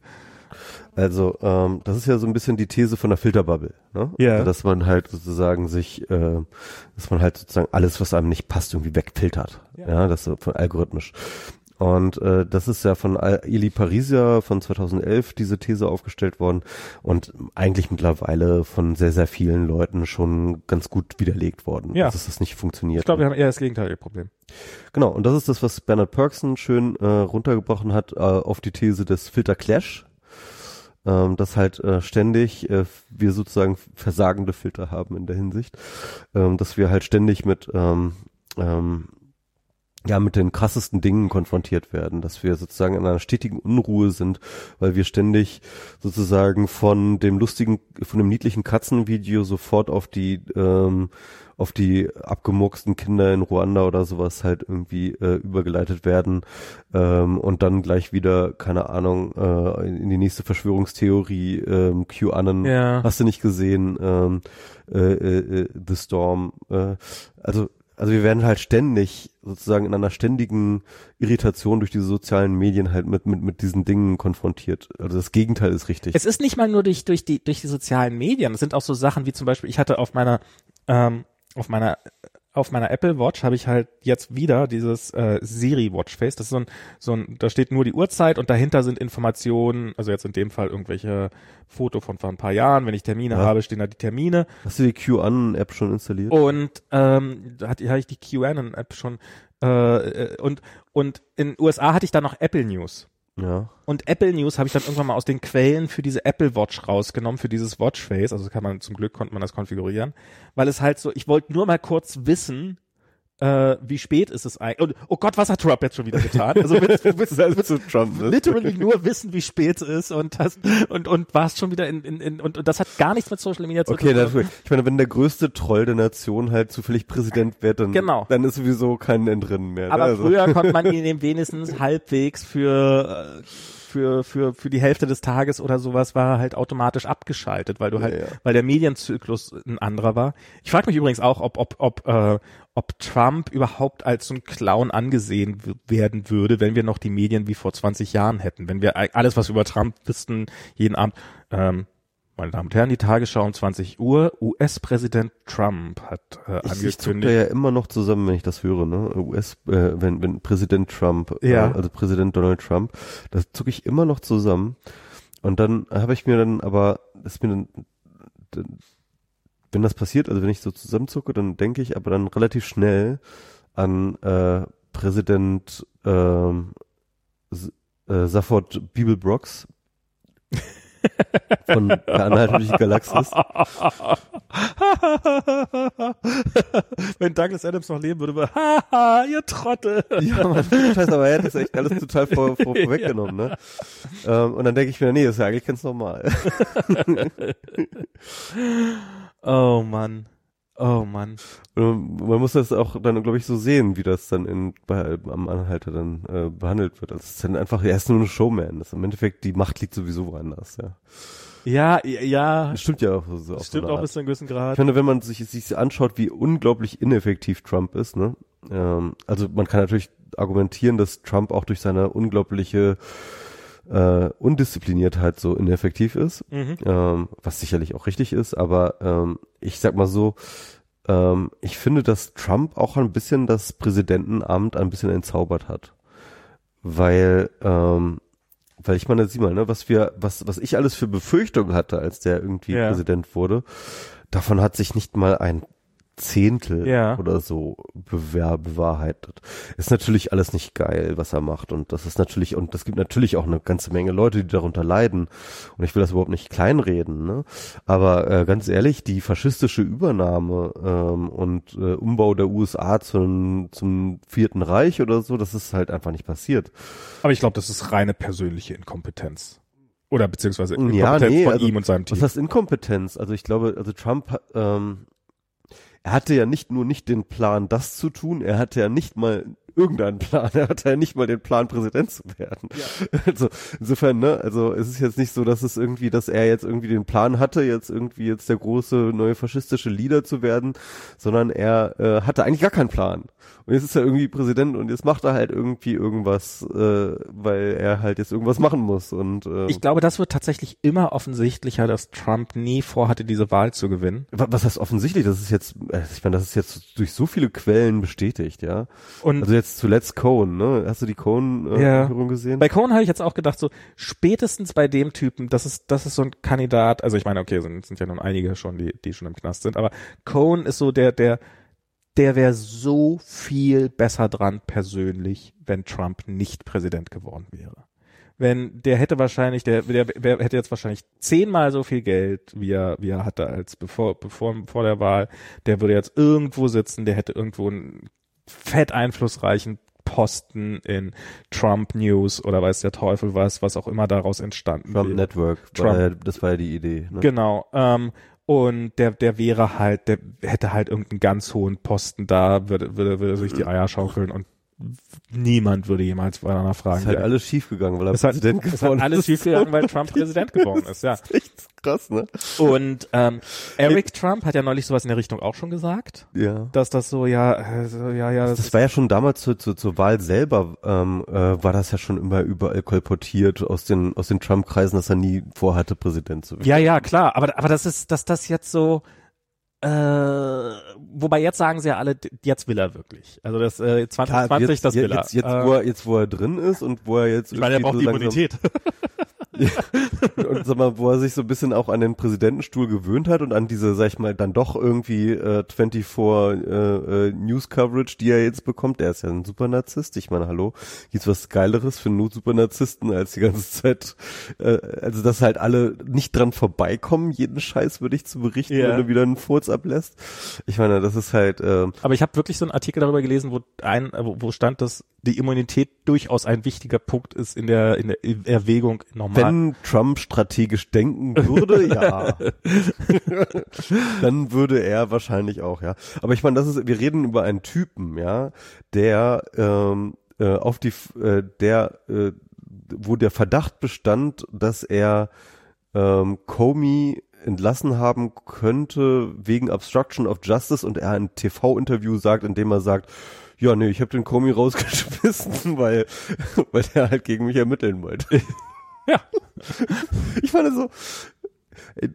Also, ähm, das ist ja so ein bisschen die These von der Filterbubble, ne? Ja. Also, dass man halt sozusagen sich, äh, dass man halt sozusagen alles, was einem nicht passt, irgendwie wegfiltert. Ja, ja das so von algorithmisch. Und äh, das ist ja von Eli Pariser von 2011 diese These aufgestellt worden und eigentlich mittlerweile von sehr, sehr vielen Leuten schon ganz gut widerlegt worden, ja. dass das nicht funktioniert. Ich glaube, wir haben eher das gegenteilige Problem. Genau, und das ist das, was Bernard Perksen schön äh, runtergebrochen hat äh, auf die These des Filter Clash. Ähm, dass halt äh, ständig äh, wir sozusagen versagende Filter haben in der Hinsicht, ähm, dass wir halt ständig mit ähm, ähm, ja mit den krassesten Dingen konfrontiert werden, dass wir sozusagen in einer stetigen Unruhe sind, weil wir ständig sozusagen von dem lustigen, von dem niedlichen Katzenvideo sofort auf die ähm, auf die abgemurksten Kinder in Ruanda oder sowas halt irgendwie äh, übergeleitet werden ähm, und dann gleich wieder, keine Ahnung, äh, in die nächste Verschwörungstheorie, ähm, QAnon, ja. hast du nicht gesehen, ähm, äh, äh, äh The Storm, äh, also also wir werden halt ständig sozusagen in einer ständigen Irritation durch diese sozialen Medien halt mit, mit, mit diesen Dingen konfrontiert. Also das Gegenteil ist richtig. Es ist nicht mal nur durch, durch die, durch die sozialen Medien. Es sind auch so Sachen wie zum Beispiel, ich hatte auf meiner, ähm, auf meiner auf meiner Apple Watch habe ich halt jetzt wieder dieses äh, Siri Watchface. Das ist so ein, so ein, da steht nur die Uhrzeit und dahinter sind Informationen, also jetzt in dem Fall irgendwelche Foto von vor ein paar Jahren. Wenn ich Termine ja. habe, stehen da die Termine. Hast du die QAnon-App schon installiert? Und ähm, da hatte ich die QAnon-App schon. Äh, äh, und und in USA hatte ich da noch Apple News. Ja. Und Apple News habe ich dann irgendwann mal aus den Quellen für diese Apple Watch rausgenommen, für dieses Watchface. Also kann man zum Glück konnte man das konfigurieren, weil es halt so, ich wollte nur mal kurz wissen, äh, wie spät ist es eigentlich? Und, oh Gott, was hat Trump jetzt schon wieder getan? Also willst, willst, willst du Trump, ne? literally nur wissen, wie spät es ist und das, und und warst schon wieder in, in, in und, und das hat gar nichts mit Social Media zu okay, tun. Okay, ich meine, wenn der größte Troll der Nation halt zufällig Präsident wird, dann, genau. dann ist sowieso kein Entrinnen mehr. Ne? Aber also. früher konnte man ihn eben wenigstens halbwegs für äh, für, für, für die Hälfte des Tages oder sowas war halt automatisch abgeschaltet, weil du halt, ja, ja. weil der Medienzyklus ein anderer war. Ich frage mich übrigens auch, ob, ob, ob, äh, ob Trump überhaupt als so ein Clown angesehen werden würde, wenn wir noch die Medien wie vor 20 Jahren hätten. Wenn wir alles, was wir über Trump wüssten, jeden Abend, ähm, meine Damen und Herren, die Tagesschau um 20 Uhr. US-Präsident Trump hat äh, ich, angekündigt. Ich ja immer noch zusammen, wenn ich das höre, ne? US, äh, wenn, wenn Präsident Trump, äh, ja. Äh, also Präsident Donald Trump, das zucke ich immer noch zusammen. Und dann habe ich mir dann aber, ist mir dann, wenn das passiert, also wenn ich so zusammenzucke, dann denke ich aber dann relativ schnell an äh, Präsident ähm, äh, Safford Bibelbrox von der Anhalt durch die Galaxis. Wenn Douglas Adams noch leben würde, würde haha, ihr Trottel. Ja, man, scheiße, aber er hat das echt alles total vor, vor, vorweggenommen, ne? Ähm, und dann denke ich mir, nee, das ist ja eigentlich ganz normal. oh Mann. Oh Mann. Und man muss das auch dann, glaube ich, so sehen, wie das dann in, bei, am Anhalter dann äh, behandelt wird. Also es ist dann einfach, er ist nur ein Showman. Das Im Endeffekt, die Macht liegt sowieso woanders, ja. Ja, ja. Das stimmt ja auch so. Stimmt auch bis zu einem gewissen Grad. Ich finde, wenn man sich, sich anschaut, wie unglaublich ineffektiv Trump ist, ne? Ähm, also man kann natürlich argumentieren, dass Trump auch durch seine unglaubliche äh, Undiszipliniertheit so ineffektiv ist, mhm. ähm, was sicherlich auch richtig ist, aber ähm, ich sag mal so, ähm, ich finde, dass Trump auch ein bisschen das Präsidentenamt ein bisschen entzaubert hat. Weil, ähm, weil ich meine, sieh mal, ne, was wir, was, was ich alles für Befürchtungen hatte, als der irgendwie ja. Präsident wurde, davon hat sich nicht mal ein Zehntel ja. oder so bewer bewahrheitet. Ist natürlich alles nicht geil, was er macht und das ist natürlich und das gibt natürlich auch eine ganze Menge Leute, die darunter leiden und ich will das überhaupt nicht kleinreden, ne? Aber äh, ganz ehrlich, die faschistische Übernahme ähm, und äh, Umbau der USA zum zum vierten Reich oder so, das ist halt einfach nicht passiert. Aber ich glaube, das ist reine persönliche Inkompetenz. Oder beziehungsweise Inkompetenz ja, nee, von also, ihm und seinem Team. Was heißt Inkompetenz? Also ich glaube, also Trump ähm, er hatte ja nicht nur nicht den Plan, das zu tun, er hatte ja nicht mal irgendeinen Plan. Er hatte ja nicht mal den Plan, Präsident zu werden. Ja. Also insofern, ne, also es ist jetzt nicht so, dass es irgendwie, dass er jetzt irgendwie den Plan hatte, jetzt irgendwie jetzt der große neue faschistische Leader zu werden, sondern er äh, hatte eigentlich gar keinen Plan. Und jetzt ist er irgendwie Präsident und jetzt macht er halt irgendwie irgendwas, äh, weil er halt jetzt irgendwas machen muss. Und äh, ich glaube, das wird tatsächlich immer offensichtlicher, dass Trump nie vorhatte, diese Wahl zu gewinnen. Was heißt offensichtlich? Das ist jetzt, äh, ich meine, das ist jetzt durch so viele Quellen bestätigt, ja. Und also jetzt zuletzt Cohen, ne? Hast du die Cohen-Führung äh, ja. gesehen? Bei Cohen habe ich jetzt auch gedacht, so spätestens bei dem Typen, das ist, das ist so ein Kandidat, also ich meine, okay, sind, sind ja nun einige schon, die, die schon im Knast sind, aber Cohen ist so der, der, der wäre so viel besser dran persönlich, wenn Trump nicht Präsident geworden wäre. Wenn der hätte wahrscheinlich, der, der, der hätte jetzt wahrscheinlich zehnmal so viel Geld, wie er, wie er hatte als bevor, bevor, vor der Wahl. Der würde jetzt irgendwo sitzen, der hätte irgendwo einen fett einflussreichen Posten in Trump News oder weiß der Teufel was, was auch immer daraus entstanden Trump wäre. Network, Trump, war, das war ja die Idee. Ne? Genau. Ähm, und der, der wäre halt, der hätte halt irgendeinen ganz hohen Posten da, würde, würde, würde sich die Eier schaukeln und niemand würde jemals einer fragen. Ist halt alles schiefgegangen, weil er Präsident hat, geworden ist. Alles schiefgegangen, weil Trump Präsident geworden ist, ja. Ist krass, ne? Und ähm, Eric Trump hat ja neulich sowas in der Richtung auch schon gesagt, Ja. dass das so, ja, äh, so, ja, ja, das, Das war ja schon damals zur, zur, zur Wahl selber, ähm, äh, war das ja schon immer überall kolportiert aus den, aus den Trump-Kreisen, dass er nie vorhatte, Präsident zu werden. Ja, ja, klar, aber, aber das ist, dass das jetzt so, äh, wobei jetzt sagen sie ja alle, jetzt will er wirklich. Also das äh, 2020, jetzt, das will jetzt, er. Jetzt, Äh, wo er, jetzt, wo er drin ist und wo er jetzt ich meine, er braucht die so langsam- Immunität. Und sag mal, wo er sich so ein bisschen auch an den Präsidentenstuhl gewöhnt hat und an diese, sag ich mal, dann doch irgendwie äh, 24 äh, äh, News Coverage, die er jetzt bekommt. Der ist ja ein super Narzisst. Ich meine, hallo, gibt's was Geileres für einen super Narzissten als die ganze Zeit, äh, also dass halt alle nicht dran vorbeikommen, jeden Scheiß würde ich zu berichten, Ja. wenn du wieder einen Furz ablässt. Ich meine, das ist halt, äh, Aber ich habe wirklich so einen Artikel darüber gelesen, wo ein, wo wo stand, dass die Immunität durchaus ein wichtiger Punkt ist in der in der Erwägung normal. Wenn Trump strategisch denken würde, ja. Dann würde er wahrscheinlich auch, ja. Aber ich meine, das ist, wir reden über einen Typen, ja, der ähm, äh, auf die, äh, der, äh, wo der Verdacht bestand, dass er ähm, Comey entlassen haben könnte wegen Obstruction of Justice und er ein TV-Interview sagt, in dem er sagt, ja, nee, ich habe den Comey rausgeschmissen, weil, weil der halt gegen mich ermitteln wollte. Ja. Ich meine so, äh,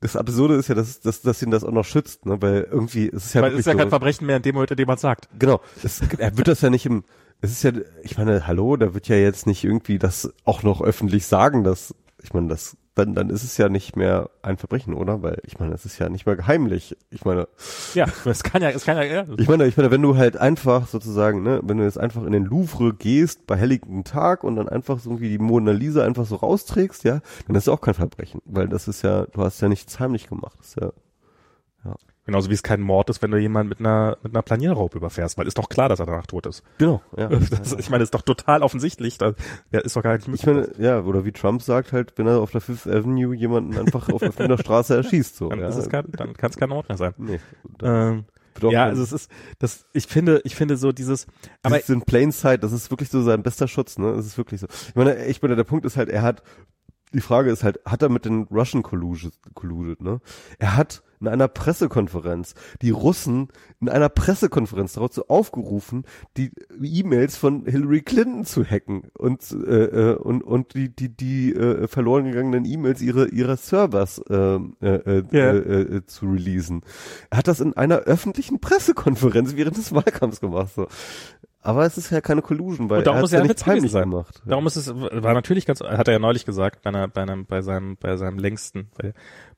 das Absurde ist ja, dass, dass, dass ihn das auch noch schützt, ne? weil irgendwie, es ist ja Weil es ist ja so, kein Verbrechen mehr in dem Moment, in dem man sagt. Genau. Es, er wird das ja nicht im, es ist ja, ich meine, hallo, da wird ja jetzt nicht irgendwie das auch noch öffentlich sagen, dass, ich meine, das, dann, dann ist es ja nicht mehr ein Verbrechen, oder? Weil, ich meine, es ist ja nicht mehr geheimlich. Ich meine, Ja, es kann ja, es kann ja, ja. ich meine, ich meine, wenn du halt einfach sozusagen, ne, wenn du jetzt einfach in den Louvre gehst bei helllichten Tag und dann einfach so wie die Mona Lisa einfach so rausträgst, ja, dann ist es auch kein Verbrechen, weil das ist ja, du hast ja nichts heimlich gemacht. Das ist ja, Genauso wie es kein Mord ist, wenn du jemanden mit einer mit einer Planierraube überfährst, weil ist doch klar, dass er danach tot ist. genau, ja. Das, ich meine, das ist doch total offensichtlich. Da, ja, ist doch gar nicht Ich meine, ja, oder wie Trump sagt halt, wenn er auf der Fifth Avenue jemanden einfach auf öffentlicher Straße erschießt, so. dann ja. ist es kein, dann kann es kein Mord mehr sein. nee, Ähm, ja, also es ist, das, ich finde, ich finde so dieses, aber Dieses in plain sight, das ist wirklich so sein bester Schutz, ne? Das ist wirklich so. Ich meine, ich meine, der Punkt ist halt, er hat, die Frage ist halt, hat er mit den Russian colluded, ne? Er hat in einer Pressekonferenz die Russen in einer Pressekonferenz dazu aufgerufen, die E-Mails von Hillary Clinton zu hacken und äh, äh, und und die die die äh, verloren gegangenen E-Mails ihre ihrer Servers äh, äh, äh, Ja. äh, äh, zu releasen. Er hat das in einer öffentlichen Pressekonferenz während des Wahlkampfs gemacht. So. Aber es ist ja keine Collusion, weil Und darum er muss ja nicht heimlich sein. gemacht. Darum ist es, war natürlich ganz, hat er ja neulich gesagt, bei, einer, bei, einem, bei, seinem, bei seinem längsten, bei,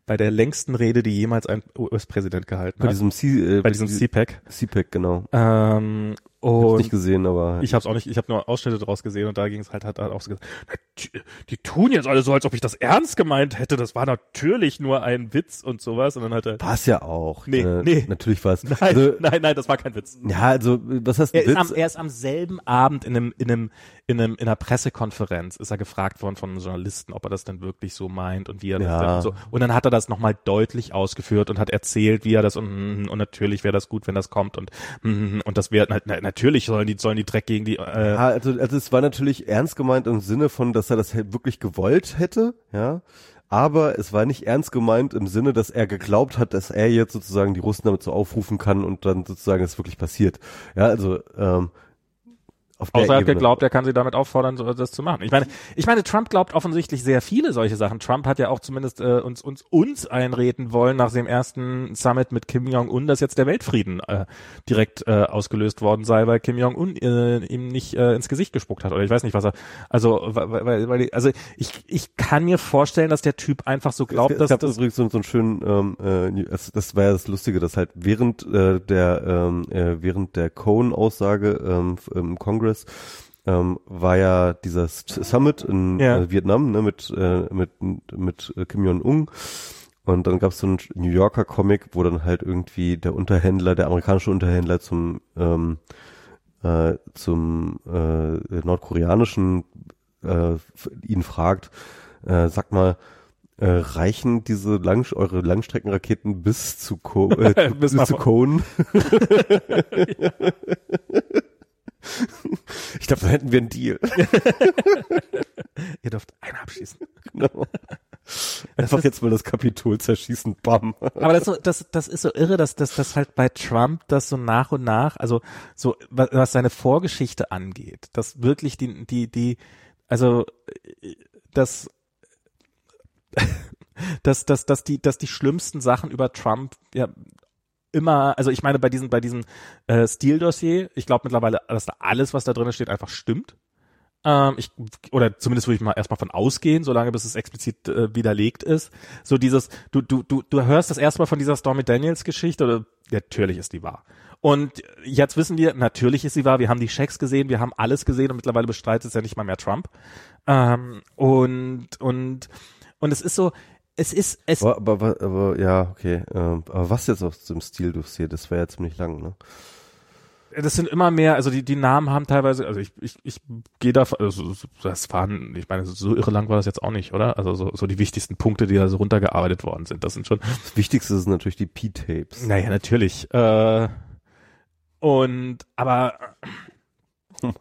bei der längsten Rede, die jemals ein US-Präsident gehalten Bei hat. diesem C, äh, bei diesem CPAC. CPAC, genau. Ähm, Ich hab's und nicht gesehen, aber ich habe es auch nicht, ich habe nur Ausschnitte draus gesehen und da ging es halt, hat er auch so gesagt, "Na, die, die tun jetzt alle so, als ob ich das ernst gemeint hätte. Das war natürlich nur ein Witz und sowas. Und dann hat er, war es ja auch. Nee, äh, nee. Natürlich war es. nein, Also, nein, nein, das war kein Witz. ja, also, was heißt Er ein ist, Witz? am, er ist am selben Abend in einem, in einem, in einem, in einer Pressekonferenz ist er gefragt worden von einem Journalisten, ob er das denn wirklich so meint und wie er das Ja. denn und so. Und dann hat er das nochmal deutlich ausgeführt und hat erzählt, wie er das und, und natürlich wäre das gut, wenn das kommt und, und das wäre, na, natürlich sollen die, sollen die Dreck gegen die, äh, ja, also, also es war natürlich ernst gemeint im Sinne von, dass er das wirklich gewollt hätte, ja. Aber es war nicht ernst gemeint im Sinne, dass er geglaubt hat, dass er jetzt sozusagen die Russen damit so aufrufen kann und dann sozusagen es wirklich passiert. Ja, also ähm, auf Außer er hat geglaubt, er kann sie damit auffordern, so, das zu machen. Ich meine, ich meine, Trump glaubt offensichtlich sehr viele solche Sachen. Trump hat ja auch zumindest äh, uns, uns, uns einreden wollen nach dem ersten Summit mit Kim Jong-un, dass jetzt der Weltfrieden äh, direkt äh, ausgelöst worden sei, weil Kim Jong-un äh, ihm nicht äh, ins Gesicht gespuckt hat. Oder ich weiß nicht, was er. Also, weil, weil, weil also ich, ich kann mir vorstellen, dass der Typ einfach so glaubt, es dass gab das. übrigens so, so einen schönen, ähm, äh, es, das war ja das Lustige, dass halt während äh, der ähm, äh, während der Cohen-Aussage ähm, f- im Kongress ähm, war ja dieser Summit in Ja. äh, Vietnam ne, mit äh, mit mit äh, Kim Jong Un und dann gab es so einen New Yorker Comic, wo dann halt irgendwie der Unterhändler, der amerikanische Unterhändler zum ähm, äh, zum äh, nordkoreanischen äh, ihn fragt, äh, sag mal, äh, reichen diese Lang eure Langstreckenraketen bis zu, Co äh, Bis bis, zu Cohen? ich glaube, da hätten wir einen Deal. Ihr dürft einen abschließen. Genau. Einfach jetzt mal das Kapitol zerschießen, bam. Aber das, das, das ist so irre, dass das dass halt bei Trump das so nach und nach, also so was, was seine Vorgeschichte angeht, dass wirklich die die die also das dass dass dass die dass die schlimmsten Sachen über Trump ja immer, also ich meine bei diesem bei diesem äh, Stil-Dossier, ich glaube mittlerweile, dass da alles, was da drin steht, einfach stimmt. Ähm, ich, oder zumindest würde ich mal erstmal von ausgehen, solange bis es explizit äh, widerlegt ist. So dieses, du, du, du, du hörst das erstmal von dieser Stormy Daniels Geschichte oder natürlich ist die wahr. Und jetzt wissen wir, natürlich ist sie wahr, wir haben die Schecks gesehen, wir haben alles gesehen und mittlerweile bestreitet es ja nicht mal mehr Trump. Ähm, und, und, und es ist so, es ist, es. Aber, aber, aber ja, okay. Ähm, aber was jetzt aus dem Stil-Dossier, das war ja ziemlich lang, ne? das sind immer mehr, also die, die Namen haben teilweise, also ich, ich, ich gehe da, also das waren, ich meine, so irre lang war das jetzt auch nicht, oder? Also so, so die wichtigsten Punkte, die da so runtergearbeitet worden sind, das sind schon. Das Wichtigste sind natürlich die P-Tapes. Naja, natürlich. Äh, und, aber,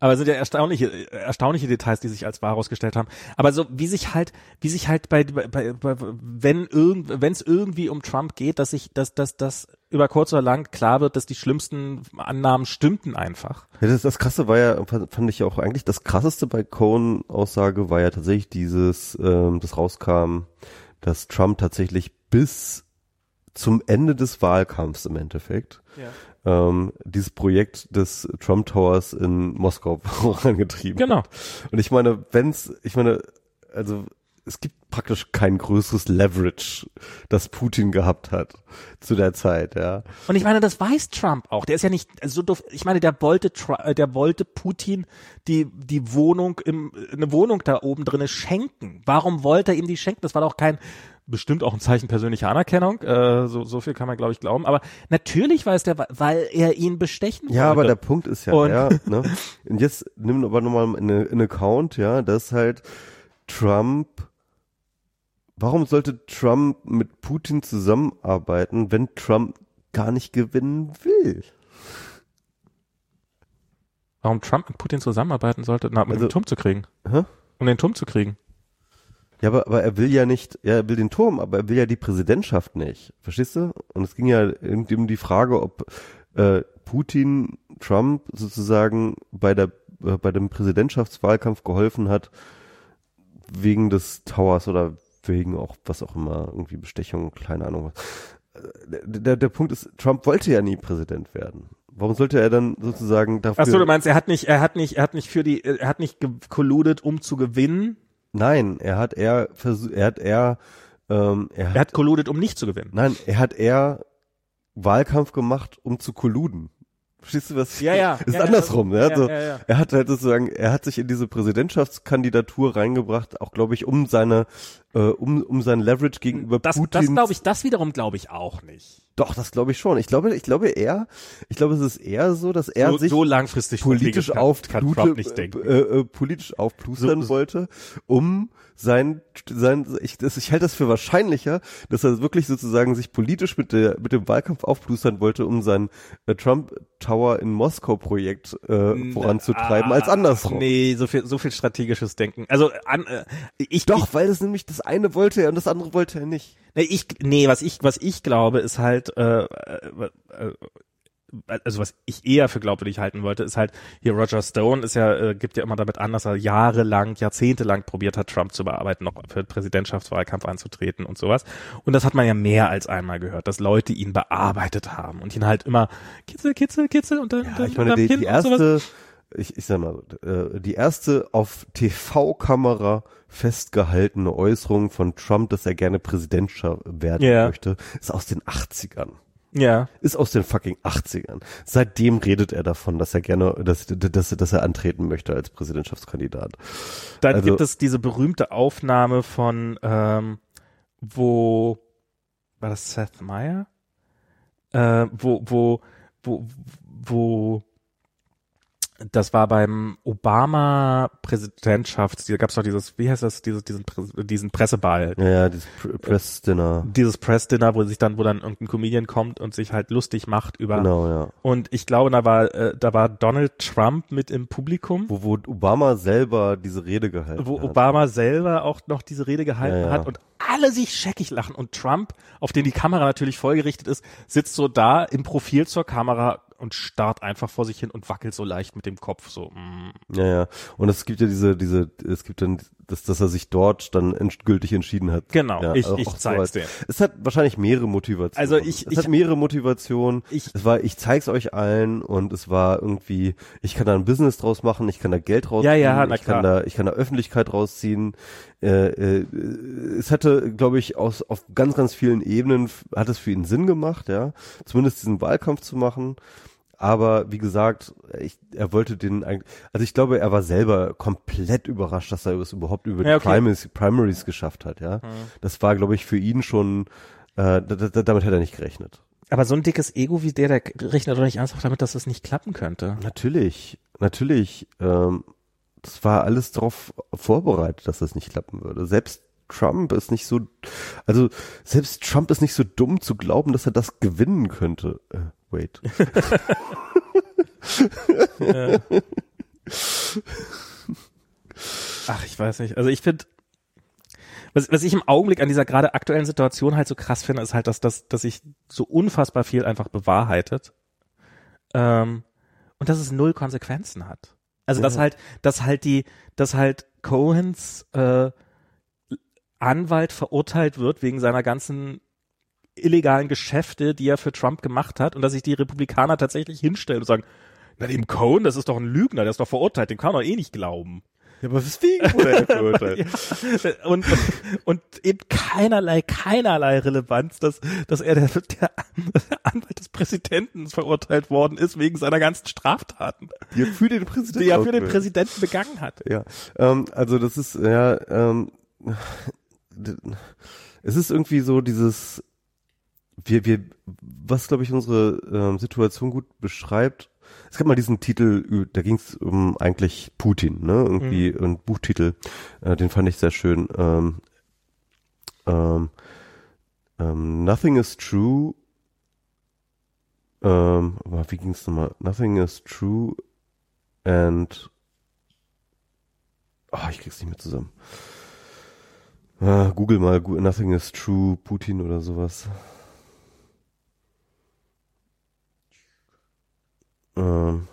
aber es sind ja erstaunliche, erstaunliche Details, die sich als wahr herausgestellt haben. Aber so wie sich halt, wie sich halt bei, bei, bei wenn irgend, wenn es irgendwie um Trump geht, dass sich, dass, dass, dass über kurz oder lang klar wird, dass die schlimmsten Annahmen stimmten einfach. Ja, das, das Krasse war ja, fand ich ja auch eigentlich, das Krasseste bei Cohen-Aussage war ja tatsächlich dieses, ähm, das rauskam, dass Trump tatsächlich bis zum Ende des Wahlkampfs im Endeffekt ja ähm, dieses Projekt des Trump Towers in Moskau vorangetrieben genau. hat. Und ich meine, wenn's, ich meine, also es gibt praktisch kein größeres Leverage, das Putin gehabt hat zu der Zeit, ja. Und ich meine, das weiß Trump auch. Der ist ja nicht so doof. Ich meine, der wollte, äh, der wollte Putin die die Wohnung im eine Wohnung da oben drinne schenken. Warum wollte er ihm die schenken? Das war doch kein bestimmt auch ein Zeichen persönlicher Anerkennung. Äh, so, so viel kann man, glaube ich, glauben. Aber natürlich weiß der, weil er ihn bestechen wollte. Ja, aber der Punkt ist ja, und, ja ne? und jetzt nimm aber nochmal einen Account, ja, dass halt Trump Warum sollte Trump mit Putin zusammenarbeiten, wenn Trump gar nicht gewinnen will? Warum Trump mit Putin zusammenarbeiten sollte, na, um also, den Turm zu kriegen? Hä? Um den Turm zu kriegen. Ja, aber, aber er will ja nicht, ja, er will den Turm, aber er will ja die Präsidentschaft nicht. Verstehst du? Und es ging ja irgendwie um die Frage, ob äh, Putin Trump sozusagen bei der äh, bei dem Präsidentschaftswahlkampf geholfen hat wegen des Towers oder wegen auch was auch immer irgendwie Bestechung, keine Ahnung was. Äh, der, der Punkt ist, Trump wollte ja nie Präsident werden. Warum sollte er dann sozusagen dafür? Ach so, du meinst, er hat nicht, er hat nicht, er hat nicht für die, er hat nicht kolludet, um zu gewinnen, Nein, er hat eher versucht, er hat eher, ähm, er hat, er hat kolludet, um nicht zu gewinnen. Nein, er hat eher Wahlkampf gemacht, um zu kolluden. Verstehst du was? Ja, ja. Ist ja, andersrum. Ja, also, ja, ja, Er hat halt sozusagen, er hat sich in diese Präsidentschaftskandidatur reingebracht, auch glaube ich, um seine, äh, um, um sein Leverage gegenüber das, Putin. Das glaube ich, das wiederum glaube ich auch nicht. Doch, das glaube ich schon. Ich glaube, ich glaube eher, ich glaube, es ist eher so, dass er so, sich so langfristig politisch auf kann, kann nicht denken. Äh, äh, politisch aufplustern so, wollte, um sein, sein, ich, das, ich halte das für wahrscheinlicher, dass er wirklich sozusagen sich politisch mit der, mit dem Wahlkampf aufplustern wollte, um sein äh, Trump Tower in Moskau Projekt äh, voranzutreiben, ah, als andersrum. Nee, so viel, so viel strategisches Denken. Also, an, äh, ich, Doch, ich, weil es nämlich das eine wollte er und das andere wollte er nicht. Nee, ich, nee, was ich, was ich glaube, ist halt, äh, äh, äh also was ich eher für glaubwürdig halten wollte, ist halt, hier Roger Stone ist ja, äh, gibt ja immer damit an, dass er jahrelang, jahrzehntelang probiert hat, Trump zu bearbeiten, noch für den Präsidentschaftswahlkampf anzutreten und sowas. Und das hat man ja mehr als einmal gehört, dass Leute ihn bearbeitet haben und ihn halt immer kitzel, kitzel, kitzel und dann, ja, dann, ich meine, die, die erste, ich, ich sag mal, äh, die erste auf TV-Kamera festgehaltene Äußerung von Trump, dass er gerne Präsident werden yeah. möchte, ist aus den 80ern. Ja. Ist aus den fucking 80ern. Seitdem redet er davon, dass er gerne, dass, dass, dass er antreten möchte als Präsidentschaftskandidat. Dann also, gibt es diese berühmte Aufnahme von, ähm, wo, war das Seth Meyer? Äh, wo, wo, wo, wo das war beim Obama-Präsidentschafts, da gab es doch dieses, wie heißt das, dieses, diesen, diesen Presseball. Ja, ja, dieses Press-Dinner. Dieses Press-Dinner, wo sich dann, wo dann irgendein Comedian kommt und sich halt lustig macht über. Genau, ja. Und ich glaube, da war, äh, da war Donald Trump mit im Publikum. Wo, wo Obama selber diese Rede gehalten wo hat. Obama selber auch noch diese Rede gehalten Ja, ja. hat und alle sich scheckig lachen und Trump, auf den die Kamera natürlich vollgerichtet ist, sitzt so da im Profil zur Kamera und starrt einfach vor sich hin und wackelt so leicht mit dem Kopf so. Mm. Ja, ja. Und es gibt ja diese, diese, es gibt dann, dass, dass er sich dort dann endgültig entschieden hat. Genau, ja, ich, auch- ich auch zeig's dir. Es hat wahrscheinlich mehrere Motivationen. Also ich- es ich- hat mehrere Motivationen. Ich- es war, ich zeig's euch allen und es war irgendwie, ich kann da ein Business draus machen, ich kann da Geld rausziehen, Ja, ja, na ich kann da, ich kann da Öffentlichkeit rausziehen. Äh, äh, es hatte, glaube ich, aus, auf ganz, ganz vielen Ebenen hat es für ihn Sinn gemacht, ja, zumindest diesen Wahlkampf zu machen. Aber wie gesagt, ich, er wollte den eigentlich, also ich glaube, er war selber komplett überrascht, dass er es überhaupt über Ja, die okay. Primaries, Primaries geschafft hat, ja. Das war, glaube ich, für ihn schon, äh, da, da, damit hätte er nicht gerechnet. Aber so ein dickes Ego wie der, der rechnet doch nicht ernsthaft damit, dass das nicht klappen könnte. Natürlich, natürlich, ähm, das war alles darauf vorbereitet, dass das nicht klappen würde. Selbst Trump ist nicht so, also selbst Trump ist nicht so dumm zu glauben, dass er das gewinnen könnte. Wait. Ach, ich weiß nicht. Also ich finde, was, was ich im Augenblick an dieser gerade aktuellen Situation halt so krass finde, ist halt, dass, dass, dass sich so unfassbar viel einfach bewahrheitet. Ähm, und dass es null Konsequenzen hat. Also dass Ja. halt, dass halt die, dass halt Cohens äh, Anwalt verurteilt wird wegen seiner ganzen illegalen Geschäfte, die er für Trump gemacht hat und dass sich die Republikaner tatsächlich hinstellen und sagen, na dem Cohen, das ist doch ein Lügner, der ist doch verurteilt, den kann man doch eh nicht glauben. Ja, aber weswegen wurde er verurteilt? Ja, und, und, eben keinerlei, keinerlei Relevanz, dass, dass er der, der, Anwalt des Präsidenten verurteilt worden ist wegen seiner ganzen Straftaten, Die er für den Präsidenten die er für den. Präsidenten begangen hat. Ja, ähm, also das ist, ja, ähm, es ist irgendwie so dieses, wir, wir, was glaube ich unsere ähm, Situation gut beschreibt. Es gab mal diesen Titel, da ging es um eigentlich Putin, ne? Irgendwie ein Buchtitel, äh, den fand ich sehr schön. Ähm, ähm, ähm, Nothing is true. Ähm, aber wie ging es nochmal? Nothing is true and Ah, ich krieg's nicht mehr zusammen. Ah, Google mal, Nothing is True, Putin oder sowas. Ähm.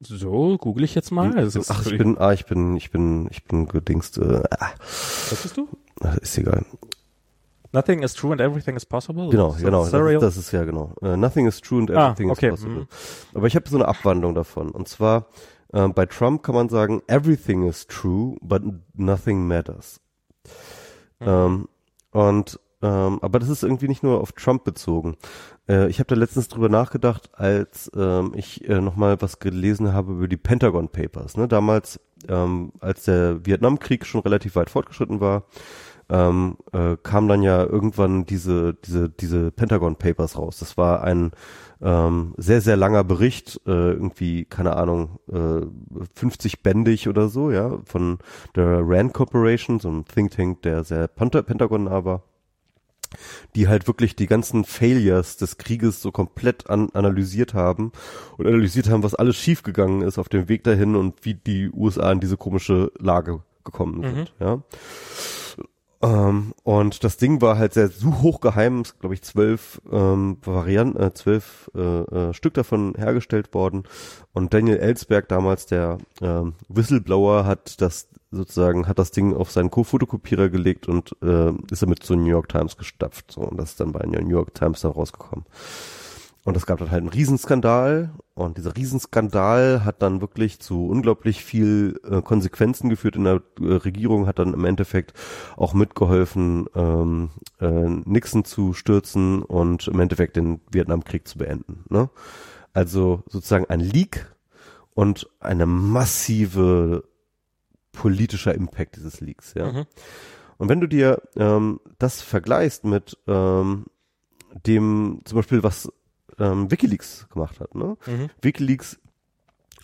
So, google ich jetzt mal. Also, das Ach, ich bin, ah, ich bin, ich bin, ich bin gedingst, äh, ah, Was bist du? ist egal. Nothing is true and everything is possible. Genau, So, genau, das, Serial. ist- das ist ja genau. Äh, nothing is true and Ah, everything okay, is possible. mhm. Aber ich habe so eine Abwandlung davon. Und zwar, ähm, bei Trump kann man sagen, everything is true, but nothing matters. Mhm. Ähm, und ähm, aber das ist irgendwie nicht nur auf Trump bezogen. Äh, ich habe da letztens drüber nachgedacht, als ähm, ich äh, nochmal was gelesen habe über die Pentagon Papers. Ne? Damals, ähm, als der Vietnamkrieg schon relativ weit fortgeschritten war, ähm, äh, kam dann ja irgendwann diese diese diese Pentagon Papers raus. Das war ein ähm, sehr sehr langer Bericht, äh, irgendwie keine Ahnung, äh, 50 bändig oder so, ja, von der Rand Corporation, so ein Think Tank, der sehr Penta Pentagon nah war die halt wirklich die ganzen Failures des Krieges so komplett an, analysiert haben und analysiert haben, was alles schiefgegangen ist auf dem Weg dahin und wie die USA in diese komische Lage gekommen sind, ja. Ähm, und das Ding war halt sehr so hochgeheim, es glaube ich zwölf ähm, Varianten, äh, zwölf äh, äh, Stück davon hergestellt worden. Und Daniel Ellsberg damals, der ähm, Whistleblower, hat das sozusagen, hat das Ding auf seinen Co-Fotokopierer gelegt und äh, ist damit zur New York Times gestapft. So, und das ist dann bei der New York Times dann rausgekommen. Und es gab dann halt einen Riesenskandal und dieser Riesenskandal hat dann wirklich zu unglaublich viel äh, Konsequenzen geführt in der äh, Regierung, hat dann im Endeffekt auch mitgeholfen, ähm, äh, Nixon zu stürzen und im Endeffekt den Vietnamkrieg zu beenden. Ne? Also sozusagen ein Leak und eine massive politischer Impact dieses Leaks, ja. Mhm. Und wenn du dir ähm, das vergleichst mit ähm, dem zum Beispiel, was ähm, WikiLeaks gemacht hat, ne? Mhm. WikiLeaks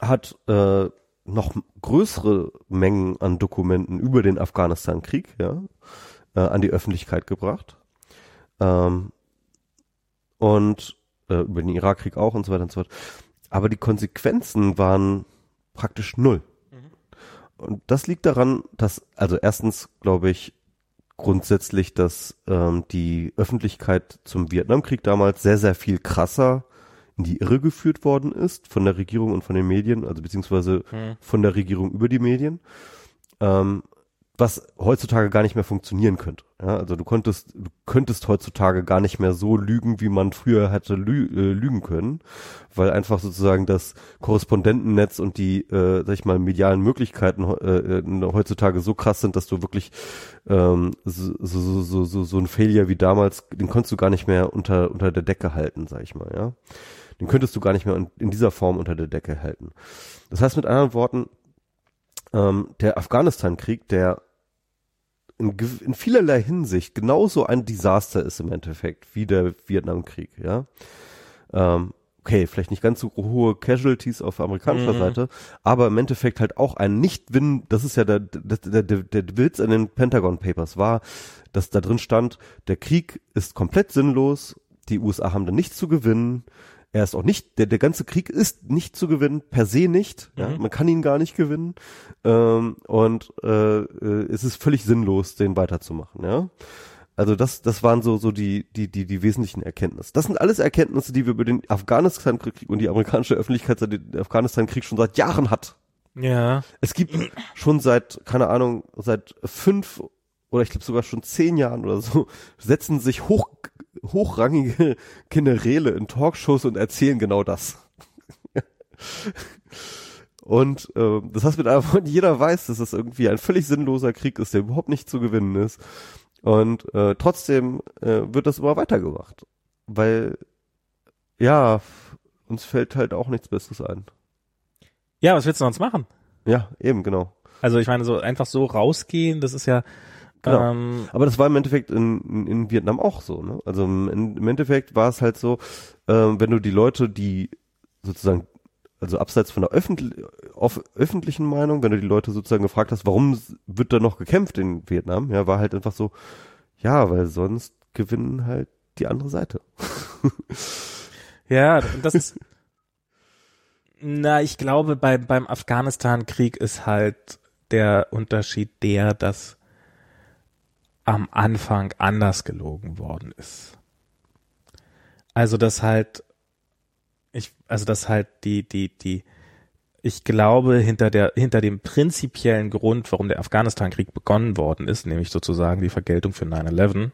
hat äh, noch größere Mengen an Dokumenten über den Afghanistan-Krieg, ja, äh, an die Öffentlichkeit gebracht. Ähm, und äh, über den Irakkrieg auch und so weiter und so fort. Aber die Konsequenzen waren praktisch null. Mhm. Und das liegt daran, dass, also erstens glaube ich grundsätzlich, dass ähm, die Öffentlichkeit zum Vietnamkrieg damals sehr, sehr viel krasser in die Irre geführt worden ist von der Regierung und von den Medien, also beziehungsweise mhm. von der Regierung über die Medien. Ähm, was heutzutage gar nicht mehr funktionieren könnte. Ja, also du konntest, du könntest heutzutage gar nicht mehr so lügen, wie man früher hätte lü äh, lügen können, weil einfach sozusagen das Korrespondentennetz und die, äh, sag ich mal, medialen Möglichkeiten äh, äh, heutzutage so krass sind, dass du wirklich ähm, so, so, so, so, so ein Failure wie damals, den konntest du gar nicht mehr unter, unter der Decke halten, sag ich mal, ja. Den könntest du gar nicht mehr in, in dieser Form unter der Decke halten. Das heißt mit anderen Worten, ähm, der Afghanistan-Krieg, der in, in vielerlei Hinsicht genauso ein Desaster ist im Endeffekt wie der Vietnamkrieg, ja. Ähm, okay, vielleicht nicht ganz so hohe Casualties auf amerikanischer mhm. Seite, aber im Endeffekt halt auch ein Nicht-Win, das ist ja der, der, der, der, der Witz in den Pentagon Papers war, dass da drin stand, der Krieg ist komplett sinnlos, die USA haben da nichts zu gewinnen, er ist auch nicht, der, der ganze Krieg ist nicht zu gewinnen, per se nicht. Mhm. Ja, man kann ihn gar nicht gewinnen. Ähm, und äh, äh, es ist völlig sinnlos, den weiterzumachen, ja. Also das, das waren so, so die, die, die, die wesentlichen Erkenntnisse. Das sind alles Erkenntnisse, die wir über den Afghanistan-Krieg und die amerikanische Öffentlichkeit seit dem Afghanistan-Krieg schon seit Jahren hat. Ja. Es gibt schon seit, keine Ahnung, seit fünf oder ich glaube sogar schon zehn Jahren oder so, setzen sich hoch, hochrangige Generäle in Talkshows und erzählen genau das. und äh, das heißt mit einfach, jeder weiß, dass das irgendwie ein völlig sinnloser Krieg ist, der überhaupt nicht zu gewinnen ist. Und äh, trotzdem äh, wird das immer weitergemacht. Weil, ja, uns fällt halt auch nichts Besseres ein. Ja, was willst du sonst machen? Ja, eben, genau. Also ich meine, so einfach so rausgehen, das ist ja, Genau. Ähm, Aber das war im Endeffekt in, in, in Vietnam auch so. Ne? Also im, im Endeffekt war es halt so, äh, wenn du die Leute, die sozusagen, also abseits von der öffentlich, öffentlichen Meinung, wenn du die Leute sozusagen gefragt hast, warum wird da noch gekämpft in Vietnam, ja, war halt einfach so, ja, weil sonst gewinnen halt die andere Seite. ja, das ist, na, ich glaube, bei, beim Afghanistan-Krieg ist halt der Unterschied der, dass am Anfang anders gelogen worden ist. Also dass halt ich also dass halt die die die ich glaube hinter der hinter dem prinzipiellen Grund, warum der Afghanistan-Krieg begonnen worden ist, nämlich sozusagen die Vergeltung für 9/11.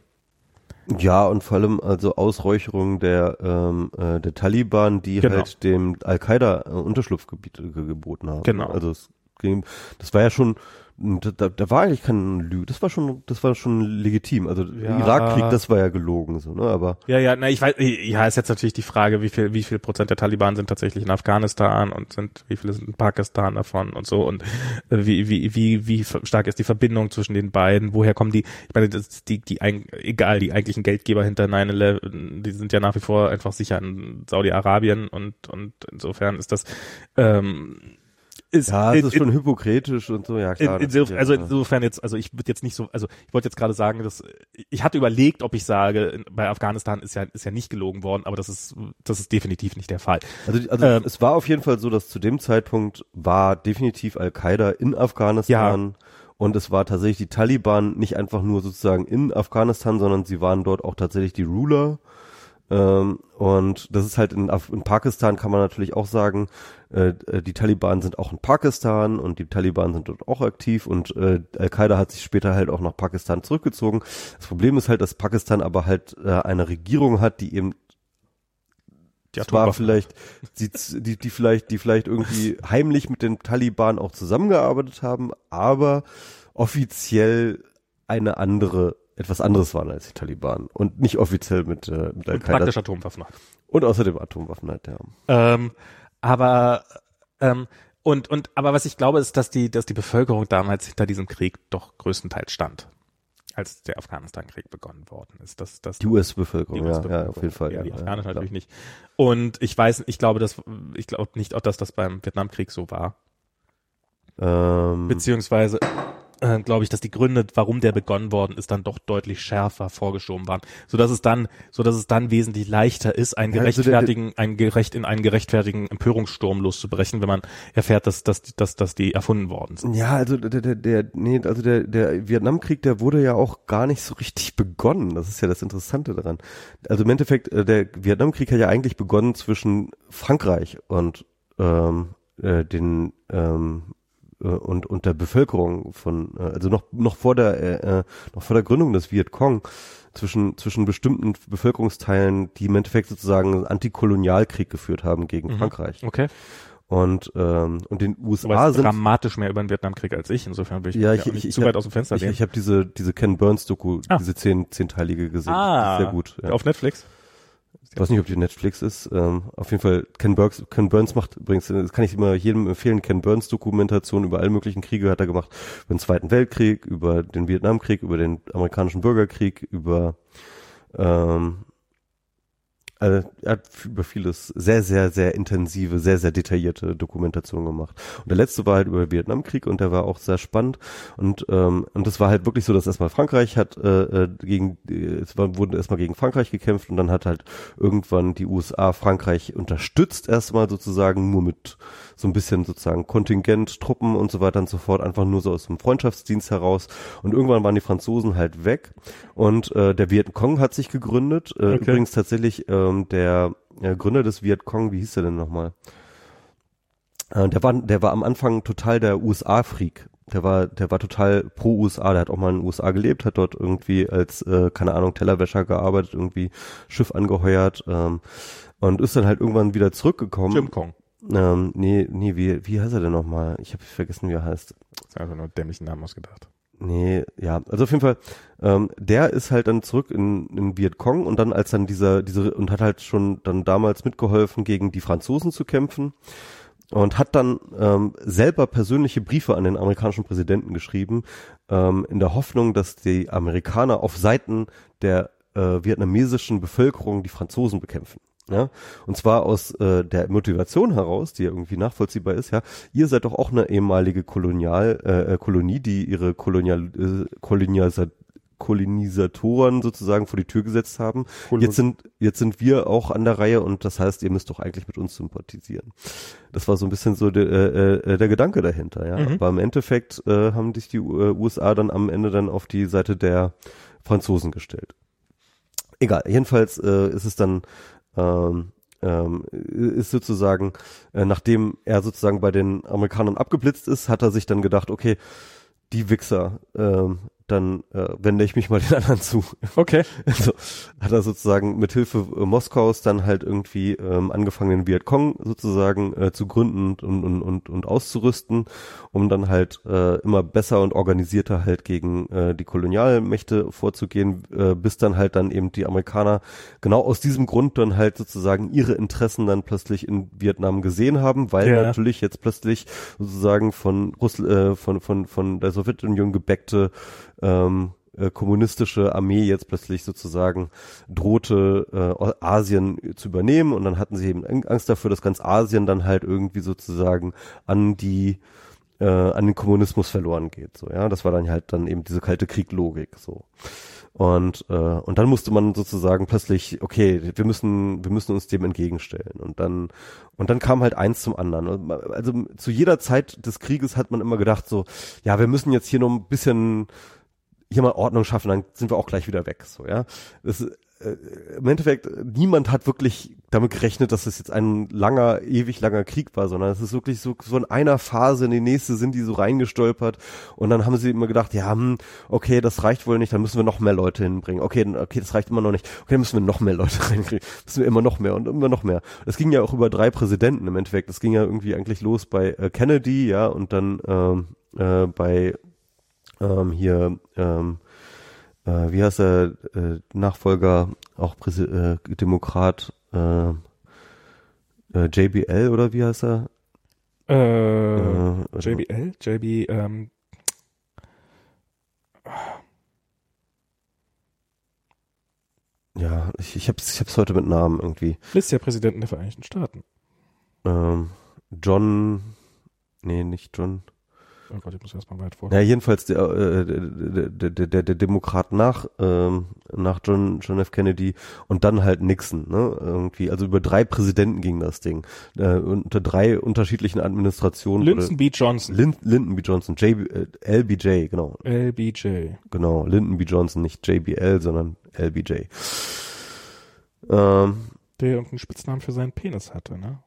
Ja, und vor allem also Ausräucherung der ähm, äh, der Taliban, die genau. halt dem Al-Qaida äh, Unterschlupfgebiete geboten haben. Genau. Also es ging, das war ja schon da, da war eigentlich kein Lüge, das war schon, das war schon legitim. Also ja. Irakkrieg, das war ja gelogen, so, ne? Aber ja, ja, na, ich weiß, ja, ist jetzt natürlich die Frage, wie viel, wie viel Prozent der Taliban sind tatsächlich in Afghanistan und sind, wie viele sind in Pakistan davon und so und äh, wie, wie, wie, wie stark ist die Verbindung zwischen den beiden? Woher kommen die? Ich meine, das, die, die, egal, die eigentlichen Geldgeber hinter 9/11, die sind ja nach wie vor einfach sicher in Saudi-Arabien und und insofern ist das ähm, ist, ja, das ist in, schon hypokritisch und so, ja klar. In, in, also insofern jetzt, also ich würde jetzt nicht so, also ich wollte jetzt gerade sagen, dass ich hatte überlegt, ob ich sage, bei Afghanistan ist ja ist ja nicht gelogen worden, aber das ist das ist definitiv nicht der Fall. Also, also ähm, es war auf jeden Fall so, dass zu dem Zeitpunkt war definitiv Al-Qaida in Afghanistan. Ja. Und es war tatsächlich die Taliban nicht einfach nur sozusagen in Afghanistan, sondern sie waren dort auch tatsächlich die Ruler. Ähm, und das ist halt in, in, Pakistan kann man natürlich auch sagen, äh, äh, die Taliban sind auch in Pakistan und die Taliban sind dort auch aktiv und äh, Al-Qaida hat sich später halt auch nach Pakistan zurückgezogen. Das Problem ist halt, dass Pakistan aber halt äh, eine Regierung hat, die eben die zwar vielleicht, die, die, die vielleicht, die vielleicht irgendwie heimlich mit den Taliban auch zusammengearbeitet haben, aber offiziell eine andere etwas anderes waren als die Taliban und nicht offiziell mit, äh, mit Und praktisch Atomwaffen hat. Und außerdem Atomwaffen hat, ja. Ähm, aber ähm, Und, und, aber was ich glaube, ist, dass die, dass die Bevölkerung damals hinter diesem Krieg doch größtenteils stand. Als der Afghanistan-Krieg begonnen worden ist. Das, das die US-Bevölkerung, US ja, ja, auf jeden Fall. Ja, die ja, Afghanische ja, natürlich nicht. Und ich weiß, ich glaube, dass, ich glaube nicht auch, dass das beim Vietnamkrieg so war. Ähm, Beziehungsweise, äh, glaube ich, dass die Gründe, warum der begonnen worden ist, dann doch deutlich schärfer vorgeschoben waren, so dass es dann, so dass es dann wesentlich leichter ist, einen also gerechtfertigen, einen gerecht in einen gerechtfertigen Empörungssturm loszubrechen, wenn man erfährt, dass, dass, dass, dass die erfunden worden sind. Ja, also der, der, der, nee, also der, der Vietnamkrieg, der wurde ja auch gar nicht so richtig begonnen. Das ist ja das Interessante daran. Also im Endeffekt, äh, der Vietnamkrieg hat ja eigentlich begonnen zwischen Frankreich und ähm, äh, den ähm, äh, und und der Bevölkerung von, äh, also noch noch vor der äh, äh, noch vor der Gründung des Vietcong zwischen zwischen bestimmten Bevölkerungsteilen, die im Endeffekt sozusagen einen Antikolonialkrieg geführt haben gegen Mhm. Frankreich. Okay. Und ähm, und den Du USA weißt sind dramatisch mehr über den Vietnamkrieg als ich, insofern will ich, Ja, ich- nicht ich- zu ich weit hab- aus dem Fenster Ich, ich habe diese, diese Ken Burns Doku, Ah. diese zehn, zehnteilige gesehen. Ah, Sehr gut. Ja. Auf Netflix? Ich weiß nicht, ob die Netflix ist. Ähm, auf jeden Fall, Ken, Burns, Ken Burns macht übrigens, das kann ich immer jedem empfehlen, Ken Burns Dokumentation über alle möglichen Kriege hat er gemacht. Über den Zweiten Weltkrieg, über den Vietnamkrieg, über den amerikanischen Bürgerkrieg, über ähm, also er hat über vieles sehr, sehr, sehr intensive, sehr, sehr detaillierte Dokumentation gemacht. Und der letzte war halt über den Vietnamkrieg und der war auch sehr spannend. Und ähm, und das war halt wirklich so, dass erstmal Frankreich hat äh, äh, gegen, äh, es war, wurden erstmal gegen Frankreich gekämpft und dann hat halt irgendwann die USA Frankreich unterstützt erstmal sozusagen nur mit so ein bisschen sozusagen Kontingent, Truppen und so weiter und so fort, einfach nur so aus dem Freundschaftsdienst heraus. Und irgendwann waren die Franzosen halt weg und äh, der Vietcong hat sich gegründet. Äh, Okay. Übrigens tatsächlich ähm, der äh, Gründer des Vietcong, wie hieß der denn nochmal? Äh, der war, der war am Anfang total der USA-Freak. Der war, der war total pro USA. Der hat auch mal in den USA gelebt, hat dort irgendwie als, äh, keine Ahnung, Tellerwäscher gearbeitet, irgendwie Schiff angeheuert ähm, und ist dann halt irgendwann wieder zurückgekommen. Jim Kong. Ähm, nee, nee, wie, wie heißt er denn nochmal? Ich habe vergessen, wie er heißt. Das ist einfach nur dämlichen Namen ausgedacht. Nee, ja, also auf jeden Fall, ähm, der ist halt dann zurück in, in Vietcong und dann als dann dieser, diese, und hat halt schon dann damals mitgeholfen, gegen die Franzosen zu kämpfen und hat dann ähm, selber persönliche Briefe an den amerikanischen Präsidenten geschrieben, ähm, in der Hoffnung, dass die Amerikaner auf Seiten der äh, vietnamesischen Bevölkerung die Franzosen bekämpfen. Ja, und zwar aus äh, der Motivation heraus, die ja irgendwie nachvollziehbar ist, ja, ihr seid doch auch eine ehemalige Kolonial, äh, äh, Kolonie, die ihre Kolonial, äh, Kolonialisa Kolonisatoren sozusagen vor die Tür gesetzt haben. Kolon- Jetzt sind, jetzt sind wir auch an der Reihe und das heißt, ihr müsst doch eigentlich mit uns sympathisieren. Das war so ein bisschen so der, äh, äh, der Gedanke dahinter, ja. Mhm. Aber im Endeffekt äh, haben sich die äh, USA dann am Ende dann auf die Seite der Franzosen gestellt. Egal, jedenfalls äh, ist es dann ähm, ähm, ist sozusagen, äh, nachdem er sozusagen bei den Amerikanern abgeblitzt ist, hat er sich dann gedacht, okay, die Wichser, ähm, dann äh, wende ich mich mal den anderen zu. Okay. Also hat er sozusagen mit Hilfe äh, Moskaus dann halt irgendwie ähm, angefangen, den Vietcong sozusagen äh, zu gründen und, und, und, und auszurüsten, um dann halt äh, immer besser und organisierter halt gegen äh, die Kolonialmächte vorzugehen, äh, bis dann halt dann eben die Amerikaner genau aus diesem Grund dann halt sozusagen ihre Interessen dann plötzlich in Vietnam gesehen haben, weil Ja. natürlich jetzt plötzlich sozusagen von Russland, äh, von, von, von der Sowjetunion gebäckte ähm, äh, kommunistische Armee jetzt plötzlich sozusagen drohte, äh, Asien zu übernehmen und dann hatten sie eben Angst dafür, dass ganz Asien dann halt irgendwie sozusagen an die äh, an den Kommunismus verloren geht. So, ja, das war dann halt dann eben diese kalte Krieg-Logik so. Und äh, und dann musste man sozusagen plötzlich, okay, wir müssen wir müssen uns dem entgegenstellen und dann und dann kam halt eins zum anderen. Also zu jeder Zeit des Krieges hat man immer gedacht so, ja, wir müssen jetzt hier noch ein bisschen hier mal Ordnung schaffen, dann sind wir auch gleich wieder weg. So, ja. Das, äh, Im Endeffekt, niemand hat wirklich damit gerechnet, dass es jetzt ein langer, ewig langer Krieg war, sondern es ist wirklich so, so in einer Phase in die nächste sind die so reingestolpert und dann haben sie immer gedacht, ja, hm, okay, das reicht wohl nicht, dann müssen wir noch mehr Leute hinbringen. Okay, okay, das reicht immer noch nicht. Okay, dann müssen wir noch mehr Leute reinkriegen. Müssen wir immer noch mehr und immer noch mehr. Es ging ja auch über drei Präsidenten im Endeffekt. Das ging ja irgendwie eigentlich los bei äh, Kennedy, ja, und dann ähm, äh, bei ähm, hier, ähm, äh, wie heißt der äh, Nachfolger, auch Präsi äh, Demokrat, äh, äh, JBL oder wie heißt er? Äh, Äh, JBL? JB, ähm, Ja, ich, ich hab's, ich hab's heute mit Namen irgendwie. ist ja Präsidenten der Vereinigten Staaten. Ähm, John, nee, nicht John. Oh Gott, ich muss erstmal weit vor. Ja, jedenfalls der, äh, der, der, der, der Demokrat nach, ähm, nach John, John F. Kennedy und dann halt Nixon, ne? Irgendwie, also über drei Präsidenten ging das Ding. Äh, unter drei unterschiedlichen Administrationen. Lyndon B. Johnson. Lin, Lyndon B. Johnson, J, äh, LBJ, genau. LBJ. Genau, Lyndon B. Johnson, nicht JBL, sondern LBJ. Ähm, Der irgendeinen Spitznamen für seinen Penis hatte, ne?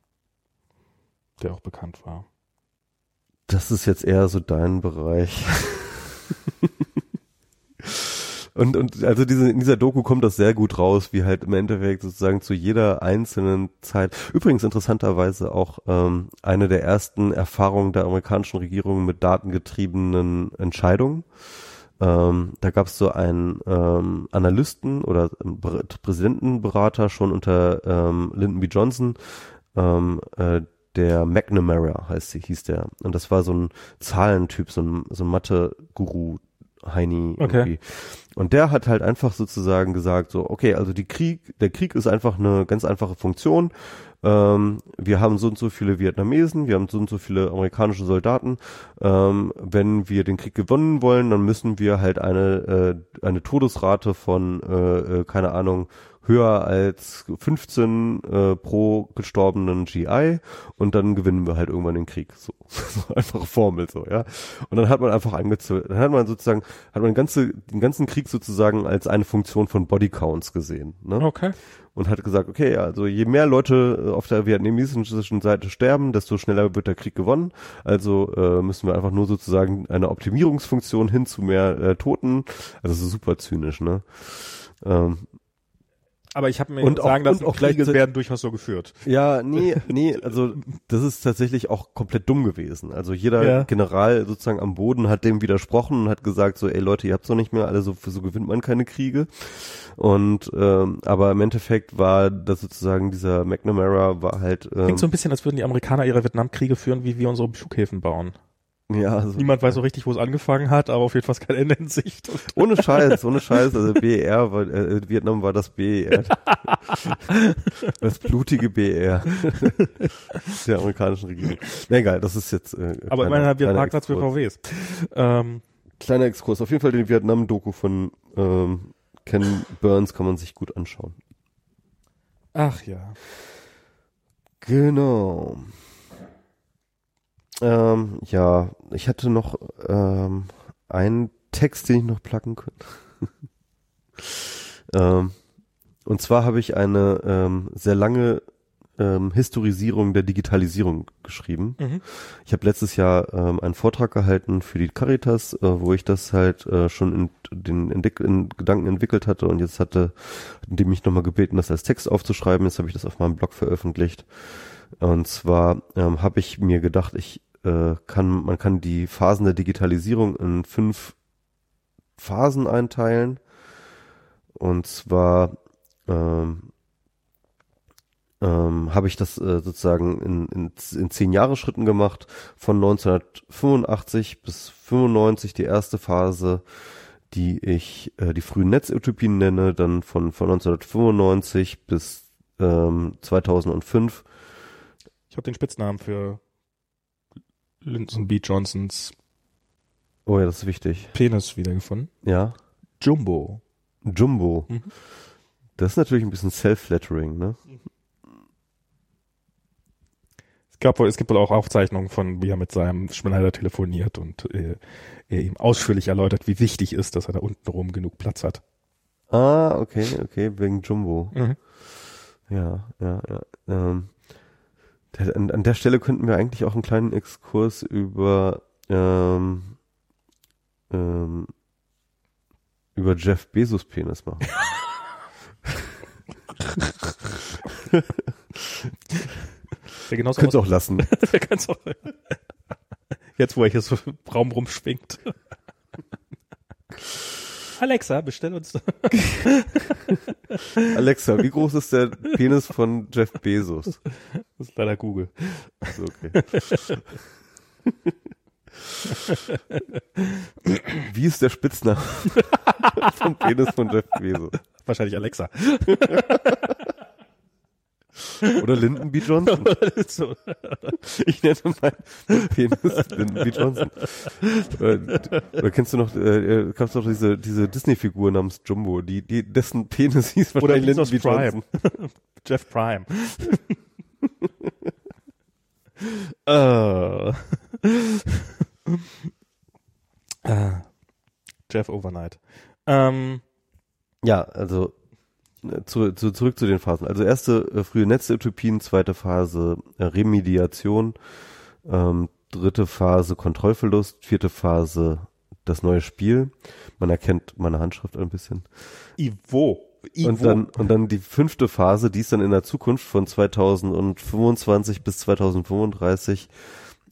Der auch bekannt war. Das ist jetzt eher so dein Bereich. und, und also diese, in dieser Doku kommt das sehr gut raus, wie halt im Endeffekt sozusagen zu jeder einzelnen Zeit. Übrigens interessanterweise auch ähm, eine der ersten Erfahrungen der amerikanischen Regierung mit datengetriebenen Entscheidungen. Ähm, da gab es so einen ähm, Analysten oder Ber- Präsidentenberater schon unter ähm, Lyndon B. Johnson, ähm, äh, der McNamara heißt sie, hieß der. Und das war so ein Zahlentyp, so ein, so ein Mathe-Guru, Heini Okay. irgendwie. Und der hat halt einfach sozusagen gesagt, so, okay, also die Krieg, der Krieg ist einfach eine ganz einfache Funktion. Ähm, wir haben so und so viele Vietnamesen, wir haben so und so viele amerikanische Soldaten. Ähm, wenn wir den Krieg gewonnen wollen, dann müssen wir halt eine, äh, eine Todesrate von, äh, äh, keine Ahnung, höher als 15 äh, pro gestorbenen GI und dann gewinnen wir halt irgendwann den Krieg. So, so einfache Formel so, ja. Und dann hat man einfach angezogen, dann hat man sozusagen, hat man den, ganze, den ganzen Krieg sozusagen als eine Funktion von Bodycounts gesehen. Ne? Okay. und hat gesagt, okay, also je mehr Leute äh, auf der vietnamesischen Seite sterben, desto schneller wird der Krieg gewonnen. Also äh, müssen wir einfach nur sozusagen eine Optimierungsfunktion hin zu mehr äh, Toten. Also das ist super zynisch, ne? Ähm, Aber ich habe mir Und auch- sagen lassen, und auch Kriege werden durchaus so geführt. ja, nee, nee, also das ist tatsächlich auch komplett dumm gewesen. Also jeder Ja. General sozusagen am Boden hat dem widersprochen und hat gesagt so, ey Leute, ihr habt's doch nicht mehr, alle so, so gewinnt man keine Kriege. Und ähm, aber im Endeffekt war das sozusagen dieser McNamara war halt ähm, Klingt so ein bisschen, als würden die Amerikaner ihre Vietnamkriege führen, wie wir unsere Flughäfen bauen. Ja, also, Niemand weiß so richtig, wo es angefangen hat, aber auf jeden Fall ist kein Ende in Sicht. Ohne Scheiß, ohne Scheiß, also BER war äh, Vietnam war das BER. das blutige BER der amerikanischen Regierung. Na egal, das ist jetzt äh, aber immerhin haben wir einen Parkplatz für. VWs. Ähm, Kleiner Exkurs. Auf jeden Fall den Vietnam-Doku von ähm, Ken Burns kann man sich gut anschauen. ach ja. Genau. Ähm, ja, ich hatte noch ähm, einen Text, den ich noch placken könnte. ähm, und zwar habe ich eine ähm, sehr lange ähm, Historisierung der Digitalisierung geschrieben. Mhm. Ich habe letztes Jahr ähm, einen Vortrag gehalten für die Caritas, äh, wo ich das halt äh, schon in den Entdeck in Gedanken entwickelt hatte und jetzt hatte, die mich nochmal gebeten, das als Text aufzuschreiben. Jetzt habe ich das auf meinem Blog veröffentlicht. Und zwar ähm, habe ich mir gedacht, ich äh, kann, man kann die Phasen der Digitalisierung in fünf Phasen einteilen. Und zwar ähm, ähm, habe ich das äh, sozusagen in, in, in zehn Jahre Schritten gemacht, von 1985 bis 95 die erste Phase, die ich äh, die frühen Netzutopien nenne, dann von, von 1995 bis ähm, 2005 Ich habe den Spitznamen für Lyndon B. Johnsons Oh ja, das ist wichtig. Penis wiedergefunden. Ja. Jumbo. Jumbo. Mhm. Das ist natürlich ein bisschen self-flattering, ne? Es gab wohl, es gibt wohl auch Aufzeichnungen von, wie er mit seinem Schneider telefoniert und äh, er ihm ausführlich erläutert, wie wichtig ist, dass er da unten rum genug Platz hat. Ah, okay, okay, wegen Jumbo. Mhm. Ja, ja, ja. Ähm, an, an der Stelle könnten wir eigentlich auch einen kleinen Exkurs über ähm, ähm, über Jeff Bezos Penis machen. Der genauso Könnt ihr auch lassen. Der kann's auch. Jetzt, wo er hier so im Raum rumschwingt. Alexa, bestell uns. Alexa, wie groß ist der Penis von Jeff Bezos? Das ist leider Google. Also okay. Wie ist der Spitzname vom Penis von Jeff Bezos? Wahrscheinlich Alexa. Oder Lyndon B. Johnson. so. Ich nenne meinen Penis Lyndon B. Johnson. Oder, oder kennst du noch, äh, gab's doch diese, diese Disney-Figur namens Jumbo, die, die, dessen Penis hieß Oder wahrscheinlich Lyndon B. Princess Johnson. Prime. Jeff Prime. äh. Ah. Jeff Overnight. Ähm, Ja, also äh, zu, zu, zurück zu den Phasen. Also erste äh, frühe Netzutopien, zweite Phase äh, Remediation, ähm, dritte Phase Kontrollverlust, vierte Phase das neue Spiel. Man erkennt meine Handschrift ein bisschen. Ivo. Ivo. Und dann, und dann die fünfte Phase, die ist dann in der Zukunft von 2025 bis 2035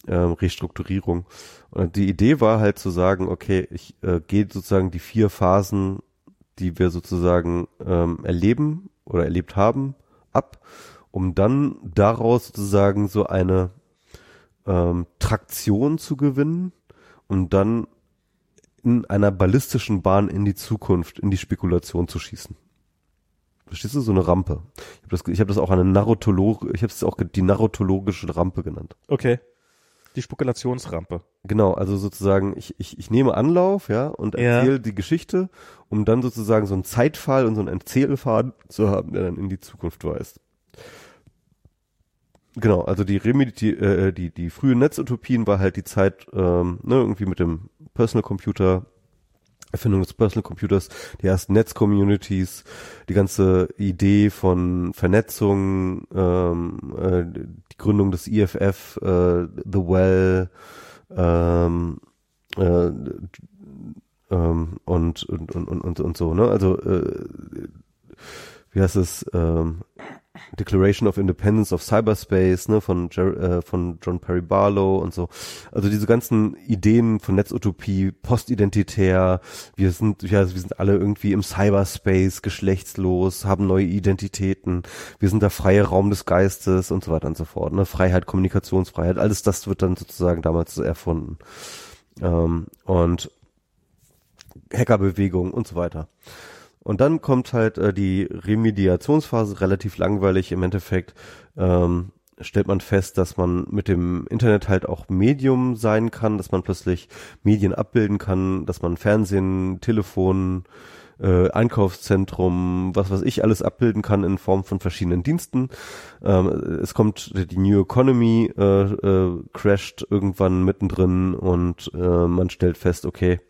ähm, Restrukturierung. Und die Idee war halt zu sagen, okay, ich äh, gehe sozusagen die vier Phasen, die wir sozusagen ähm, erleben oder erlebt haben, ab, um dann daraus sozusagen so eine ähm, Traktion zu gewinnen und dann in einer ballistischen Bahn in die Zukunft, in die Spekulation zu schießen. Verstehst du, so eine Rampe. Ich habe das, ich hab das auch eine Narratolog, ich habe es auch die narratologische Rampe genannt. Okay. Die Spekulationsrampe. Genau, also sozusagen, ich, ich, ich nehme Anlauf, ja, und Ja. erzähle die Geschichte, um dann sozusagen so einen Zeitfall und so einen Erzählfaden zu haben, der dann in die Zukunft weist. Genau, also die Remedi äh, die, die frühe Netzutopien war halt die Zeit, ähm, ne, irgendwie mit dem Personal Computer, Erfindung des Personal Computers, die ersten Netzcommunities, die ganze Idee von Vernetzung, ähm, äh, die Gründung des IFF, äh, The Well, ähm, äh, ähm, und, und, und, und, und, so, ne? Also äh, wie heißt es, ähm, Declaration of Independence of Cyberspace, ne, von, Jer äh, von John Perry Barlow und so. Also diese ganzen Ideen von Netzutopie, postidentitär, wir sind, ja, wir sind alle irgendwie im Cyberspace, geschlechtslos, haben neue Identitäten, wir sind der freie Raum des Geistes und so weiter und so fort, ne, Freiheit, Kommunikationsfreiheit, alles das wird dann sozusagen damals erfunden. Ähm, und Hackerbewegung und so weiter. Und dann kommt halt äh, die Remediationsphase, relativ langweilig im Endeffekt. Ähm, stellt man fest, dass man mit dem Internet halt auch Medium sein kann, dass man plötzlich Medien abbilden kann, dass man Fernsehen, Telefon, äh, Einkaufszentrum, was weiß ich, alles abbilden kann in Form von verschiedenen Diensten. Ähm, es kommt die New Economy, äh, äh, crasht irgendwann mittendrin und äh, man stellt fest, okay,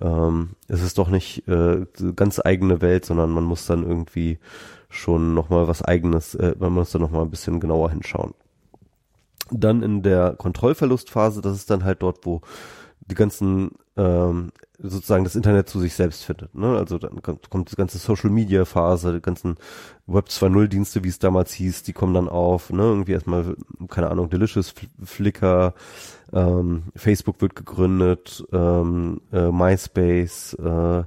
ähm, es ist doch nicht äh, ganz eigene Welt, sondern man muss dann irgendwie schon nochmal was eigenes, äh, man muss dann nochmal ein bisschen genauer hinschauen. Dann in der Kontrollverlustphase, das ist dann halt dort, wo die ganzen ähm, sozusagen das Internet zu sich selbst findet. Ne? Also dann kommt, kommt die ganze Social Media Phase, die ganzen Web 2.0 Dienste, wie es damals hieß, die kommen dann auf. Ne? Irgendwie erstmal, keine Ahnung, Delicious, Fl- Flickr, ähm, Facebook wird gegründet, ähm, äh, MySpace, äh,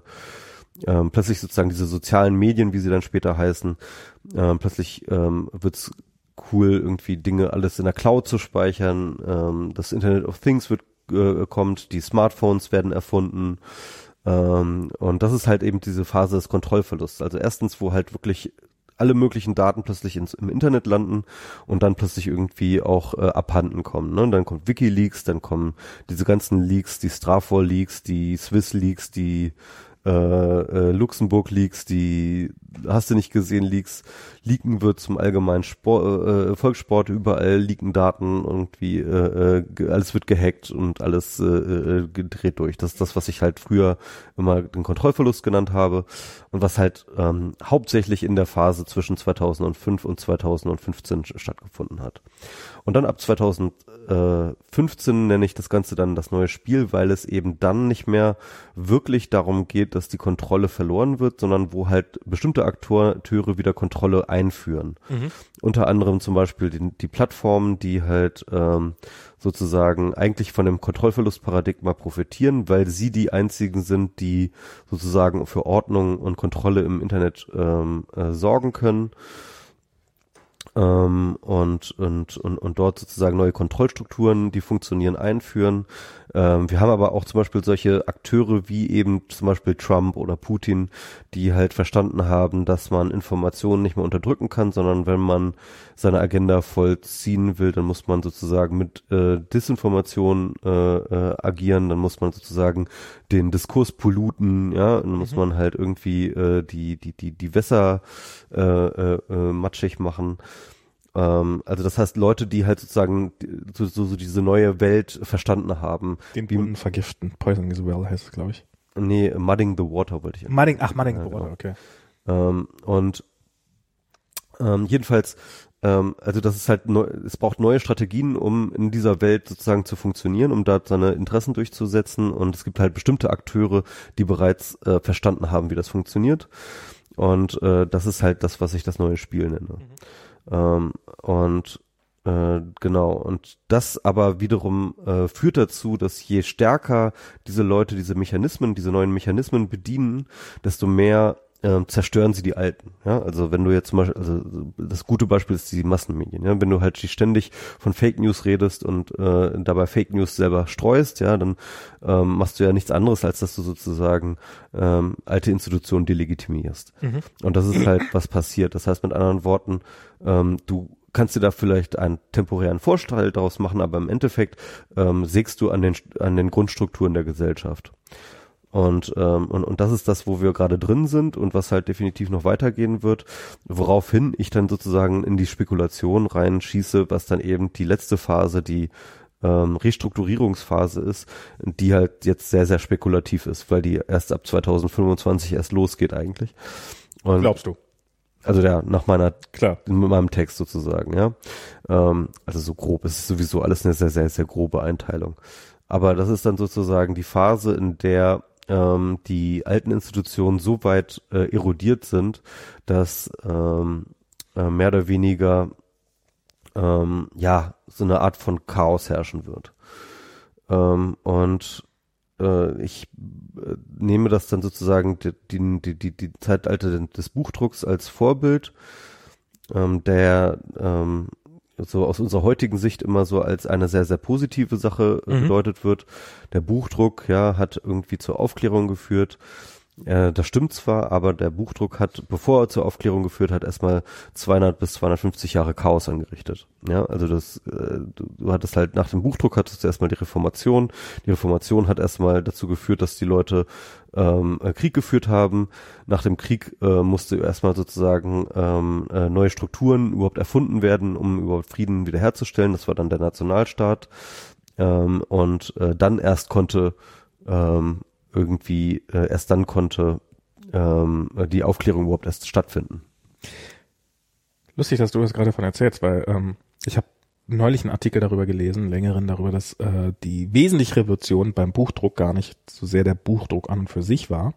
ähm, plötzlich sozusagen diese sozialen Medien, wie sie dann später heißen, ähm, plötzlich ähm, wird's cool, irgendwie Dinge alles in der Cloud zu speichern. Ähm, das Internet of Things wird äh, kommt, die Smartphones werden erfunden. Ähm, und das ist halt eben diese Phase des Kontrollverlusts. Also erstens, wo halt wirklich alle möglichen Daten plötzlich ins, im Internet landen und dann plötzlich irgendwie auch äh, abhanden kommen. Ne? Dann kommt WikiLeaks, dann kommen diese ganzen Leaks, die Strafvoll Leaks, die Swiss Leaks, die äh, äh, Luxemburg Leaks, die hast du nicht gesehen Leaks, leaken wird zum allgemeinen Sport, äh, Volkssport, überall leaken Daten irgendwie, äh, äh, alles wird gehackt und alles äh, äh, gedreht durch. Das ist das, was ich halt früher immer den Kontrollverlust genannt habe und was halt ähm, hauptsächlich in der Phase zwischen 2005 und 2015 stattgefunden hat. Und dann ab 2015 nenne ich das Ganze dann das neue Spiel, weil es eben dann nicht mehr wirklich darum geht, dass die Kontrolle verloren wird, sondern wo halt bestimmte Akteure wieder Kontrolle einführen. Unter anderem zum Beispiel die, die Plattformen, die halt ähm, sozusagen eigentlich von dem Kontrollverlustparadigma profitieren, weil sie die einzigen sind, die sozusagen für Ordnung und Kontrolle im Internet ähm, äh, sorgen können. Ähm, und, und, und, und dort sozusagen neue Kontrollstrukturen, die funktionieren, einführen. Ähm, wir haben aber auch zum Beispiel solche Akteure wie eben zum Beispiel Trump oder Putin, die halt verstanden haben, dass man Informationen nicht mehr unterdrücken kann, sondern wenn man seine Agenda vollziehen will, dann muss man sozusagen mit äh, Disinformation äh, äh, agieren, dann muss man sozusagen den Diskurs polluten, ja, dann muss mhm. man halt irgendwie äh, die, die, die, die Wässer äh, äh, äh matschig machen. Ähm, also das heißt Leute, die halt sozusagen so, so, so diese neue Welt verstanden haben. Den Boden vergiften. Poisoning is well heißt es, glaube ich. Nee, Mudding the Water wollte ich. Mudding, ach, Mudding the Water, genau. okay. Ähm, und ähm, jedenfalls, ähm, also das ist halt, neu, es braucht neue Strategien, um in dieser Welt sozusagen zu funktionieren, um da seine Interessen durchzusetzen. Und es gibt halt bestimmte Akteure, die bereits äh, verstanden haben, wie das funktioniert. Und äh, das ist halt das, was ich das neue Spiel nenne. Mhm. Ähm, und äh, genau, und das aber wiederum äh, führt dazu, dass je stärker diese Leute diese Mechanismen, diese neuen Mechanismen bedienen, desto mehr äh, zerstören sie die alten. Ja, also wenn du jetzt zum Beispiel, also das gute Beispiel ist die Massenmedien. Ja, wenn du halt ständig von Fake News redest und äh, dabei Fake News selber streust, ja, dann ähm, machst du ja nichts anderes, als dass du sozusagen ähm, alte Institutionen delegitimierst. Mhm. Und das ist halt was passiert. Das heißt mit anderen Worten, ähm, du kannst dir da vielleicht einen temporären Vorteil daraus machen, aber im Endeffekt ähm, sägst du an den an den Grundstrukturen der Gesellschaft. Und, ähm, und, und das ist das, wo wir gerade drin sind und was halt definitiv noch weitergehen wird, woraufhin ich dann sozusagen in die Spekulation reinschieße, was dann eben die letzte Phase, die ähm, Restrukturierungsphase ist, die halt jetzt sehr, sehr spekulativ ist, weil die erst ab 2025 erst losgeht eigentlich. Und Glaubst du? Also ja, nach meiner, Klar. mit meinem Text sozusagen, ja. Ähm, also so grob, es ist sowieso alles eine sehr, sehr, sehr grobe Einteilung. Aber das ist dann sozusagen die Phase, in der ähm, die alten Institutionen so weit äh, erodiert sind, dass ähm, äh, mehr oder weniger ähm, ja so eine Art von Chaos herrschen wird. Ähm, und äh, ich äh, nehme das dann sozusagen die, die, die, die Zeitalter des Buchdrucks als Vorbild, ähm, der ähm, so aus unserer heutigen Sicht immer so als eine sehr, sehr positive Sache äh, mhm. gedeutet wird. Der Buchdruck, ja, hat irgendwie zur Aufklärung geführt. Äh, das stimmt zwar, aber der Buchdruck hat, bevor er zur Aufklärung geführt hat, erstmal 200 bis 250 Jahre Chaos angerichtet. Ja, also das, äh, du, du hattest halt nach dem Buchdruck hattest du erstmal die Reformation. Die Reformation hat erstmal dazu geführt, dass die Leute ähm, äh, Krieg geführt haben. Nach dem Krieg äh, musste erstmal sozusagen ähm, äh, neue Strukturen überhaupt erfunden werden, um überhaupt Frieden wiederherzustellen. Das war dann der Nationalstaat. Ähm, und äh, dann erst konnte ähm, irgendwie äh, erst dann konnte ähm, die Aufklärung überhaupt erst stattfinden. Lustig, dass du das gerade von erzählst, weil ähm, ich habe neulich einen Artikel darüber gelesen, längeren darüber, dass äh, die wesentliche Revolution beim Buchdruck gar nicht so sehr der Buchdruck an und für sich war,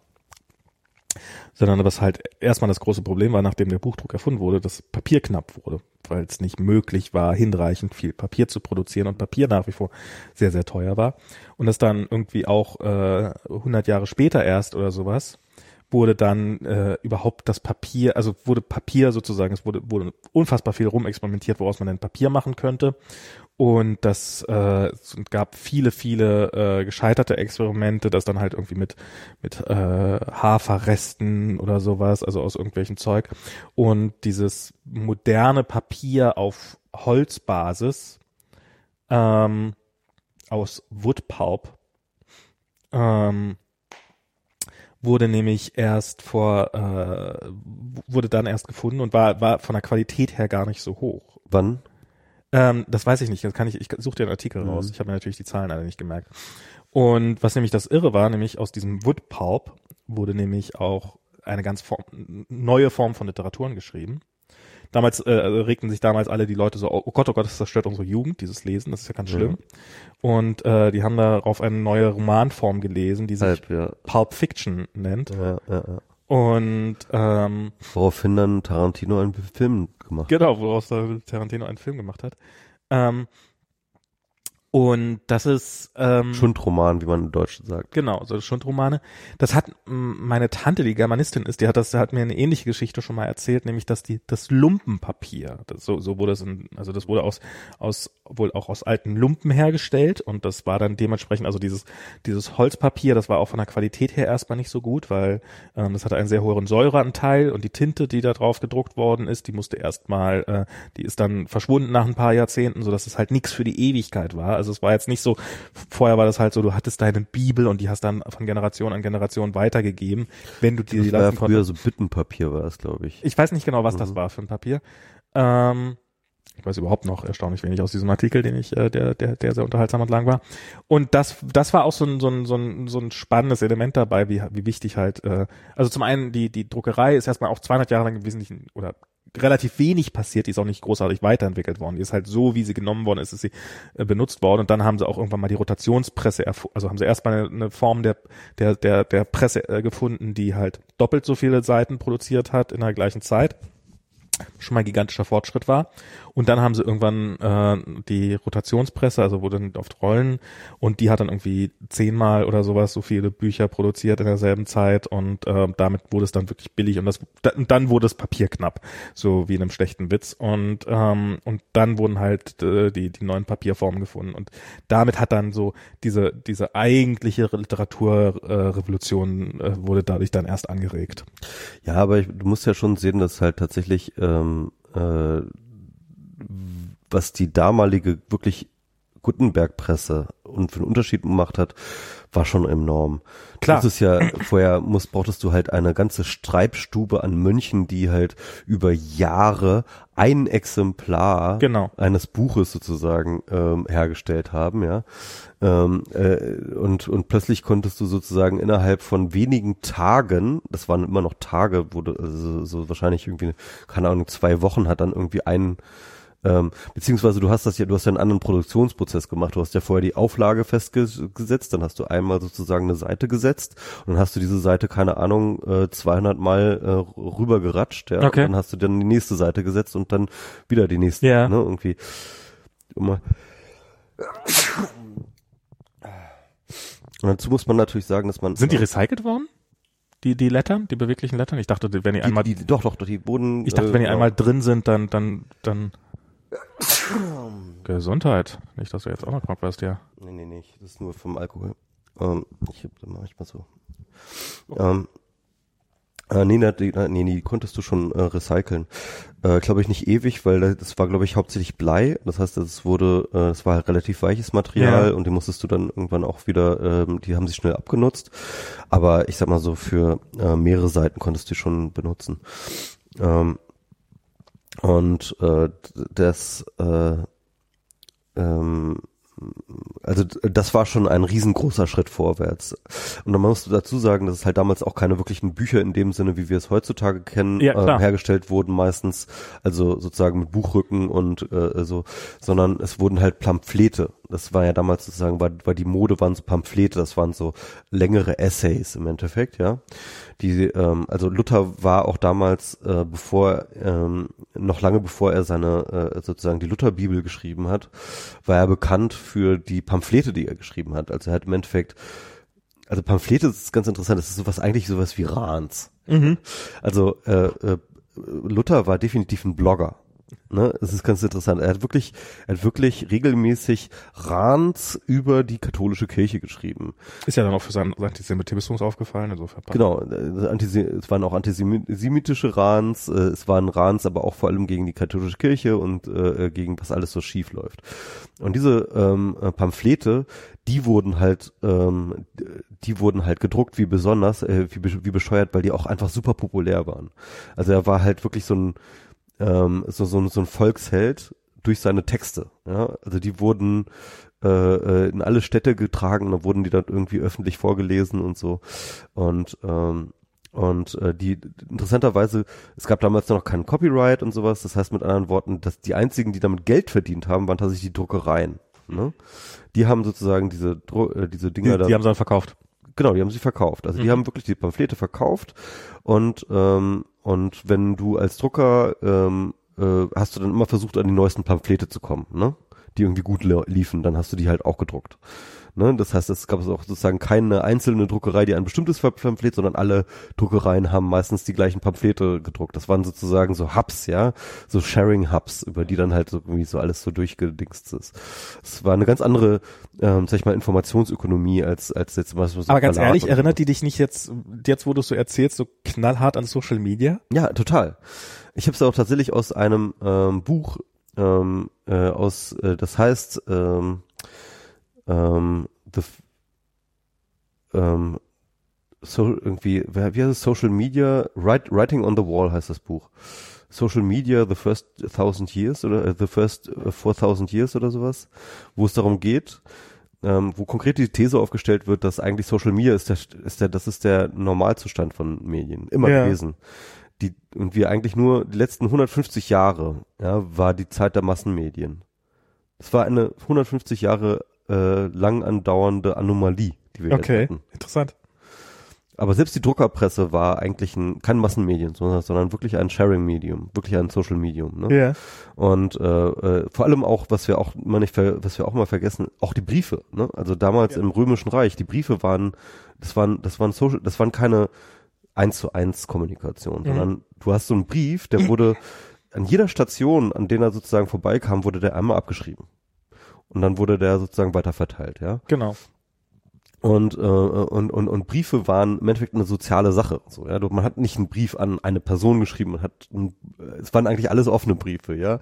sondern was halt erstmal das große Problem war, nachdem der Buchdruck erfunden wurde, dass Papier knapp wurde, weil es nicht möglich war, hinreichend viel Papier zu produzieren und Papier nach wie vor sehr, sehr teuer war. Und das dann irgendwie auch äh, 100 Jahre später erst oder sowas wurde dann äh, überhaupt das Papier, also wurde Papier sozusagen, es wurde, wurde unfassbar viel rumexperimentiert, woraus man denn Papier machen könnte. Und das äh, es gab viele, viele äh, gescheiterte Experimente, das dann halt irgendwie mit, mit äh, Haferresten oder sowas, also aus irgendwelchen Zeug. Und dieses moderne Papier auf Holzbasis ähm, aus Woodpulp ähm, wurde nämlich erst vor, äh, wurde dann erst gefunden und war, war von der Qualität her gar nicht so hoch. Wann? Ähm, das weiß ich nicht. Das kann ich, ich suche den Artikel mhm. raus. Ich habe mir natürlich die Zahlen alle nicht gemerkt. Und was nämlich das Irre war, nämlich aus diesem Woodpulp wurde nämlich auch eine ganz Form, neue Form von Literaturen geschrieben. Damals äh, regten sich damals alle die Leute so, oh Gott, oh Gott, das zerstört unsere Jugend, dieses Lesen, das ist ja ganz schlimm. Mhm. Und äh, die haben darauf eine neue Romanform gelesen, die sich Halb, ja. Pulp Fiction nennt. Ja, ja. Und ähm, woraufhin dann Tarantino einen Film gemacht Genau, woraus Tarantino einen Film gemacht hat. Ähm, Und das ist ähm, Schundroman, wie man in Deutsch sagt. Genau, so Schundromane. Das hat meine Tante, die Germanistin ist, die hat das, hat mir eine ähnliche Geschichte schon mal erzählt, nämlich dass die das Lumpenpapier, das, so, so wurde es, in, also das wurde aus aus wohl auch aus alten Lumpen hergestellt und das war dann dementsprechend, also dieses dieses Holzpapier, das war auch von der Qualität her erstmal nicht so gut, weil ähm, das hatte einen sehr hohen Säureanteil und die Tinte, die da drauf gedruckt worden ist, die musste erstmal, äh, die ist dann verschwunden nach ein paar Jahrzehnten, so dass es halt nichts für die Ewigkeit war. Also es war jetzt nicht so, vorher war das halt so, du hattest deine Bibel und die hast dann von Generation an Generation weitergegeben, wenn du dir die Das lassen früher konntest. so Bittenpapier war es, glaube ich. Ich weiß nicht genau, was das Mhm. war für ein Papier. Ähm, ich weiß überhaupt noch erstaunlich wenig aus diesem Artikel, den ich, äh, der, der, der sehr unterhaltsam und lang war. Und das, das war auch so ein, so ein, so ein, so ein spannendes Element dabei, wie, wie wichtig halt, äh, also zum einen die, die Druckerei ist erstmal auch 200 Jahre lang im Wesentlichen oder relativ wenig passiert, die ist auch nicht großartig weiterentwickelt worden. Die ist halt so, wie sie genommen worden ist, ist sie äh, benutzt worden und dann haben sie auch irgendwann mal die Rotationspresse, also haben sie erstmal eine, eine Form der, der, der, der Presse äh, gefunden, die halt doppelt so viele Seiten produziert hat in der gleichen Zeit schon mal ein gigantischer Fortschritt war. Und dann haben sie irgendwann äh, die Rotationspresse, also wurde dann auf Rollen und die hat dann irgendwie zehnmal oder sowas so viele Bücher produziert in derselben Zeit und äh, damit wurde es dann wirklich billig und das dann wurde es Papier knapp, so wie in einem schlechten Witz und ähm, und dann wurden halt äh, die die neuen Papierformen gefunden und damit hat dann so diese diese eigentliche Literaturrevolution äh, äh, wurde dadurch dann erst angeregt. Ja, aber ich, du musst ja schon sehen, dass halt tatsächlich, ähm, äh, was die damalige wirklich Gutenberg-Presse und für einen Unterschied gemacht hat, war schon enorm. Klar. Das ist ja, vorher muss, brauchtest du halt eine ganze Streibstube an Mönchen, die halt über Jahre ein Exemplar Genau. eines Buches sozusagen ähm, hergestellt haben, ja. Ähm, äh, und, und plötzlich konntest du sozusagen innerhalb von wenigen Tagen, das waren immer noch Tage, wo du, also so wahrscheinlich irgendwie, keine Ahnung, zwei Wochen hat dann irgendwie ein ähm, beziehungsweise du hast das ja, du hast ja einen anderen Produktionsprozess gemacht. Du hast ja vorher die Auflage festgesetzt, dann hast du einmal sozusagen eine Seite gesetzt und dann hast du diese Seite, keine Ahnung, äh, 200 Mal äh, rübergeratscht, ja. Okay. Und dann hast du dann die nächste Seite gesetzt und dann wieder die nächste, Ja. ne, irgendwie. Immer. Und dazu muss man natürlich sagen, dass man Sind die recycelt worden? Die, die Lettern, die beweglichen Lettern? Ich dachte, wenn die die, einmal, die, doch, doch, doch, die wurden. ich dachte, äh, wenn die ja. einmal drin sind, dann, dann, dann. Gesundheit. Nicht, dass du jetzt auch noch krank wirst, ja. Nee, nee, nee, das ist nur vom Alkohol. Ähm, ich hab, dann mach ich mal so. Ähm, äh, nee, nee, die, nee, die konntest du schon äh, recyceln. Äh, glaube ich nicht ewig, weil da- das war, glaube ich, hauptsächlich Blei. Das heißt, es wurde, äh, es war halt relativ weiches Material Ja. und die musstest du dann irgendwann auch wieder, ähm, die haben sich schnell abgenutzt. Aber ich sag mal so, für äh, mehrere Seiten konntest du die schon benutzen. Ähm, und äh, das, äh, ähm, also das war schon ein riesengroßer Schritt vorwärts. Und dann musst du dazu sagen, dass es halt damals auch keine wirklichen Bücher in dem Sinne, wie wir es heutzutage kennen, Ja, äh, hergestellt wurden, meistens, also sozusagen mit Buchrücken und äh, so, sondern es wurden halt Pamphlete. Das war ja damals sozusagen, war, war die Mode waren so Pamphlete, das waren so längere Essays im Endeffekt, ja. Die, ähm, also Luther war auch damals, äh, bevor, ähm, noch lange bevor er seine, äh, sozusagen die Lutherbibel geschrieben hat, war er bekannt für die Pamphlete, die er geschrieben hat. Also er hat im Endeffekt, also Pamphlete ist ganz interessant, das ist sowas, eigentlich sowas wie Rans. Mhm. Also äh, äh, Luther war definitiv ein Blogger. Ne, es ist ganz interessant. Er hat wirklich, er hat wirklich regelmäßig Rans über die katholische Kirche geschrieben. Ist ja dann auch für seinen Antisemitismus aufgefallen, insofern. Genau, äh, es waren auch antisemitische Rans, äh, es waren Rans, aber auch vor allem gegen die katholische Kirche und äh, gegen was alles so schief läuft. Und diese ähm, äh, Pamphlete, die wurden halt, ähm, die wurden halt gedruckt wie besonders, äh, wie, wie bescheuert, weil die auch einfach super populär waren. Also er war halt wirklich so ein ähm, so, so, so ein Volksheld durch seine Texte. Ja? Also die wurden äh, äh, in alle Städte getragen, da wurden die dann irgendwie öffentlich vorgelesen und so. Und ähm, und äh, die interessanterweise, es gab damals noch kein Copyright und sowas. Das heißt mit anderen Worten, dass die einzigen, die damit Geld verdient haben, waren tatsächlich die Druckereien. Ne? Die haben sozusagen diese Dru äh, diese Dinger Die, da die haben sie dann verkauft. Genau, die haben sie verkauft. Also die Mhm. haben wirklich die Pamphlete verkauft und ähm, und wenn du als Drucker ähm, äh, hast du dann immer versucht an die neuesten Pamphlete zu kommen, ne? Die irgendwie gut liefen, dann hast du die halt auch gedruckt. Ne? Das heißt, es gab auch sozusagen keine einzelne Druckerei, die ein bestimmtes Pamphlet, sondern alle Druckereien haben meistens die gleichen Pamphlete gedruckt. Das waren sozusagen so Hubs, ja, so Sharing-Hubs, über die dann halt so irgendwie so alles so durchgedingst ist. Es war eine ganz andere, ähm, sag ich mal, Informationsökonomie als als jetzt was. So Aber ganz Verlag ehrlich, erinnert die dich nicht jetzt, jetzt wo du es so erzählst, so knallhart an Social Media? Ja, total. Ich habe es auch tatsächlich aus einem ähm, Buch ähm, äh, aus, äh, das heißt ähm, ähm, the, ähm, so irgendwie, wie heißt es? Social Media, Write, Writing on the Wall heißt das Buch. Social Media, the first thousand years oder uh, the first uh, four thousand years oder sowas, wo es darum geht, ähm, wo konkret die These aufgestellt wird, dass eigentlich Social Media ist der, ist der, das ist der Normalzustand von Medien, immer ja. gewesen. Die, und wir eigentlich nur die letzten 150 Jahre, ja, war die Zeit der Massenmedien. Es war eine 150 Jahre äh, lang andauernde Anomalie, die wir okay. hatten. Okay, interessant. Aber selbst die Druckerpresse war eigentlich ein, kein Massenmedium, sondern, sondern wirklich ein Sharing-Medium, wirklich ein Social-Medium. Ne? Ja. Und äh, äh, vor allem auch, was wir auch immer nicht, was wir auch mal vergessen, auch die Briefe. Ne? Also damals ja. im Römischen Reich, die Briefe waren, das waren, das waren Social, das waren keine eins zu eins Kommunikation, mhm. sondern du hast so einen Brief, der wurde an jeder Station, an der er sozusagen vorbeikam, wurde der einmal abgeschrieben und dann wurde der sozusagen weiter verteilt, ja. Genau. Und, äh, und, und, und Briefe waren im Endeffekt eine soziale Sache. So, ja, man hat nicht einen Brief an eine Person geschrieben, man hat, ein, es waren eigentlich alles offene Briefe, ja.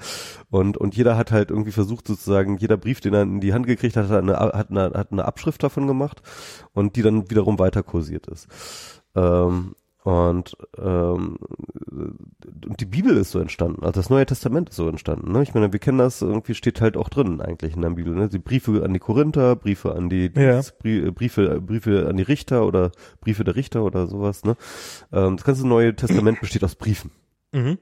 Und, und jeder hat halt irgendwie versucht, sozusagen, jeder Brief, den er in die Hand gekriegt hat, hat eine, hat eine, hat eine Abschrift davon gemacht und die dann wiederum weiter kursiert ist. Ähm, und, ähm, die Bibel ist so entstanden, also das Neue Testament ist so entstanden. Ne? Ich meine, wir kennen das, irgendwie steht halt auch drin eigentlich in der Bibel. Ne? Die Briefe an die Korinther, Briefe an die ja. Briefe, Briefe an die Richter oder Briefe der Richter oder sowas. Ne? Ähm, das ganze Neue Testament besteht aus Briefen. Mhm.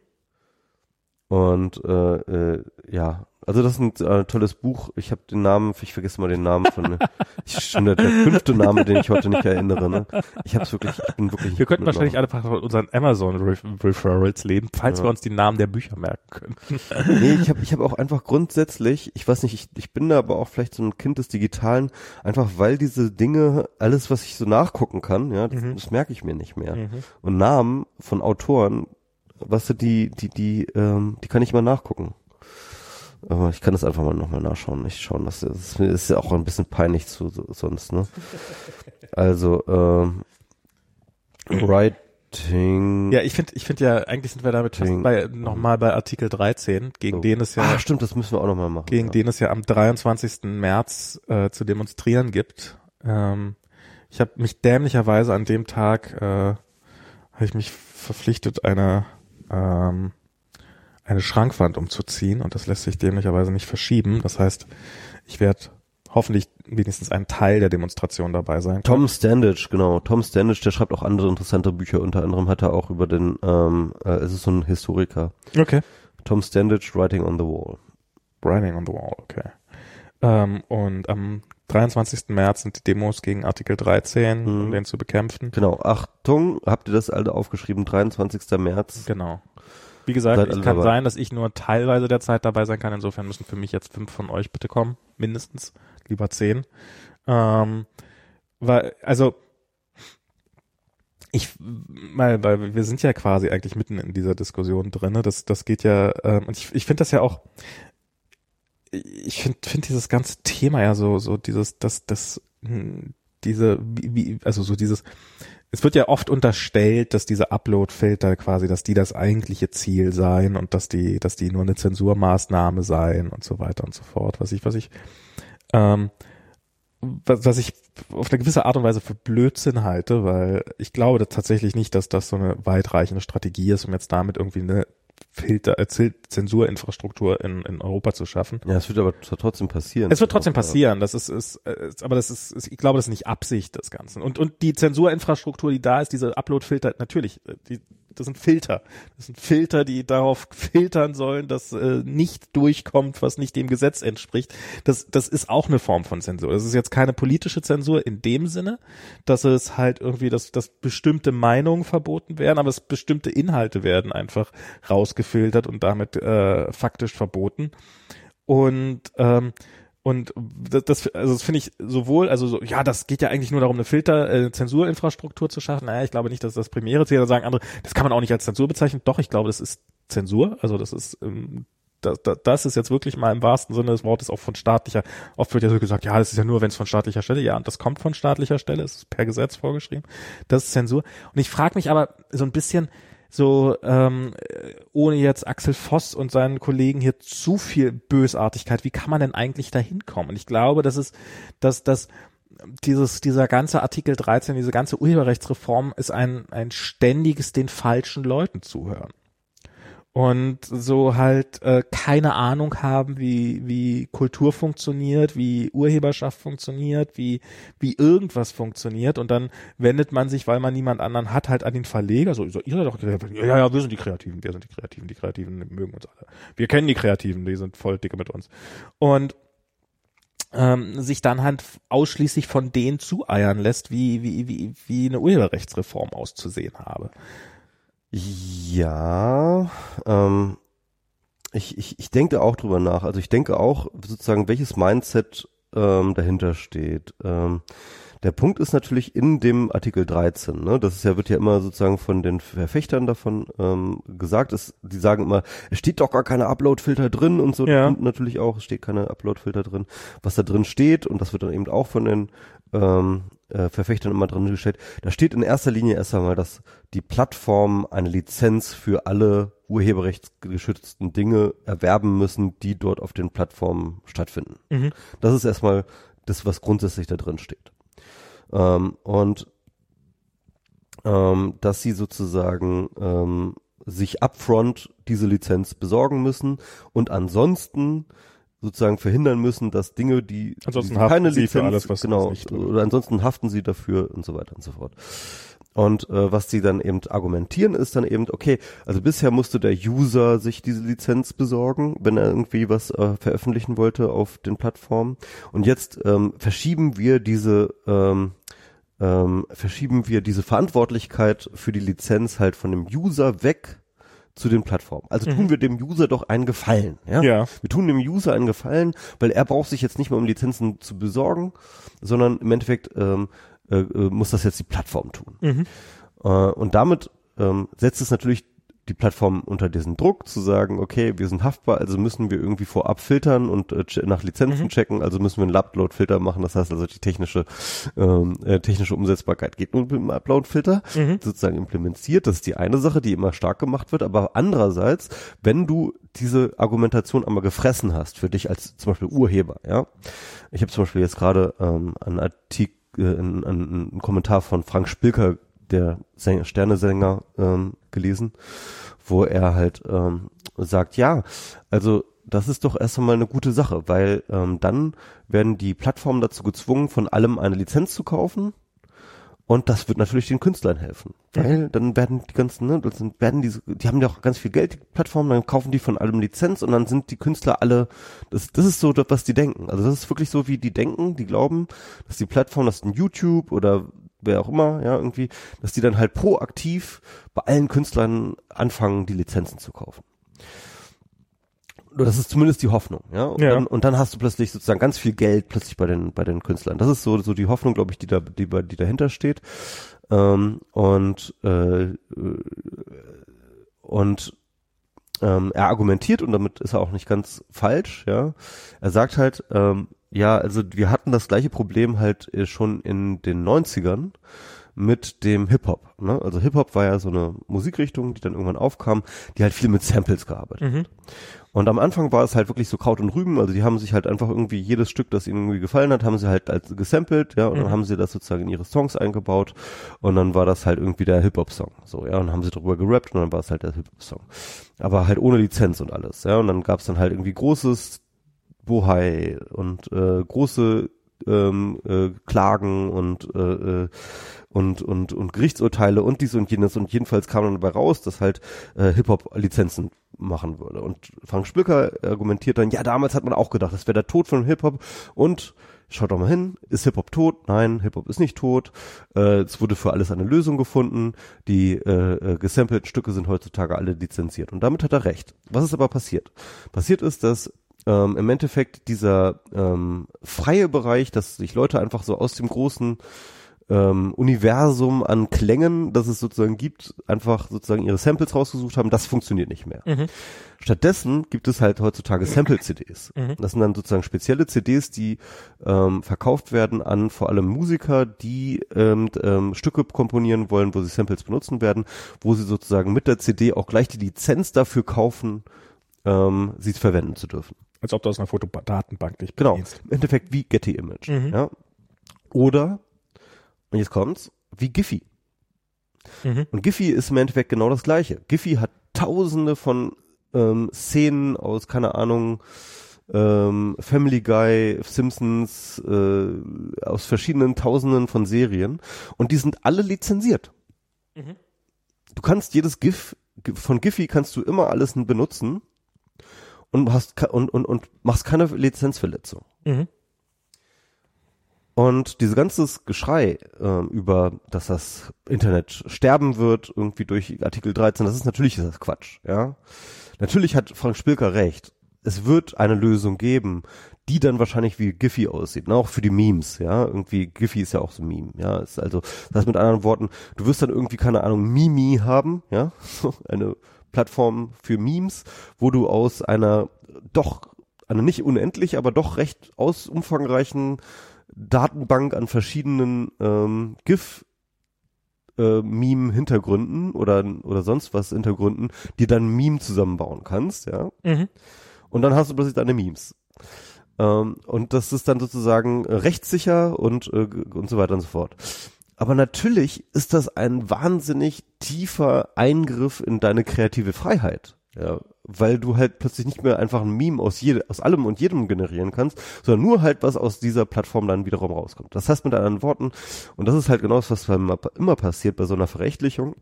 Und äh, äh, ja, also das ist ein äh, tolles Buch. Ich habe den Namen, ich vergesse mal den Namen von ich, schon der, der fünfte Name, den ich heute nicht erinnere. Ne? Ich habe es wirklich, ich bin wirklich. Wir könnten wahrscheinlich alle von unseren Amazon Referrals leben, falls ja. wir uns die Namen der Bücher merken können. nee, ich habe ich hab auch einfach grundsätzlich, ich weiß nicht, ich, ich bin da aber auch vielleicht so ein Kind des Digitalen, einfach weil diese Dinge, alles was ich so nachgucken kann, ja, das, mhm. das merke ich mir nicht mehr. Mhm. Und Namen von Autoren, was du die, die, die, ähm, die kann ich mal nachgucken. Aber ich kann das einfach mal nochmal nachschauen. Ich schauen, das ist, ist ja auch ein bisschen peinlich zu sonst, ne? Also, ähm, Writing. Ja, ich finde, ich finde ja, eigentlich sind wir damit fast bei, nochmal bei Artikel 13, gegen so. den es ja. Ah, stimmt, das müssen wir auch nochmal machen. Gegen ja. den es ja am 23. März äh, zu demonstrieren gibt. Ähm, ich habe mich dämlicherweise an dem Tag, äh, habe ich mich verpflichtet, eine ähm, eine Schrankwand umzuziehen und das lässt sich dämlicherweise nicht verschieben. Das heißt, ich werde hoffentlich wenigstens ein Teil der Demonstration dabei sein. Tom Standage, genau. Tom Standage, der schreibt auch andere interessante Bücher. Unter anderem hat er auch über den, ähm, äh, es ist so ein Historiker. Okay. Tom Standage, Writing on the Wall. Writing on the Wall, okay. Ähm, und am 23. März sind die Demos gegen Artikel 13, hm. um den zu bekämpfen. Genau. Achtung, habt ihr das alle aufgeschrieben? 23. März. Genau. Wie gesagt, es kann sein, dass ich nur teilweise der Zeit dabei sein kann. Insofern müssen für mich jetzt fünf von euch bitte kommen, mindestens, lieber zehn. Ähm, weil, also ich mal, weil wir sind ja quasi eigentlich mitten in dieser Diskussion drinne. Das, das geht ja. Ähm, und ich, ich finde das ja auch. Ich finde finde dieses ganze Thema ja so so dieses das das hm, diese wie, wie also so dieses es wird ja oft unterstellt, dass diese Upload-Filter quasi, dass die das eigentliche Ziel seien und dass die, dass die nur eine Zensurmaßnahme seien und so weiter und so fort. Was ich, was ich, ähm, was, was ich auf eine gewisse Art und Weise für Blödsinn halte, weil ich glaube tatsächlich nicht, dass das so eine weitreichende Strategie ist, um jetzt damit irgendwie eine Filter, äh, Zensurinfrastruktur in, in Europa zu schaffen. Ja, es wird aber trotzdem passieren. Es wird trotzdem passieren. Das ist, ist, ist aber das ist, ist, ich glaube, das ist nicht Absicht des Ganzen. Und und die Zensurinfrastruktur, die da ist, diese Upload-Filter, natürlich, die das sind Filter. Das sind Filter, die darauf filtern sollen, dass äh, nicht durchkommt, was nicht dem Gesetz entspricht. Das, das ist auch eine Form von Zensur. Das ist jetzt keine politische Zensur in dem Sinne, dass es halt irgendwie, dass, dass bestimmte Meinungen verboten werden, aber es bestimmte Inhalte werden einfach rausgefiltert und damit äh, faktisch verboten. Und ähm, und das, das also das finde ich sowohl, also so, ja, das geht ja eigentlich nur darum, eine Filter, äh, Zensurinfrastruktur zu schaffen. Naja, ich glaube nicht, dass das primäre Ziel, da sagen andere, das kann man auch nicht als Zensur bezeichnen. Doch, ich glaube, das ist Zensur. Also das ist ähm, das, das ist jetzt wirklich mal im wahrsten Sinne des Wortes auch von staatlicher, oft wird ja so gesagt, ja, das ist ja nur, wenn es von staatlicher Stelle, ja, und das kommt von staatlicher Stelle, es ist per Gesetz vorgeschrieben, das ist Zensur. Und ich frage mich aber so ein bisschen, so ähm, ohne jetzt Axel Voss und seinen Kollegen hier zu viel Bösartigkeit, wie kann man denn eigentlich da hinkommen? Und ich glaube, das ist, dass dass dieses, dieser ganze Artikel 13, diese ganze Urheberrechtsreform ist ein, ein ständiges den falschen Leuten zuhören und so halt äh, keine Ahnung haben, wie wie Kultur funktioniert, wie Urheberschaft funktioniert, wie wie irgendwas funktioniert und dann wendet man sich, weil man niemand anderen hat, halt an den Verleger. So, so ihr seid doch ja ja, wir sind die Kreativen, wir sind die Kreativen, die Kreativen mögen uns alle. Wir kennen die Kreativen, die sind voll dicke mit uns und ähm, sich dann halt ausschließlich von denen zueiern lässt, wie wie wie wie eine Urheberrechtsreform auszusehen habe. Ja, ähm, ich, ich, ich denke auch drüber nach. Also ich denke auch sozusagen, welches Mindset ähm, dahinter steht. Ähm, der Punkt ist natürlich in dem Artikel 13, ne, das ist ja, wird ja immer sozusagen von den Verfechtern davon ähm, gesagt, ist, die sagen immer, es steht doch gar keine Upload-Filter drin und so, ja. und natürlich auch, es steht keine Upload-Filter drin. Was da drin steht, und das wird dann eben auch von den ähm, äh, Verfechtern immer drin gestellt. Da steht in erster Linie erst einmal, dass die Plattform eine Lizenz für alle urheberrechtsgeschützten Dinge erwerben müssen, die dort auf den Plattformen stattfinden. Mhm. Das ist erstmal das, was grundsätzlich da drin steht. Ähm, und ähm, dass sie sozusagen ähm, sich upfront diese Lizenz besorgen müssen und ansonsten sozusagen verhindern müssen, dass Dinge, die, ansonsten keine Lizenz, alles, was genau, nicht, oder ansonsten haften sie dafür und so weiter und so fort. Und äh, was sie dann eben argumentieren, ist dann eben, okay, also bisher musste der User sich diese Lizenz besorgen, wenn er irgendwie was äh, veröffentlichen wollte auf den Plattformen. Und jetzt ähm, verschieben wir diese ähm, ähm, verschieben wir diese Verantwortlichkeit für die Lizenz halt von dem User weg zu den Plattformen. Also tun mhm. wir dem User doch einen Gefallen. Ja? ja. Wir tun dem User einen Gefallen, weil er braucht sich jetzt nicht mehr um Lizenzen zu besorgen, sondern im Endeffekt ähm, äh, äh muss das jetzt die Plattform tun. Mhm. Äh, und damit ähm, setzt es natürlich die Plattform unter diesen Druck zu sagen, okay, wir sind haftbar, also müssen wir irgendwie vorab filtern und äh, nach Lizenzen mhm. checken, also müssen wir einen Upload-Filter machen, das heißt also die technische ähm, äh, technische Umsetzbarkeit geht nur mit dem Upload-Filter, mhm. sozusagen implementiert, das ist die eine Sache, die immer stark gemacht wird, aber andererseits, wenn du diese Argumentation einmal gefressen hast, für dich als zum Beispiel Urheber, ja, ich habe zum Beispiel jetzt gerade ähm, einen Artikel, äh, einen, einen Kommentar von Frank Spilker der Sänger, Sternesänger ähm, gelesen, wo er halt ähm, sagt, ja, also das ist doch erst einmal eine gute Sache, weil ähm, dann werden die Plattformen dazu gezwungen, von allem eine Lizenz zu kaufen. Und das wird natürlich den Künstlern helfen. Weil dann werden die ganzen, ne, sind, werden diese, die haben ja auch ganz viel Geld, die Plattformen, dann kaufen die von allem Lizenz und dann sind die Künstler alle, das, das ist so, was die denken. Also das ist wirklich so, wie die denken, die glauben, dass die Plattform, das ist ein YouTube oder wer auch immer, ja, irgendwie, dass die dann halt proaktiv bei allen Künstlern anfangen, die Lizenzen zu kaufen. Das ist zumindest die Hoffnung, ja. Und, ja. Dann, und dann hast du plötzlich sozusagen ganz viel Geld plötzlich bei den bei den Künstlern. Das ist so so die Hoffnung, glaube ich, die da die, die dahinter steht. Ähm, und äh, und ähm, er argumentiert und damit ist er auch nicht ganz falsch, ja. Er sagt halt, ähm, ja, also wir hatten das gleiche Problem halt äh, schon in den 90ern mit dem Hip-Hop. Ne? Also Hip-Hop war ja so eine Musikrichtung, die dann irgendwann aufkam, die halt viel mit Samples gearbeitet mhm. Und am Anfang war es halt wirklich so Kraut und Rüben, also die haben sich halt einfach irgendwie jedes Stück, das ihnen irgendwie gefallen hat, haben sie halt als gesampelt, ja, und mhm. dann haben sie das sozusagen in ihre Songs eingebaut und dann war das halt irgendwie der Hip-Hop-Song, so, ja, und dann haben sie drüber gerappt und dann war es halt der Hip-Hop-Song. Aber halt ohne Lizenz und alles, ja, und dann gab es dann halt irgendwie großes Bohai und äh, große ähm, äh, Klagen und äh, äh, und und und Gerichtsurteile und dies und jenes und jedenfalls kam dann dabei raus, dass halt äh, Hip Hop Lizenzen machen würde und Frank Spülker argumentiert dann, ja damals hat man auch gedacht, das wäre der Tod von Hip Hop und schaut doch mal hin, ist Hip Hop tot? Nein, Hip Hop ist nicht tot. Äh, es wurde für alles eine Lösung gefunden. Die äh, äh, gesampelten Stücke sind heutzutage alle lizenziert und damit hat er recht. Was ist aber passiert? Passiert ist, dass ähm, im Endeffekt dieser ähm, freie Bereich, dass sich Leute einfach so aus dem großen ähm, Universum an Klängen, das es sozusagen gibt, einfach sozusagen ihre Samples rausgesucht haben, das funktioniert nicht mehr. Mhm. Stattdessen gibt es halt heutzutage Sample-CDs. Mhm. Das sind dann sozusagen spezielle CDs, die ähm, verkauft werden an vor allem Musiker, die ähm, ähm, Stücke komponieren wollen, wo sie Samples benutzen werden, wo sie sozusagen mit der CD auch gleich die Lizenz dafür kaufen, ähm, sie verwenden zu dürfen. Als ob du aus einer Fotodatenbank dich Genau. bedienst. Im Endeffekt wie Getty Image. Mhm. Ja. Oder, und jetzt kommt's, wie Giphy. Mhm. Und Giphy ist im Endeffekt genau das gleiche. Giphy hat tausende von ähm, Szenen aus, keine Ahnung, ähm, Family Guy, Simpsons, äh, aus verschiedenen Tausenden von Serien und die sind alle lizenziert. Mhm. Du kannst jedes GIF von Giphy kannst du immer alles benutzen und hast und, und, und machst keine Lizenzverletzung. Mhm. Und dieses ganzes Geschrei ähm, über, dass das Internet sterben wird, irgendwie durch Artikel 13, das ist natürlich ist das Quatsch, ja. Natürlich hat Frank Spilker recht. Es wird eine Lösung geben, die dann wahrscheinlich wie Giphy aussieht, ne? auch für die Memes, ja. Irgendwie, Giphy ist ja auch so ein Meme, ja. Ist also, das heißt mit anderen Worten, du wirst dann irgendwie, keine Ahnung, Mimi haben, ja. Eine Plattform für Memes, wo du aus einer doch, einer nicht unendlich, aber doch recht aus umfangreichen Datenbank an verschiedenen ähm, GIF äh, Meme-Hintergründen oder oder sonst was Hintergründen, die dann Meme zusammenbauen kannst, ja. Mhm. Und dann hast du plötzlich deine Memes. Ähm, und das ist dann sozusagen äh, rechtssicher und äh, und so weiter und so fort. Aber natürlich ist das ein wahnsinnig tiefer Eingriff in deine kreative Freiheit. Ja, weil du halt plötzlich nicht mehr einfach ein Meme aus, jede, aus allem und jedem generieren kannst, sondern nur halt was aus dieser Plattform dann wiederum rauskommt. Das heißt mit anderen Worten, und das ist halt genau das, was immer passiert bei so einer Verrechtlichung,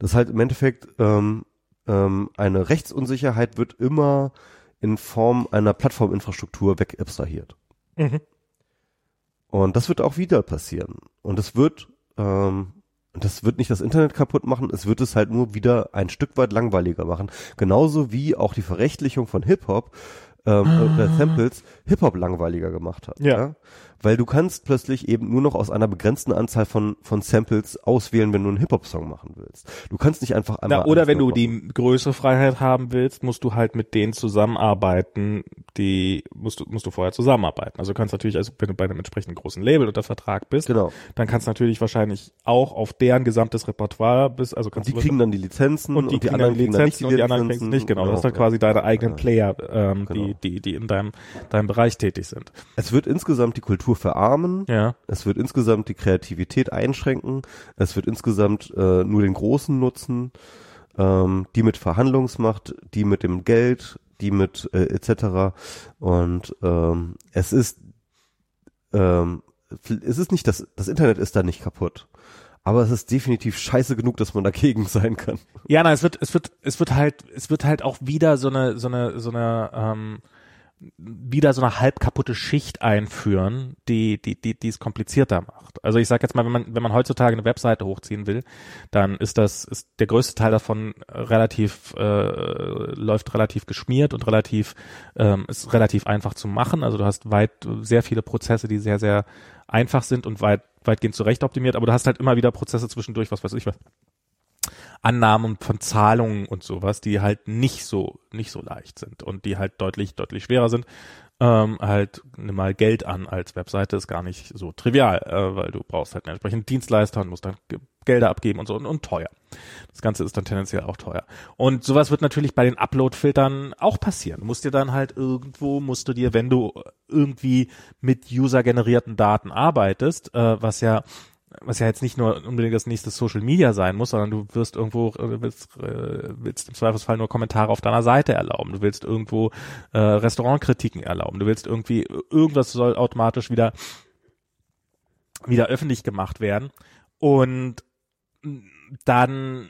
dass halt im Endeffekt ähm, ähm, eine Rechtsunsicherheit wird immer in Form einer Plattforminfrastruktur weg abstrahiert. Mhm. Und das wird auch wieder passieren. Und es wird, ähm, das wird nicht das Internet kaputt machen, es wird es halt nur wieder ein Stück weit langweiliger machen. Genauso wie auch die Verrechtlichung von Hip-Hop ähm, oder Samples Hip-Hop langweiliger gemacht hat. Ja. Weil du kannst plötzlich eben nur noch aus einer begrenzten Anzahl von, von Samples auswählen, wenn du einen Hip-Hop-Song machen willst. Du kannst nicht einfach einmal. Na, oder wenn du machen. die größere Freiheit haben willst, musst du halt mit denen zusammenarbeiten, die musst du, musst du vorher zusammenarbeiten. Also du kannst natürlich, also wenn du bei einem entsprechenden großen Label unter Vertrag bist, Genau. dann kannst du natürlich wahrscheinlich auch auf deren gesamtes Repertoire bis, also Und kannst die du kriegen dann die Lizenzen und die, dann die kriegen dann nicht Lizenzen und die anderen kriegen nicht, genau. Das sind ja. quasi deine eigenen Ja. Player, ähm, Genau. die, die, die in deinem, deinem Bereich tätig sind. Es wird insgesamt die Kultur verarmen. Ja. Es wird insgesamt die Kreativität einschränken. Es wird insgesamt äh, nur den Großen nutzen, ähm, die mit Verhandlungsmacht, die mit dem Geld, die mit äh, etc. Und ähm, es ist ähm, es ist nicht das das Internet ist da nicht kaputt, aber es ist definitiv scheiße genug, dass man dagegen sein kann. Ja, na, es wird, es wird, es wird halt, es wird halt auch wieder so eine, so eine, so eine, ähm, wieder so eine halb kaputte Schicht einführen, die, die, die, die es komplizierter macht. Also ich sag jetzt mal, wenn man, wenn man heutzutage eine Webseite hochziehen will, dann ist das, ist der größte Teil davon relativ, äh, läuft relativ geschmiert und relativ, ähm, ist relativ einfach zu machen. Also du hast weit, sehr viele Prozesse, die sehr, sehr einfach sind und weit, weitgehend zurecht optimiert, aber du hast halt immer wieder Prozesse zwischendurch, was weiß ich was. Annahmen von Zahlungen und sowas, die halt nicht so nicht so leicht sind und die halt deutlich deutlich schwerer sind. Ähm, halt nimm mal Geld an als Webseite ist gar nicht so trivial, äh, weil du brauchst halt einen entsprechenden Dienstleister und musst dann Ge- Gelder abgeben und so und, und teuer. Das Ganze ist dann tendenziell auch teuer. Und sowas wird natürlich bei den Upload-Filtern auch passieren. Du musst dir dann halt irgendwo, musst du dir, wenn du irgendwie mit user-generierten Daten arbeitest, äh, was ja was ja jetzt nicht nur unbedingt das nächste Social Media sein muss, sondern du wirst irgendwo, äh, willst, äh, willst im Zweifelsfall nur Kommentare auf deiner Seite erlauben. Du willst irgendwo äh, Restaurantkritiken erlauben. Du willst irgendwie, irgendwas soll automatisch wieder, wieder öffentlich gemacht werden. Und dann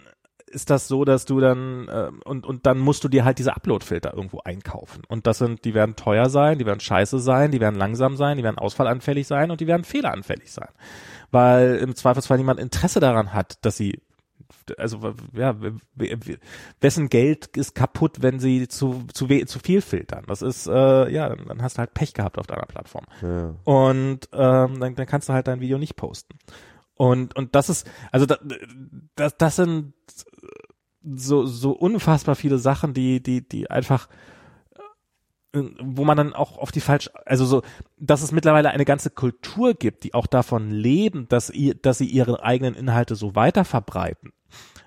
ist das so, dass du dann äh, und und dann musst du dir halt diese Upload-Filter irgendwo einkaufen und das sind, die werden teuer sein, die werden scheiße sein, die werden langsam sein, die werden ausfallanfällig sein und die werden fehleranfällig sein, weil im Zweifelsfall niemand Interesse daran hat, dass sie also ja, wessen Geld ist kaputt, wenn sie zu zu zu viel filtern? Das ist äh, ja, dann hast du halt Pech gehabt auf deiner Plattform. Ja. Und ähm, dann, dann kannst du halt dein Video nicht posten. Und und das ist also das das, das sind so so unfassbar viele Sachen, die die die einfach wo man dann auch auf die falsch, also so, dass es mittlerweile eine ganze Kultur gibt, die auch davon leben, dass ihr, dass sie ihre eigenen Inhalte so weiter verbreiten.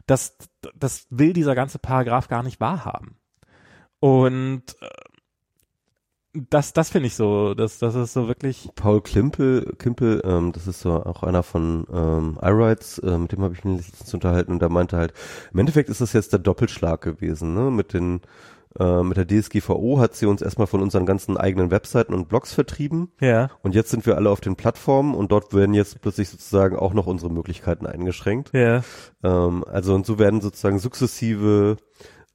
Das, das will dieser ganze Paragraph gar nicht wahrhaben. Und äh, das, das finde ich so, das, das ist so wirklich. Paul Klimpel, Kimpel, ähm, das ist so auch einer von ähm, iRights, äh, mit dem habe ich mich letztens unterhalten und der meinte halt, im Endeffekt ist das jetzt der Doppelschlag gewesen, ne, mit den äh, mit der DSGVO hat sie uns erstmal von unseren ganzen eigenen Webseiten und Blogs vertrieben. Ja. Und jetzt sind wir alle auf den Plattformen und dort werden jetzt plötzlich sozusagen auch noch unsere Möglichkeiten eingeschränkt. Ja. Ähm, also und so werden sozusagen sukzessive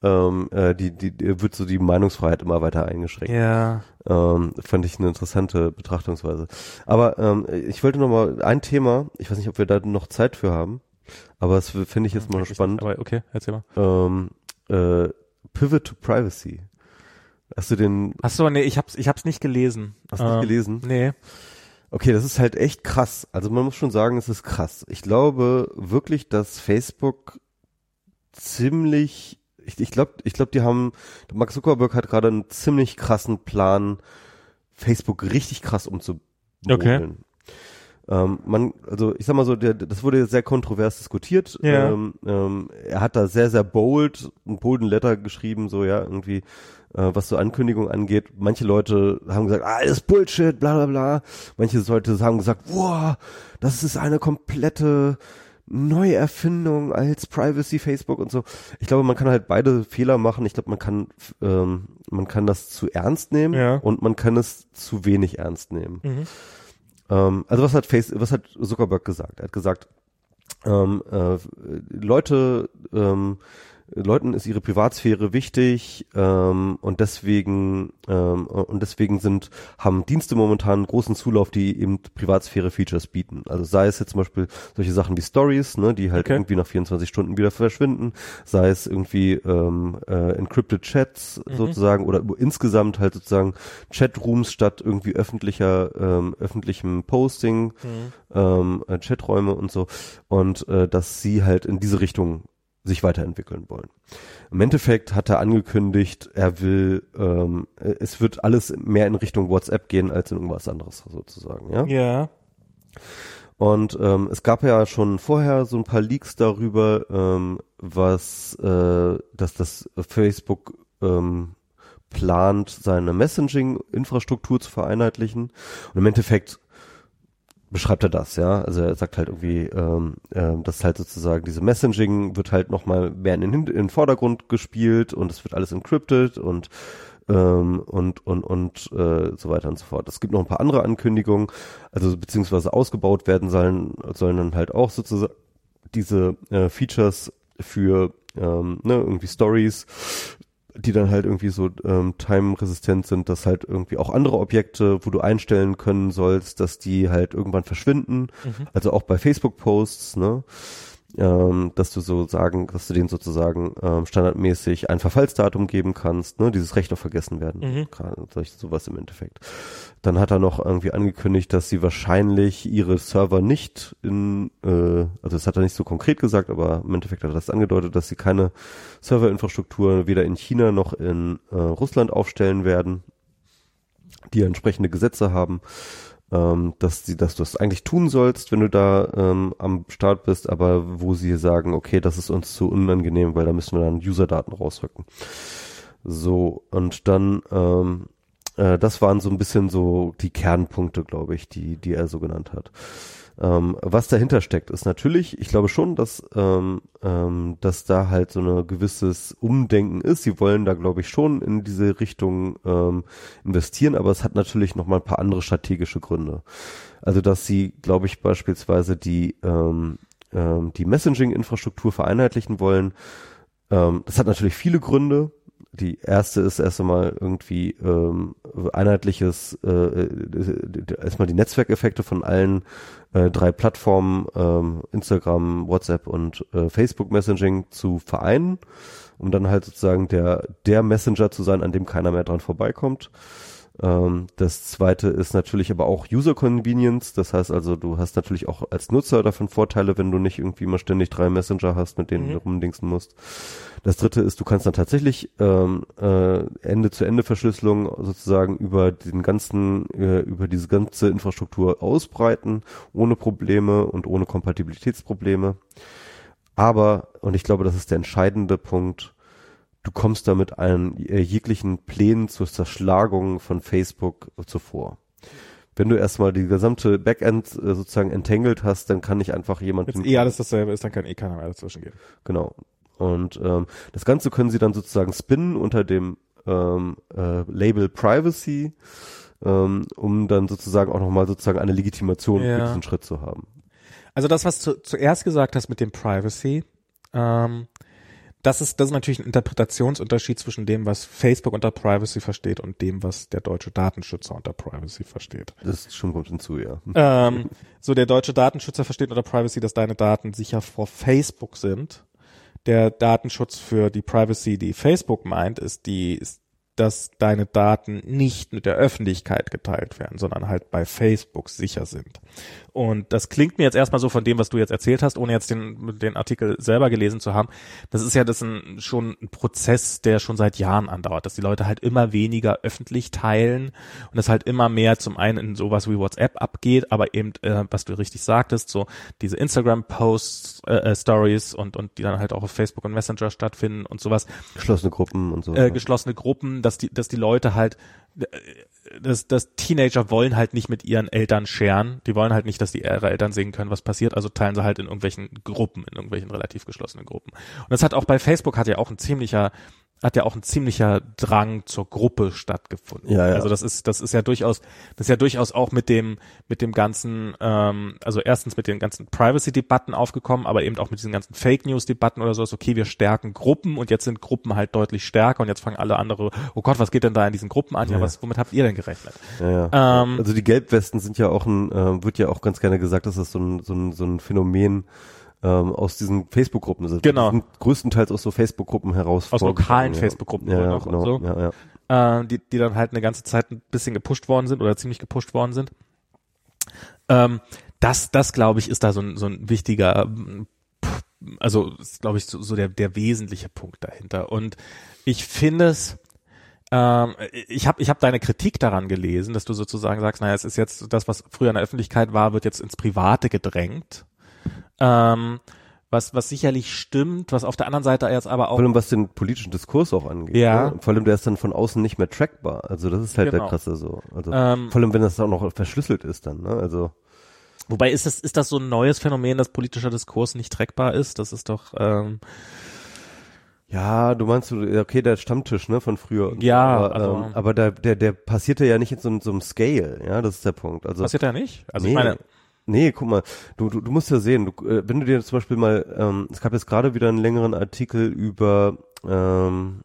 ähm, äh, die, die, wird so die Meinungsfreiheit immer weiter eingeschränkt. Ja. Ähm, fand ich eine interessante Betrachtungsweise. Aber ähm, ich wollte noch mal ein Thema, ich weiß nicht, ob wir da noch Zeit für haben, aber es finde ich jetzt mal spannend. Aber okay, erzähl mal. Ähm, äh, Pivot to Privacy. Hast du den? Hast du, nee, ich hab's, ich hab's nicht gelesen. Hast du ähm, nicht gelesen? Nee. Okay, das ist halt echt krass. Also man muss schon sagen, es ist krass. Ich glaube wirklich, dass Facebook ziemlich, ich, ich glaube, ich glaube, die haben, Mark Zuckerberg hat gerade einen ziemlich krassen Plan, Facebook richtig krass umzubauen. Okay. Ähm, man, also ich sag mal so, der, das wurde sehr kontrovers diskutiert. Ja. Ähm, ähm, er hat da sehr, sehr bold, einen bolden Letter geschrieben, so ja, irgendwie, äh, was so Ankündigungen angeht. Manche Leute haben gesagt, ah, ist Bullshit, bla bla bla. Manche Leute haben gesagt, wow, das ist eine komplette Neuerfindung als Privacy Facebook und so. Ich glaube, man kann halt beide Fehler machen. Ich glaube, man kann ähm, man kann das zu ernst nehmen ja. und man kann es zu wenig ernst nehmen. Mhm. Ähm, also was hat Face, was hat Zuckerberg gesagt? Er hat gesagt, ähm, äh, Leute ähm, Leuten ist ihre Privatsphäre wichtig ähm, und deswegen ähm, und deswegen sind haben Dienste momentan einen großen Zulauf, die eben Privatsphäre-Features bieten. Also sei es jetzt zum Beispiel solche Sachen wie Stories, ne, die halt okay. irgendwie nach 24 Stunden wieder verschwinden, sei es irgendwie ähm, äh, encrypted Chats mhm. sozusagen oder insgesamt halt sozusagen Chatrooms statt irgendwie öffentlicher ähm, öffentlichem Posting, mhm. ähm, äh, Chaträume und so und äh, dass sie halt in diese Richtung sich weiterentwickeln wollen. Im Endeffekt hat er angekündigt, er will, ähm, es wird alles mehr in Richtung WhatsApp gehen als in irgendwas anderes sozusagen, ja? Ja. Und ähm, es gab ja schon vorher so ein paar Leaks darüber, ähm, was, äh, dass das Facebook ähm, plant, seine Messaging-Infrastruktur zu vereinheitlichen. Und im Endeffekt beschreibt er das, ja. Also er sagt halt irgendwie, ähm, äh, dass halt sozusagen diese Messaging wird halt nochmal mehr in den, in den Vordergrund gespielt und es wird alles encrypted und ähm, und und und äh, so weiter und so fort. Es gibt noch ein paar andere Ankündigungen, also beziehungsweise ausgebaut werden sollen sollen dann halt auch sozusagen diese äh, Features für ähm, ne, irgendwie Stories die dann halt irgendwie so ähm, time-resistent sind, dass halt irgendwie auch andere Objekte, wo du einstellen können sollst, dass die halt irgendwann verschwinden. Mhm. Also auch bei Facebook-Posts, ne? Ähm, dass du so sagen, dass du denen sozusagen ähm, standardmäßig ein Verfallsdatum geben kannst, ne, dieses Recht auf vergessen werden mhm. kann, solch, sowas im Endeffekt. Dann hat er noch irgendwie angekündigt, dass sie wahrscheinlich ihre Server nicht in, äh, also das hat er nicht so konkret gesagt, aber im Endeffekt hat er das angedeutet, dass sie keine Serverinfrastruktur weder in China noch in äh, Russland aufstellen werden, die entsprechende Gesetze haben ähm, dass sie, dass du es eigentlich tun sollst, wenn du da ähm, am Start bist, aber wo sie sagen, okay, das ist uns zu unangenehm, weil da müssen wir dann User-Daten rausrücken. So, und dann, ähm, äh, das waren so ein bisschen so die Kernpunkte, glaube ich, die, die er so genannt hat. Ähm, was dahinter steckt, ist natürlich, ich glaube schon, dass, ähm, ähm, dass da halt so ein gewisses Umdenken ist. Sie wollen da, glaube ich, schon in diese Richtung ähm, investieren, aber es hat natürlich noch mal ein paar andere strategische Gründe. Also, dass sie, glaube ich, beispielsweise die, ähm, ähm, die Messaging-Infrastruktur vereinheitlichen wollen. Ähm, das hat natürlich viele Gründe die erste ist erst einmal irgendwie ähm, einheitliches, äh, äh, erstmal die Netzwerkeffekte von allen äh, drei Plattformen, ähm, Instagram, WhatsApp und äh, Facebook Messaging zu vereinen, um dann halt sozusagen der, der Messenger zu sein, an dem keiner mehr dran vorbeikommt. Ähm, das zweite ist natürlich aber auch User Convenience. Das heißt also, du hast natürlich auch als Nutzer davon Vorteile, wenn du nicht irgendwie mal ständig drei Messenger hast, mit denen mhm. du rumdingsen musst. Das dritte ist, du kannst dann tatsächlich ähm, äh, Ende-zu-Ende-Verschlüsselung sozusagen über den ganzen, äh, über diese ganze Infrastruktur ausbreiten, ohne Probleme und ohne Kompatibilitätsprobleme. Aber, und ich glaube, das ist der entscheidende Punkt, du kommst damit allen äh, jeglichen Plänen zur Zerschlagung von Facebook zuvor. Wenn du erstmal die gesamte Backend äh, sozusagen entangled hast, dann kann nicht einfach jemand. Wenn eh alles dasselbe ist, dann kann eh keiner mehr dazwischen gehen. Genau. Und ähm, das Ganze können sie dann sozusagen spinnen unter dem ähm, äh, Label Privacy, ähm, um dann sozusagen auch nochmal sozusagen eine Legitimation ja. für diesen Schritt zu haben. Also das, was du zuerst gesagt hast mit dem Privacy, ähm, das ist, das ist natürlich ein Interpretationsunterschied zwischen dem, was Facebook unter Privacy versteht und dem, was der deutsche Datenschützer unter Privacy versteht. Das ist schon gut hinzu, ja. Ähm, so der deutsche Datenschützer versteht unter Privacy, dass deine Daten sicher vor Facebook sind. Der Datenschutz für die Privacy, die Facebook meint, ist die, ist dass deine Daten nicht mit der Öffentlichkeit geteilt werden, sondern halt bei Facebook sicher sind. Und das klingt mir jetzt erstmal so von dem, was du jetzt erzählt hast, ohne jetzt den, den Artikel selber gelesen zu haben. Das ist ja das ein, schon ein Prozess, der schon seit Jahren andauert, dass die Leute halt immer weniger öffentlich teilen und das halt immer mehr zum einen in sowas wie WhatsApp abgeht, aber eben, äh, was du richtig sagtest, so diese Instagram-Posts, äh, äh, Stories und, und die dann halt auch auf Facebook und Messenger stattfinden und sowas. Geschlossene Gruppen und so. Äh, geschlossene Gruppen, dass die, dass die Leute halt dass, dass Teenager wollen halt nicht mit ihren Eltern scheren. Die wollen halt nicht, dass die ihre Eltern sehen können, was passiert. Also teilen sie halt in irgendwelchen Gruppen, in irgendwelchen relativ geschlossenen Gruppen. Und das hat auch bei Facebook hat ja auch ein ziemlicher hat ja auch ein ziemlicher Drang zur Gruppe stattgefunden. Ja, ja. Also das ist das ist ja durchaus das ist ja durchaus auch mit dem mit dem ganzen ähm, also erstens mit den ganzen Privacy-Debatten aufgekommen, aber eben auch mit diesen ganzen Fake News-Debatten oder so. Ist okay, wir stärken Gruppen und jetzt sind Gruppen halt deutlich stärker und jetzt fangen alle andere. Oh Gott, was geht denn da in diesen Gruppen an? Ja, ja was womit habt ihr denn gerechnet? Ja, ja. Ähm, also die Gelbwesten sind ja auch ein äh, wird ja auch ganz gerne gesagt, dass das so ein so ein, so ein Phänomen ähm, aus diesen Facebook-Gruppen sind. Genau. Die sind größtenteils aus so Facebook-Gruppen heraus. Aus lokalen ja. Facebook-Gruppen ja, ja, genau. so. ja, ja. Äh, die, die dann halt eine ganze Zeit ein bisschen gepusht worden sind oder ziemlich gepusht worden sind. Ähm, das, das glaube ich, ist da so ein, so ein wichtiger, also ist, glaube ich, so, so der, der wesentliche Punkt dahinter. Und ich finde es, ähm, ich habe ich hab deine Kritik daran gelesen, dass du sozusagen sagst, naja, es ist jetzt das, was früher in der Öffentlichkeit war, wird jetzt ins Private gedrängt. Ähm, was, was sicherlich stimmt, was auf der anderen Seite jetzt aber auch. Vor allem was den politischen Diskurs auch angeht. Ja. Ne? Vor allem der ist dann von außen nicht mehr trackbar. Also das ist halt genau. der krasse so. Also ähm, vor allem wenn das auch noch verschlüsselt ist dann, ne? Also. Wobei ist das, ist das so ein neues Phänomen, dass politischer Diskurs nicht trackbar ist? Das ist doch, ähm, ja, du meinst, okay, der Stammtisch, ne, von früher. Ja, aber, also, ähm, aber der, der, der passierte ja nicht in so, so einem Scale, ja, das ist der Punkt. Also passiert ja nicht. Also nee, ich meine, Nee, guck mal, du, du, du musst ja sehen, du, äh, wenn du dir zum Beispiel mal, ähm, es gab jetzt gerade wieder einen längeren Artikel über, ähm,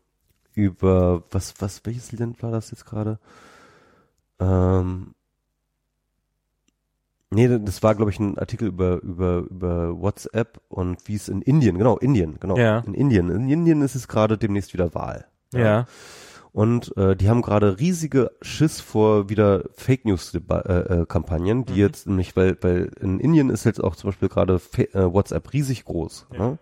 über, was, was, welches Land war das jetzt gerade? Ähm, nee, das war, glaube ich, ein Artikel über, über, über WhatsApp und wie es in Indien, genau, Indien, genau. Ja. In Indien. In Indien ist es gerade demnächst wieder Wahl. ja. ja. Und äh, die haben gerade riesige Schiss vor wieder Fake News äh, äh, Kampagnen, die mhm. jetzt nämlich, weil, weil in Indien ist jetzt auch zum Beispiel gerade äh, WhatsApp riesig groß. Ja. Ne?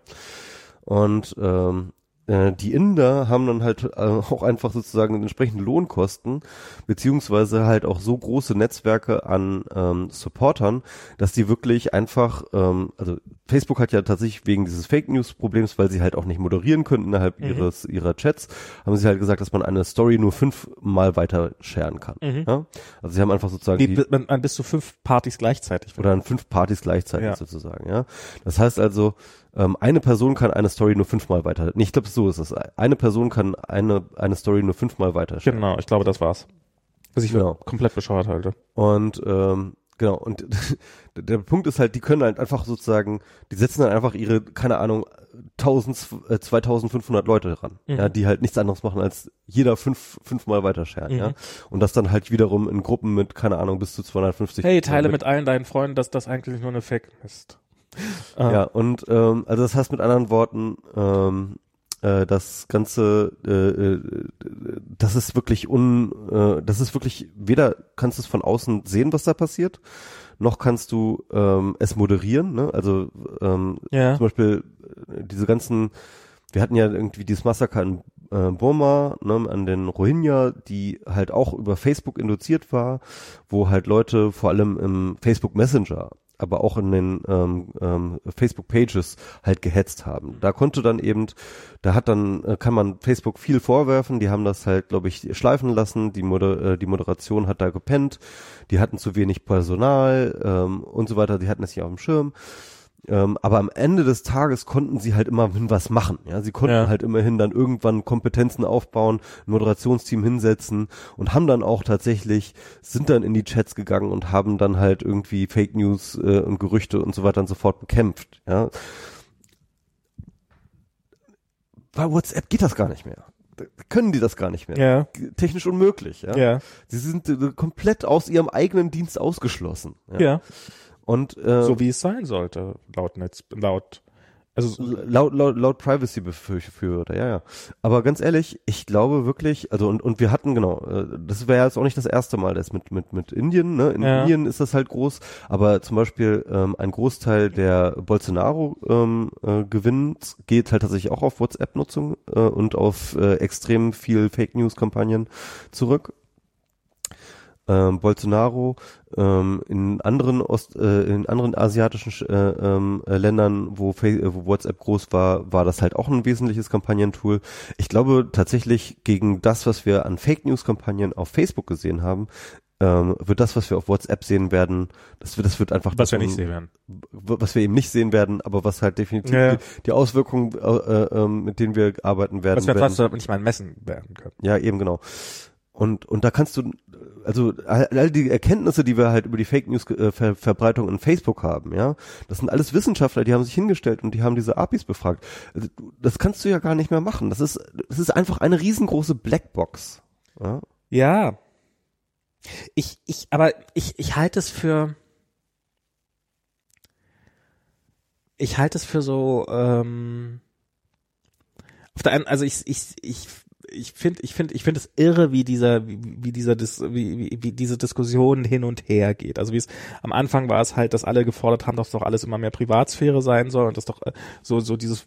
Und ähm, äh, die Inder haben dann halt äh, auch einfach sozusagen entsprechende Lohnkosten, beziehungsweise halt auch so große Netzwerke an ähm, Supportern, dass die wirklich einfach, ähm, also Facebook hat ja tatsächlich wegen dieses Fake News Problems, weil sie halt auch nicht moderieren können innerhalb mhm. ihres ihrer Chats, haben sie halt gesagt, dass man eine Story nur fünfmal weiter sharen kann. Mhm. Ja? Also sie haben einfach sozusagen die, die, an bis zu fünf Partys gleichzeitig. Oder an fünf Partys gleichzeitig ja. sozusagen. Ja, das heißt also ähm, eine Person kann eine Story nur fünfmal weiter. Nee, ich glaube, so ist es. Eine Person kann eine, eine Story nur fünfmal weiter. Genau, ich glaube, das war's. Was ich genau. komplett bescheuert halte. Und ähm, Genau, und der Punkt ist halt, die können halt einfach sozusagen, die setzen dann einfach ihre, keine Ahnung, 1000, äh, 2500 Leute dran, Mhm. ja, die halt nichts anderes machen, als jeder fünf, fünfmal weiterscheren, Mhm. ja. Und das dann halt wiederum in Gruppen mit, keine Ahnung, bis zu 250. Hey, teile mit mit allen deinen Freunden, dass das eigentlich nur eine Fake ist. Ja, und ähm, also das heißt mit anderen Worten, ähm, äh, das Ganze, äh, äh, das ist wirklich un, äh, das ist wirklich, weder kannst du es von außen sehen, was da passiert, noch kannst du ähm, es moderieren, ne? Also ähm, Ja. zum Beispiel äh, diese ganzen, wir hatten ja irgendwie dieses Massaker in äh, Burma, ne, an den Rohingya, die halt auch über Facebook induziert war, wo halt Leute vor allem im Facebook Messenger, aber auch in den ähm, ähm, Facebook Pages halt gehetzt haben. Da konnte dann eben, da hat dann, äh, kann man Facebook viel vorwerfen, die haben das halt, glaube ich, schleifen lassen, die, Moder äh, die Moderation hat da gepennt, die hatten zu wenig Personal ähm, und so weiter, die hatten das nicht auf dem Schirm. Ähm, aber am Ende des Tages konnten sie halt immerhin was machen. Ja, sie konnten Ja. halt immerhin dann irgendwann Kompetenzen aufbauen, ein Moderationsteam hinsetzen und haben dann auch tatsächlich sind dann in die Chats gegangen und haben dann halt irgendwie Fake News äh, und Gerüchte und so weiter und so fort bekämpft. Ja, bei WhatsApp geht das gar nicht mehr. Können die das gar nicht mehr. Ja. Technisch unmöglich. Ja. Ja. Sie sind äh, komplett aus ihrem eigenen Dienst ausgeschlossen. Ja. Und äh, So wie es sein sollte, laut Netz, laut, also, laut, laut, laut Privacy-Befürworter, ja, ja. Aber ganz ehrlich, ich glaube wirklich, also und, und wir hatten, genau, äh, das wäre jetzt auch nicht das erste Mal, das mit, mit, mit Indien, ne? In Ja. Indien ist das halt groß, aber zum Beispiel ähm, ein Großteil der Bolsonaro-Gewinns ähm, äh, Gewinns geht halt tatsächlich auch auf WhatsApp-Nutzung äh, und auf äh, extrem viel Fake-News-Kampagnen zurück. Ähm, Bolsonaro ähm, in anderen Ost, äh, in anderen asiatischen Sch- äh, ähm, äh, Ländern, wo, äh, wo WhatsApp groß war, war das halt auch ein wesentliches Kampagnentool. Ich glaube tatsächlich gegen das, was wir an Fake News Kampagnen auf Facebook gesehen haben, ähm, wird das, was wir auf WhatsApp sehen werden, das wird, das wird einfach was wir nicht sehen werden. was wir eben nicht sehen werden, aber was halt definitiv Ja. die, die Auswirkungen, äh, äh, ähm, mit denen wir arbeiten werden, Was wir werden fast nicht mal messen werden können. ja, eben genau. Und, und da kannst du, also all die Erkenntnisse, die wir halt über die Fake News äh, Ver Verbreitung in Facebook haben, ja, das sind alles Wissenschaftler, die haben sich hingestellt und die haben diese APIs befragt. Also, das kannst du ja gar nicht mehr machen. Das ist, das ist einfach eine riesengroße Blackbox. Ja? Ja. Ich, ich, aber ich, ich halte es für, ich halte es für so, ähm, auf der einen, also ich, ich, ich, ich finde, ich finde, ich finde es irre, wie dieser, wie, wie dieser, Dis, wie, wie, wie diese Diskussion hin und her geht. Also wie es am Anfang war es halt, dass alle gefordert haben, dass doch alles immer mehr Privatsphäre sein soll und das doch äh, so, so dieses,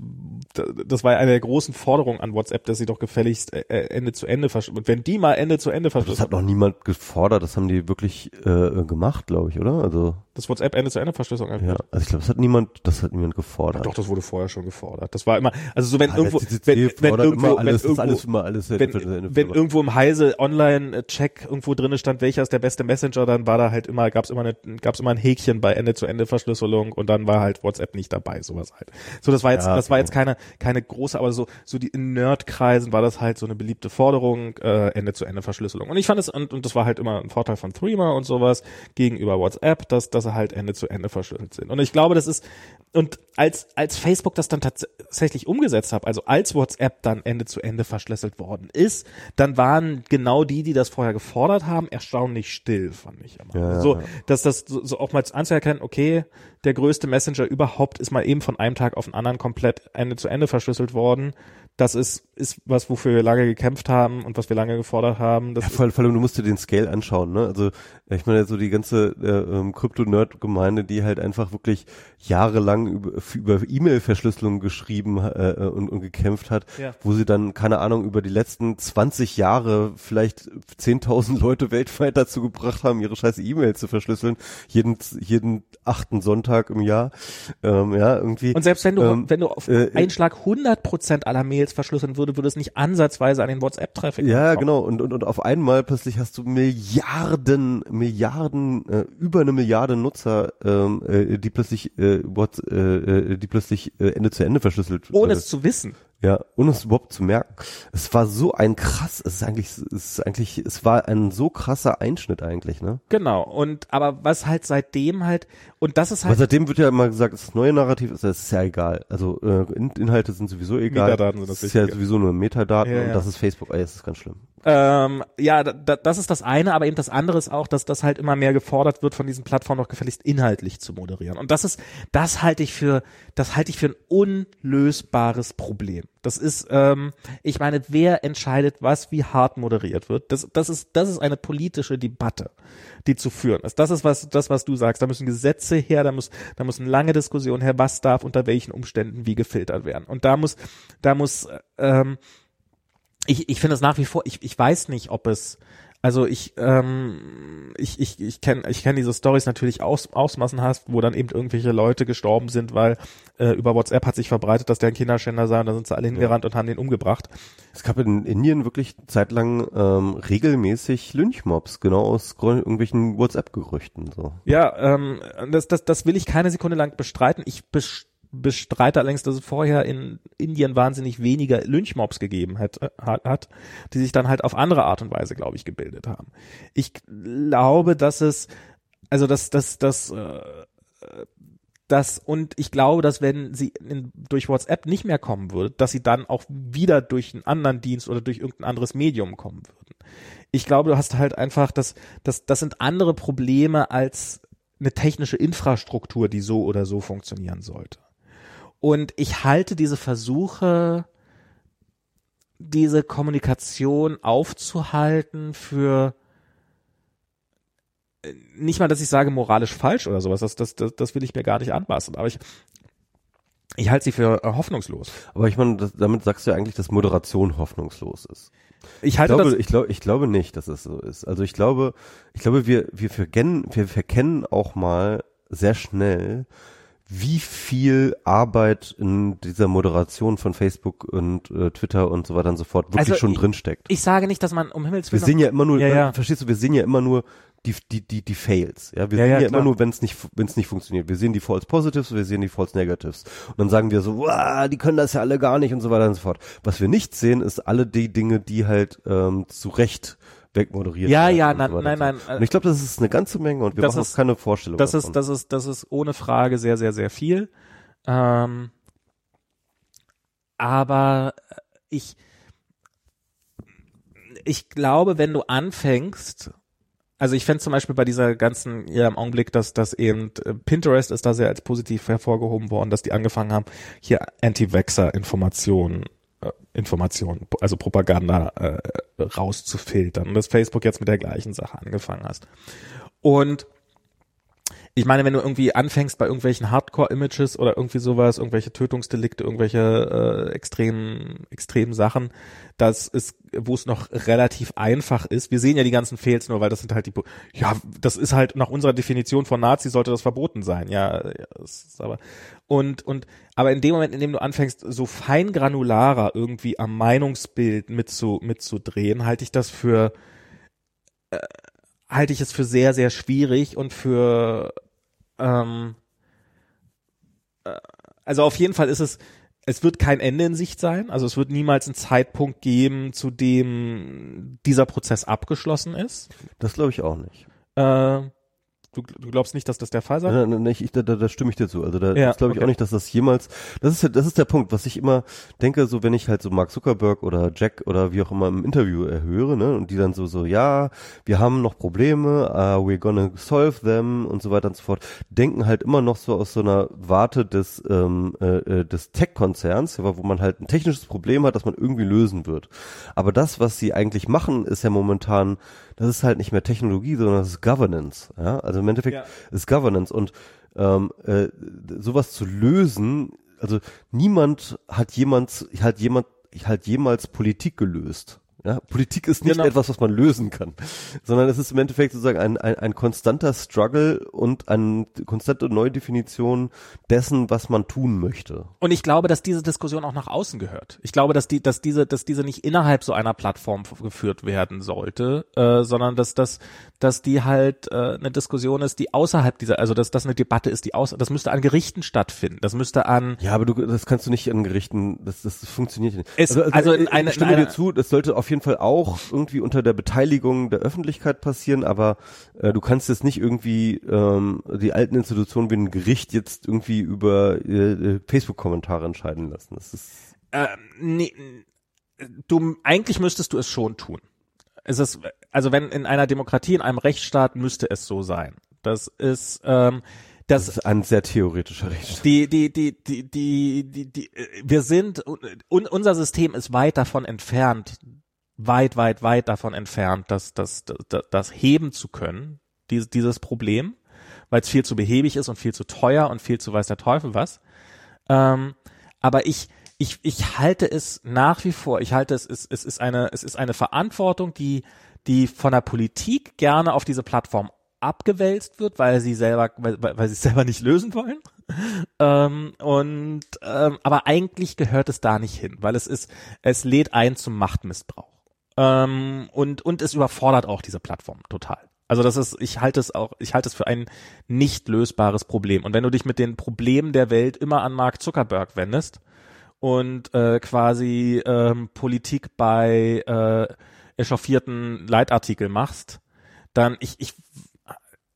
das war eine der großen Forderungen an WhatsApp, dass sie doch gefälligst äh, äh, Ende zu Ende verschlüsseln. Und wenn die mal Ende zu Ende Das verschlüsseln, hat noch niemand gefordert, das haben die wirklich äh, gemacht, glaube ich, oder? Also, das WhatsApp Ende zu Ende Verschlüsselung ja, also ich glaube, das hat niemand, das hat niemand gefordert. Doch, das wurde vorher schon gefordert. Das war immer, also so wenn Ah, irgendwo, wenn, wenn irgendwo, wenn alles, ist irgendwo, alles immer alles wenn, wenn irgendwo im Heise Online-Check irgendwo drinne stand, welcher ist der beste Messenger, dann war da halt immer, gab's immer eine, gab's immer ein Häkchen bei Ende-zu-Ende-Verschlüsselung und dann war halt WhatsApp nicht dabei, sowas halt. So, das war jetzt, Ja, das war jetzt keine, keine große, aber so, so die in Nerdkreisen war das halt so eine beliebte Forderung, äh, Ende-zu-Ende-Verschlüsselung. Und ich fand es, und, und das war halt immer ein Vorteil von Threema und sowas gegenüber WhatsApp, dass, dass sie halt Ende-zu-Ende verschlüsselt sind. Und ich glaube, das ist, und als, als Facebook das dann tatsächlich umgesetzt hat, also als WhatsApp dann Ende zu Ende verschlüsselt worden ist, dann waren genau die, die das vorher gefordert haben, erstaunlich still, fand ich immer. Ja, so, dass das so, so auch mal anzuerkennen, okay, der größte Messenger überhaupt ist mal eben von einem Tag auf den anderen komplett Ende zu Ende verschlüsselt worden. Das ist, ist was, wofür wir lange gekämpft haben und was wir lange gefordert haben. Das Ja, vor, vor allem, du musst dir den Scale anschauen, ne? Also ich meine so die ganze äh, ähm, Krypto-Nerd-Gemeinde, die halt einfach wirklich jahrelang über, über E-Mail-Verschlüsselung geschrieben äh, und, und gekämpft hat, Ja. wo sie dann, keine Ahnung, über die letzten 20 Jahre vielleicht 10.000 Leute weltweit dazu gebracht haben, ihre scheiße E-Mail zu verschlüsseln, jeden, jeden achten Sonntag im Jahr, ähm, ja, irgendwie. Und selbst wenn du, Ähm, wenn du auf äh, einen Schlag 100% aller Mails verschlüsseln würde, würde es nicht ansatzweise an den WhatsApp-Traffic Ja, kommen. genau. Und, und, und auf einmal plötzlich hast du Milliarden, Milliarden, äh, über eine Milliarde Nutzer, ähm, äh, die plötzlich, äh, what, äh, äh, die plötzlich äh, Ende zu Ende verschlüsselt. Ohne äh, es zu wissen. Ja, ohne es überhaupt zu merken. Es war so ein krass, es ist eigentlich, es ist eigentlich, es war ein so krasser Einschnitt eigentlich, ne? Genau. Und aber was halt seitdem halt und das ist Aber halt seitdem wird ja immer gesagt, das neue Narrativ ist, das ist ja egal. Also äh, In Inhalte sind sowieso egal. Metadaten sind das ist ja sowieso nur Metadaten Ja, und ja. das ist Facebook. Ey, das ist ganz schlimm. Ähm, ja, da, das ist das eine, aber eben das andere ist auch, dass das halt immer mehr gefordert wird, von diesen Plattformen noch gefälligst inhaltlich zu moderieren. Und das ist, das halte ich für, das halte ich für ein unlösbares Problem. Das ist, ähm, ich meine, wer entscheidet, was wie hart moderiert wird? Das, das ist, das ist eine politische Debatte, die zu führen ist. Das ist was, das was du sagst. Da müssen Gesetze her, da muss, da muss eine lange Diskussion her, was darf unter welchen Umständen wie gefiltert werden. Und da muss, da muss, ähm, ich, ich finde es nach wie vor, ich, ich weiß nicht, ob es, also ich, ähm, ich, ich, ich kenne ich kenn diese Stories natürlich aus, ausmassenhaft, wo dann eben irgendwelche Leute gestorben sind, weil äh, über WhatsApp hat sich verbreitet, dass der ein Kinderschänder sei und da sind sie alle hingerannt und haben den umgebracht. Es gab in Indien wirklich zeitlang ähm, regelmäßig Lynchmobs, genau aus irgendwelchen WhatsApp-Gerüchten. So. Ja, ähm, das, das, das will ich keine Sekunde lang bestreiten. Ich bes- bestreite allerdings, dass es vorher in Indien wahnsinnig weniger Lynchmobs gegeben hat, hat, die sich dann halt auf andere Art und Weise, glaube ich, gebildet haben. Ich glaube, dass es, also dass, dass, dass, äh, das und ich glaube, dass wenn sie in, durch WhatsApp nicht mehr kommen würde, dass sie dann auch wieder durch einen anderen Dienst oder durch irgendein anderes Medium kommen würden. Ich glaube, du hast halt einfach, das, das, das sind andere Probleme als eine technische Infrastruktur, die so oder so funktionieren sollte. Und ich halte diese Versuche, diese Kommunikation aufzuhalten für äh, nicht mal, dass ich sage moralisch falsch oder sowas, das, das, das, das will ich mir gar nicht anmaßen, aber ich, ich halte sie für äh, hoffnungslos. Aber ich meine, das, damit sagst du ja eigentlich, dass Moderation hoffnungslos ist. Ich Ich halte glaube, das, ich glaube, ich glaube nicht, dass es so ist. Also ich glaube, ich glaube, wir, wir verkennen, wir verkennen auch mal sehr schnell, wie viel Arbeit in dieser Moderation von Facebook und äh, Twitter und so weiter und so fort wirklich Also schon ich- drin steckt. ich sage nicht, dass man um Himmels Wir Willen sehen ja immer nur, Ja, ja. verstehst du, wir sehen ja immer nur die, die, die, die Fails. Ja, wir Ja, sehen ja, ja, immer nur, wenn es nicht, wenn es nicht funktioniert. Wir sehen die False Positives, wir sehen die False Negatives. Und dann sagen wir so, die können das ja alle gar nicht und so weiter und so fort. Was wir nicht sehen, ist alle die Dinge, die halt ähm, zu Recht wegmoderiert Ja, werden. ja, und nein, weiter nein, und nein, äh, Und ich glaube, das ist eine ganze Menge und wir das machen ist- keine Vorstellung das davon. ist, das ist, das ist ohne Frage sehr, sehr, sehr viel. Ähm, aber ich, ich glaube, wenn du anfängst, also ich fände zum Beispiel bei dieser ganzen, ja im Augenblick, dass das eben äh, Pinterest ist da sehr als positiv hervorgehoben worden, dass die angefangen haben, hier Anti-Vaxxer-Informationen, äh, Informationen, also Propaganda äh, rauszufiltern und dass Facebook jetzt mit der gleichen Sache angefangen hast. Und ich meine, wenn du irgendwie anfängst bei irgendwelchen Hardcore-Images oder irgendwie sowas, irgendwelche Tötungsdelikte, irgendwelche äh, extremen, extremen Sachen, das ist, wo es noch relativ einfach ist. Wir sehen ja die ganzen Fails nur, weil das sind halt die, ja, das ist halt nach unserer Definition von Nazi sollte das verboten sein. Ja, ja ist aber und und aber in dem Moment, in dem du anfängst, so fein granularer irgendwie am Meinungsbild mitzu, mitzudrehen, halte ich das für halte ich es für sehr, sehr schwierig und für ähm, äh, also auf jeden Fall ist es, es wird kein Ende in Sicht sein, also es wird niemals einen Zeitpunkt geben, zu dem dieser Prozess abgeschlossen ist. das glaube ich auch nicht. Äh, du, du glaubst nicht, dass das der Fall sein Nein, nein, nein, ich, da, da, da stimme ich dir zu. Also da Ja, das glaube ich okay. auch nicht, dass das jemals. Das ist ja, das ist der Punkt, was ich immer denke, so wenn ich halt so Mark Zuckerberg oder Jack oder wie auch immer im Interview erhöre, ne, und die dann so so, ja, wir haben noch Probleme, uh, we're gonna solve them und so weiter und so fort, denken halt immer noch so aus so einer Warte des ähm, äh, äh, des Tech-Konzerns, wo man halt ein technisches Problem hat, das man irgendwie lösen wird. Aber das, was sie eigentlich machen, ist ja momentan, das ist halt nicht mehr Technologie, sondern das ist Governance. Ja, also im Endeffekt Ja. ist Governance und ähm, äh, sowas zu lösen, also niemand hat jemand, hat jemand, hat jemals Politik gelöst. Ja, Politik ist nicht Genau. etwas, was man lösen kann, sondern es ist im Endeffekt sozusagen ein, ein, ein konstanter Struggle und eine konstante Neudefinition dessen, was man tun möchte. Und ich glaube, dass diese Diskussion auch nach außen gehört. Ich glaube, dass die, dass diese, dass diese nicht innerhalb so einer Plattform geführt werden sollte, äh, sondern dass das, dass die halt äh, eine Diskussion ist, die außerhalb dieser, also dass das eine Debatte ist, die aus, das müsste an Gerichten stattfinden. Das müsste an Ja, aber du, das kannst du nicht an Gerichten, das, das funktioniert nicht. Es- also in ich eine- stimme in dir zu, das sollte auf jeden Fall auch irgendwie unter der Beteiligung der Öffentlichkeit passieren, aber äh, du kannst jetzt nicht irgendwie ähm, die alten Institutionen wie ein Gericht jetzt irgendwie über äh, äh, Facebook-Kommentare entscheiden lassen. Das ist äh, nee, du eigentlich müsstest du es schon tun. Es ist, also wenn in einer Demokratie, in einem Rechtsstaat müsste es so sein. Das ist, ähm, das, Das ist ein sehr theoretischer Rechtsstaat. die, die, die, die, die, die, die, äh, wir sind, un, unser System ist weit davon entfernt, weit, weit, weit davon entfernt, das, das, das, das heben zu können, dieses, dieses Problem, weil es viel zu behäbig ist und viel zu teuer und viel zu weiß der Teufel was. Ähm, aber ich, ich, ich halte es nach wie vor, ich halte es, es, es ist eine, es ist eine Verantwortung, die, die von der Politik gerne auf diese Plattform abgewälzt wird, weil sie selber, weil, weil sie es selber nicht lösen wollen. ähm, und ähm, aber eigentlich gehört es da nicht hin, weil es ist, es lädt ein zum Machtmissbrauch. Ähm, und, und es überfordert auch diese Plattform total. Also das ist, ich halte es auch, ich halte es für ein nicht lösbares Problem. Und wenn du dich mit den Problemen der Welt immer an Mark Zuckerberg wendest und äh, quasi ähm, Politik bei äh, echauffierten Leitartikel machst, dann ich, ich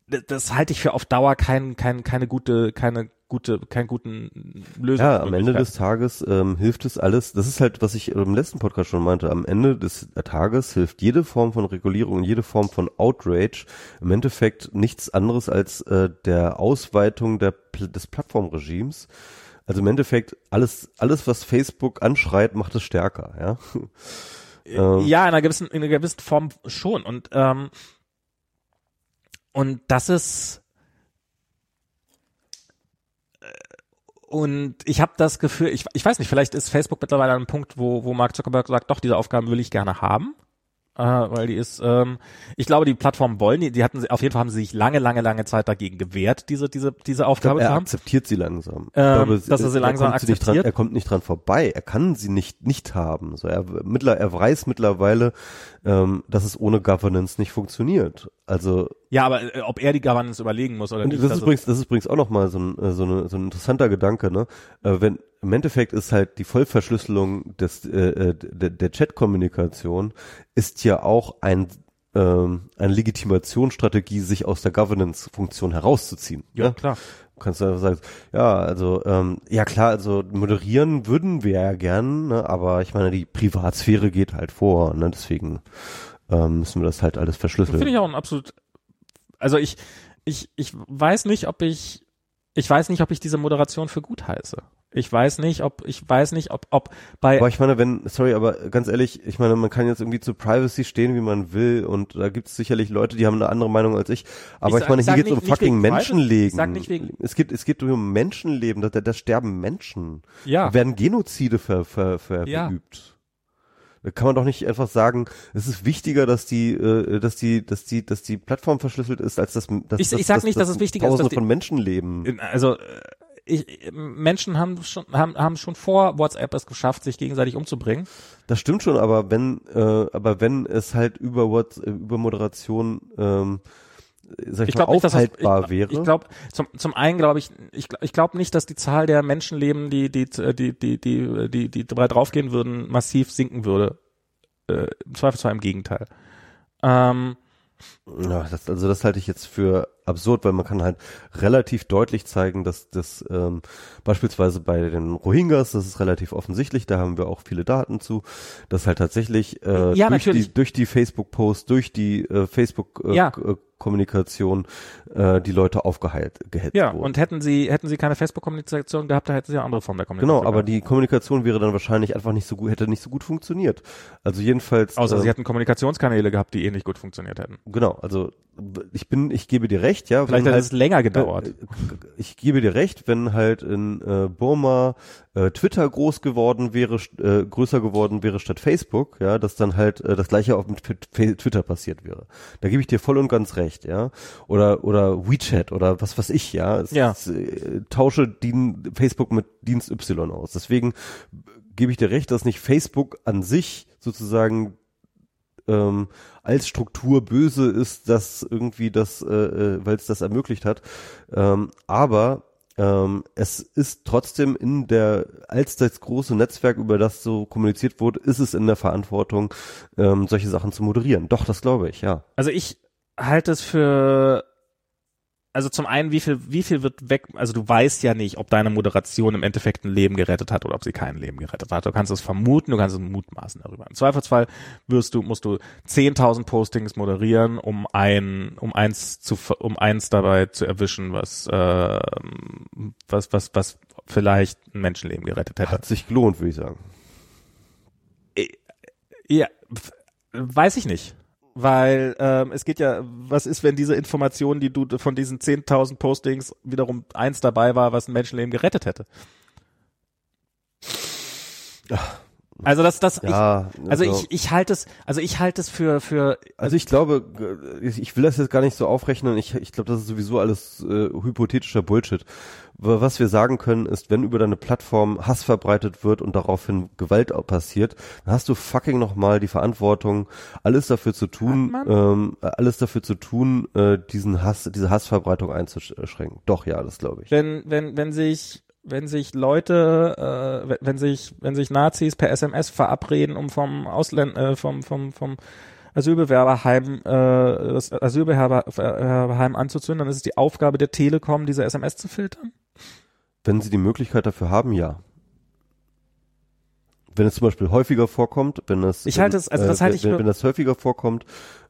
das halte ich für auf Dauer kein, kein, keine gute, keine gute, keinen guten Lösung. Ja, am Ende des Tages ähm, hilft es alles. Das ist halt, was ich im letzten Podcast schon meinte. Am Ende des Tages hilft jede Form von Regulierung, jede Form von Outrage im Endeffekt nichts anderes als äh, der Ausweitung der, des Plattformregimes. Also im Endeffekt alles, alles, was Facebook anschreit, macht es stärker. Ja. Ähm, Ja, in einer gewissen, in einer gewissen Form schon. Und, ähm, und das ist und ich habe das Gefühl, ich, ich weiß nicht, vielleicht ist Facebook mittlerweile an einem Punkt, wo, wo Mark Zuckerberg sagt, doch, diese Aufgaben will ich gerne haben. Äh, weil die ist, ähm, ich glaube, die Plattformen wollen, die, die hatten sie, auf jeden Fall haben sie sich lange, lange, lange Zeit dagegen gewehrt, diese, diese, diese Aufgabe glaube, er zu haben. akzeptiert sie langsam. Ähm, glaube, dass er sie langsam kommt nicht dran, akzeptiert? er kommt nicht dran vorbei. Er kann sie nicht nicht haben. So, er, mittler, er weiß mittlerweile, ähm, dass es ohne Governance nicht funktioniert. Also Ja, aber äh, ob er die Governance überlegen muss oder und nicht. das ist übrigens, das ist übrigens auch nochmal so ein, äh, so, eine, so ein interessanter Gedanke, ne? Äh, wenn im Endeffekt ist halt die Vollverschlüsselung des, äh, äh, der, der Chat-Kommunikation ist ja auch ein ähm, eine Legitimationsstrategie, sich aus der Governance-Funktion herauszuziehen. ja, ne? klar. Du kannst einfach sagen, ja, also, ähm, ja klar, also moderieren würden wir ja gern, ne, aber ich meine, die Privatsphäre geht halt vor, ne, deswegen ähm, müssen wir das halt alles verschlüsseln. Finde ich auch ein absolut. Also ich, ich, ich weiß nicht, ob ich, ich weiß nicht, ob ich diese Moderation für gut heiße. Ich weiß nicht, ob, ich weiß nicht, ob, ob bei, Aber ich meine, wenn, sorry, aber ganz ehrlich, ich meine, man kann jetzt irgendwie zu Privacy stehen, wie man will, und da gibt es sicherlich Leute, die haben eine andere Meinung als ich. Aber Ich ich, meine, hier geht es um fucking Menschenleben. ich sag nicht wegen- es geht, es geht um Menschenleben, da, da, da sterben Menschen. ja, Da werden Genozide ver, ver, ver, Ja. verübt. Kann man doch nicht einfach sagen, es ist wichtiger, dass die, äh, dass die, dass die, dass die Plattform verschlüsselt ist, als dass, dass Ich- ich sag nicht, dass es wichtiger ist, dass Tausende die- von Menschenleben. in- also, äh, ich, Menschen haben schon, haben, haben schon vor WhatsApp es geschafft, sich gegenseitig umzubringen. Das stimmt schon, aber wenn, äh, aber wenn es halt über What, äh, über Moderation, ähm, sag ich, Ich mal, glaube nicht, dass das, ich, aufhaltbar wäre. ich glaube, zum, zum einen glaube ich, ich, ich glaube nicht, dass die Zahl der Menschenleben, die, die, die, die, die, die, die dabei draufgehen würden, massiv sinken würde. Äh, Im Zweifelsfall im Gegenteil. Ähm, Ja, das, also das halte ich jetzt für absurd, weil man kann halt relativ deutlich zeigen, dass das ähm, beispielsweise bei den Rohingyas, das ist relativ offensichtlich, da haben wir auch viele Daten zu, dass halt tatsächlich äh, Ja, durch, natürlich. die, durch die Facebook-Posts, durch die äh, Facebook-Kommunikation äh, Ja. K- Kommunikation, äh, die Leute aufgeheilt gehetzt ja, wurden. und hätten sie, hätten sie keine Facebook-Kommunikation gehabt, dann hätten sie eine andere Form der Kommunikation. Genau, aber gehabt. die Kommunikation wäre dann wahrscheinlich einfach nicht so gut, hätte nicht so gut funktioniert. Also jedenfalls. Außer ähm, sie hätten Kommunikationskanäle gehabt, die ähnlich gut funktioniert hätten. Genau, also ich bin, ich gebe dir recht, ja. Vielleicht hat es länger gedauert. äh, Ich gebe dir recht, wenn halt in äh, Burma äh, Twitter groß geworden wäre, äh, größer geworden wäre statt Facebook, ja, dass dann halt äh, das gleiche auch mit Twitter passiert wäre. Da gebe ich dir voll und ganz recht, ja. Oder oder WeChat oder was weiß ich, ja. Es, Ja. Es, äh, tausche Dien, Facebook mit Dienst Y aus. Deswegen gebe ich dir recht, dass nicht Facebook an sich sozusagen ähm, als Struktur böse ist, dass irgendwie das, äh, äh, weil es das ermöglicht hat. Ähm, aber ähm, es ist trotzdem in der, als das große Netzwerk, über das so kommuniziert wurde, ist es in der Verantwortung, ähm, solche Sachen zu moderieren. Doch, das glaube ich, ja. Also ich halte es für, also zum einen, wie viel, wie viel wird weg, also du weißt ja nicht, ob deine Moderation im Endeffekt ein Leben gerettet hat oder ob sie kein Leben gerettet hat. Du kannst es vermuten, du kannst es mutmaßen darüber. Im Zweifelsfall wirst du, musst du 10.000 Postings moderieren, um ein, um eins zu, um eins dabei zu erwischen, was, äh, was, was, was vielleicht ein Menschenleben gerettet hätte. Hat sich gelohnt, würde ich sagen. Ja, f- weiß ich nicht. Weil ähm, es geht ja, was ist, wenn diese Information, die du von diesen 10.000 Postings wiederum eins dabei war, was ein Menschenleben gerettet hätte? Also das, das, Ja, ich, also ich, ich halte es, also ich halte es für, für, Also ich glaube, ich will das jetzt gar nicht so aufrechnen. Ich, ich glaube, das ist sowieso alles äh, hypothetischer Bullshit. Aber Was wir sagen können, ist, wenn über deine Plattform Hass verbreitet wird und daraufhin Gewalt passiert, dann hast du fucking nochmal die Verantwortung, alles dafür zu tun, ähm, alles dafür zu tun, äh, diesen Hass, diese Hassverbreitung einzuschränken. Doch, ja, das glaube ich. wenn, wenn, wenn sich, wenn sich Leute, äh, wenn- sich, wenn sich Nazis per SMS verabreden, um vom Ausländ, äh, vom, vom, vom Asylbewerberheim, äh, das Asylbewerberheim anzuzünden, dann ist es die Aufgabe der Telekom, diese SMS zu filtern? Wenn sie die Möglichkeit dafür haben, ja. Wenn es zum Beispiel häufiger vorkommt, wenn es, Ich halte es- also das äh, halte ich wenn, wenn das häufiger vorkommt,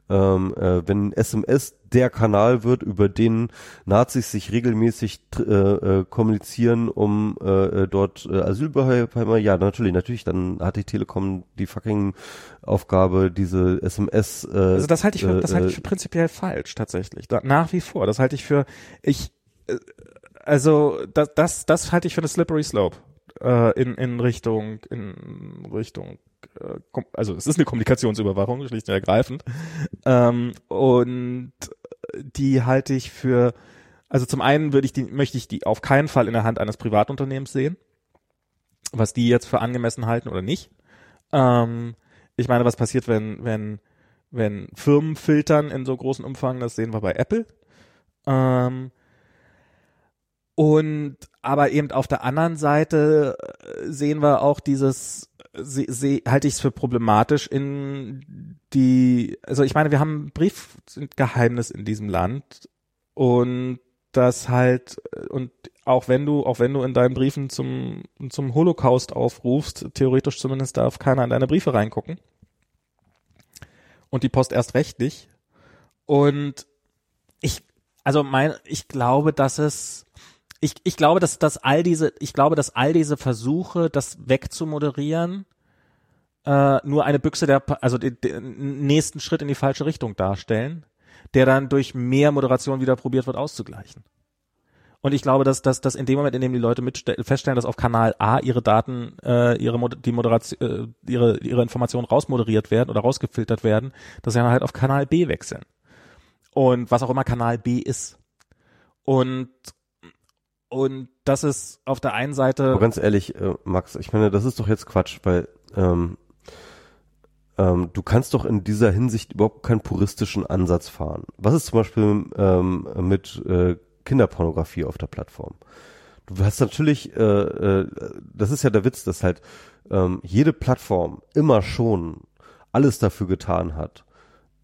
ähm, äh, wenn SMS der Kanal wird, über den Nazis sich regelmäßig äh, äh, kommunizieren, um äh, äh, dort äh, Asylbewerber, ja natürlich, natürlich, dann hat die Telekom die fucking Aufgabe, diese SMS. Äh, Also das halte ich für, das halte ich äh, für prinzipiell falsch, tatsächlich. Da, nach wie vor. Das halte ich für, ich, äh, also das, das, das halte ich für eine slippery slope äh, in, in Richtung, in Richtung, äh, also es ist eine Kommunikationsüberwachung, schlicht und ergreifend. Ähm, und die halte ich für, also zum einen würde ich die, möchte ich die auf keinen Fall in der Hand eines Privatunternehmens sehen, was die jetzt für angemessen halten oder nicht. Ähm, ich meine, was passiert, wenn, wenn, wenn Firmen filtern in so großen Umfang, das sehen wir bei Apple. Ähm, und aber eben auf der anderen Seite äh, sehen wir auch dieses, se, se, halte ich es für problematisch in die, also ich meine, wir haben Briefgeheimnis in diesem Land und das halt, und auch wenn du, auch wenn du in deinen Briefen zum, zum Holocaust aufrufst, theoretisch zumindest darf keiner in deine Briefe reingucken. Und die Post erst recht nicht. Und ich, also mein, ich glaube, dass es, ich, ich glaube, dass, dass all diese, ich glaube, dass all diese Versuche, das wegzumoderieren, äh, nur eine Büchse der, also den, nächsten Schritt in die falsche Richtung darstellen, der dann durch mehr Moderation wieder probiert wird auszugleichen. Und ich glaube, dass, dass, dass in dem Moment, in dem die Leute feststellen, dass auf Kanal A ihre Daten, äh, ihre Mod die Moderation, äh, ihre ihre Informationen rausmoderiert werden oder rausgefiltert werden, dass sie dann halt auf Kanal B wechseln. Und was auch immer Kanal B ist. Und und das ist auf der einen Seite Aber ganz ehrlich, äh, Max, ich meine, das ist doch jetzt Quatsch, weil ähm, ähm, du kannst doch in dieser Hinsicht überhaupt keinen puristischen Ansatz fahren. Was ist zum Beispiel ähm, mit äh, Kinderpornografie auf der Plattform? Du hast natürlich, äh, äh, das ist ja der Witz, dass halt ähm, jede Plattform immer schon alles dafür getan hat,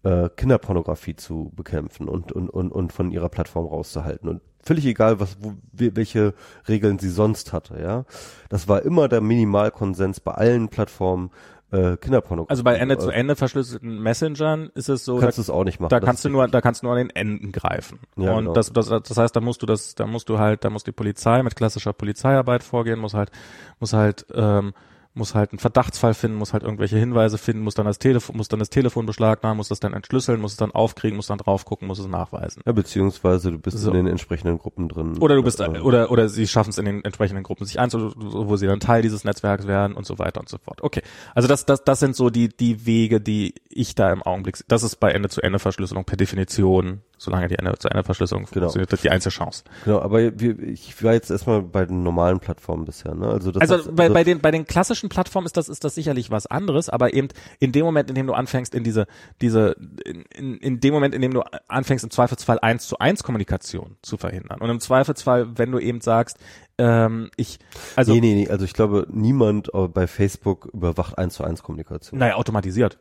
äh, Kinderpornografie zu bekämpfen und, und, und, und von ihrer Plattform rauszuhalten. Und völlig egal, was, wo, welche Regeln sie sonst hatte, ja. Das war immer der Minimalkonsens bei allen Plattformen, äh, Kinderpornografie. also bei Ende zu äh, Ende verschlüsselten Messengern ist es so, kannst da, du es auch nicht machen. da kannst du nur, da kannst du nur an den Enden greifen. Ja, und genau. das, das, das heißt, da musst du das, da musst du halt, da muss die Polizei mit klassischer Polizeiarbeit vorgehen, muss halt, muss halt, ähm, muss halt einen Verdachtsfall finden, muss halt irgendwelche Hinweise finden, muss dann das Telefon, muss dann das Telefon beschlagnahmen, muss das dann entschlüsseln, muss es dann aufkriegen, muss dann drauf gucken, muss es nachweisen. Ja, beziehungsweise du bist So. in den entsprechenden Gruppen drin. Oder du bist, Äh, oder, oder sie schaffen es in den entsprechenden Gruppen sich einzu, wo sie dann Teil dieses Netzwerks werden und so weiter und so fort. Okay. Also das, das, das sind so die, die Wege, die ich da im Augenblick, sehe. das ist bei Ende-zu-Ende-Verschlüsselung per Definition, solange die Ende-zu-Ende-Verschlüsselung Genau. funktioniert, die einzige Chance. Genau, aber wir, ich war jetzt erstmal bei den normalen Plattformen bisher, ne? Also, das Also hat- bei, das- bei den bei den klassischen Plattformen ist das ist das sicherlich was anderes, aber eben in dem Moment, in dem du anfängst in diese diese in, in, in dem Moment, in dem du anfängst im Zweifelsfall eins zu eins Kommunikation zu verhindern und im Zweifelsfall, wenn du eben sagst, ähm, ich also nee, nee, nee, also ich glaube, niemand bei Facebook überwacht eins zu eins Kommunikation. naja automatisiert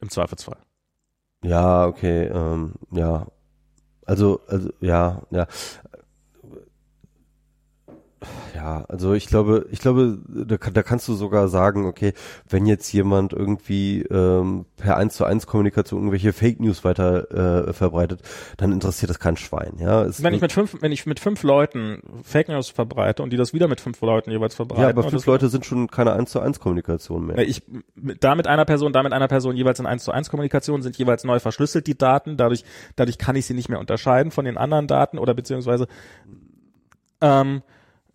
im Zweifelsfall. Ja, okay, ähm, ja. Also, also, ja, ja. Ja, also ich glaube, ich glaube, da, da kannst du sogar sagen, okay, wenn jetzt jemand irgendwie ähm, per eins zu eins Kommunikation irgendwelche Fake News weiter äh, verbreitet, dann interessiert das kein Schwein, ja. Es Wenn ich mit fünf wenn ich mit fünf Leuten Fake News verbreite und die das wieder mit fünf Leuten jeweils verbreiten, ja, aber fünf Leute sind schon keine eins zu eins Kommunikation mehr. Ja, Ich, da mit einer Person, da mit einer Person jeweils in 1 zu 1 Kommunikation sind jeweils neu verschlüsselt die Daten. Dadurch, dadurch kann ich sie nicht mehr unterscheiden von den anderen Daten oder beziehungsweise, ähm,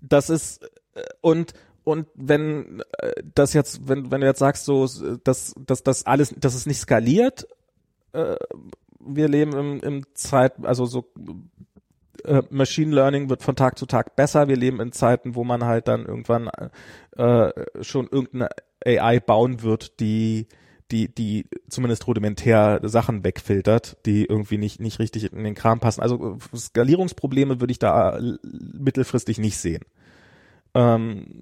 das ist, äh, und, und wenn äh, das jetzt, wenn, wenn du jetzt sagst, so, dass, dass das alles, dass es nicht skaliert, äh, wir leben im, im Zeit, also so äh, Machine Learning wird von Tag zu Tag besser. Wir leben in Zeiten, wo man halt dann irgendwann äh, schon irgendeine AI bauen wird, die die die zumindest rudimentär Sachen wegfiltert, die irgendwie nicht nicht richtig in den Kram passen. Also äh, Skalierungsprobleme würde ich da äh, mittelfristig nicht sehen. Ähm,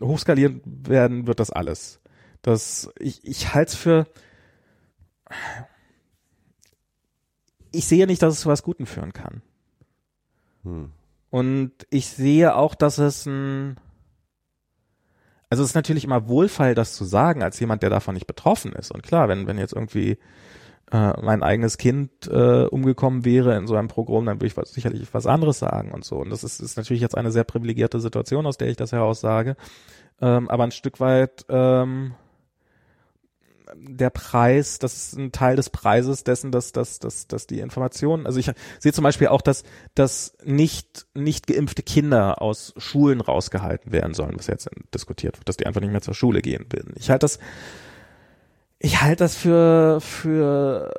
hochskalieren werden wird das alles. Das ich ich halte es für ich sehe nicht, dass es zu was Guten führen kann. Hm. Und ich sehe auch, dass es ein, also es ist natürlich immer wohlfeil, das zu sagen, als jemand, der davon nicht betroffen ist. Und klar, wenn, wenn jetzt irgendwie äh, mein eigenes Kind äh, umgekommen wäre in so einem Programm, dann würde ich was, sicherlich was anderes sagen und so. Und das ist, ist natürlich jetzt eine sehr privilegierte Situation, aus der ich das heraus sage. Ähm, aber ein Stück weit ähm, der Preis, das ist ein Teil des Preises dessen, dass, dass, dass, dass die Informationen, also ich sehe zum Beispiel auch, dass, dass nicht, nicht geimpfte Kinder aus Schulen rausgehalten werden sollen, was jetzt diskutiert wird, dass die einfach nicht mehr zur Schule gehen würden. Ich halte das, ich halte das für, für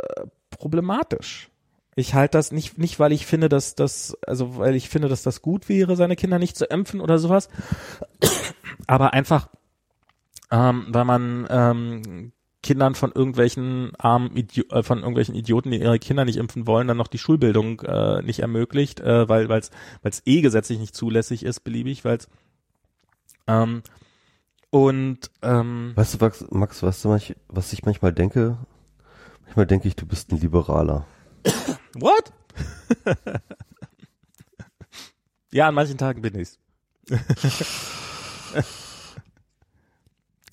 problematisch. Ich halte das nicht, nicht, weil ich finde, dass das, also weil ich finde, dass das gut wäre, seine Kinder nicht zu impfen oder sowas, aber einfach, ähm, weil man ähm, Kindern von irgendwelchen armen Idi äh, von irgendwelchen Idioten, die ihre Kinder nicht impfen wollen, dann noch die Schulbildung äh, nicht ermöglicht, äh, weil weil es eh gesetzlich nicht zulässig ist, beliebig, weil es ähm, und ähm, Weißt du, Max, Max weißt du, manch, was ich manchmal denke? Manchmal denke ich, du bist ein Liberaler. what? ja, an manchen Tagen bin ich's.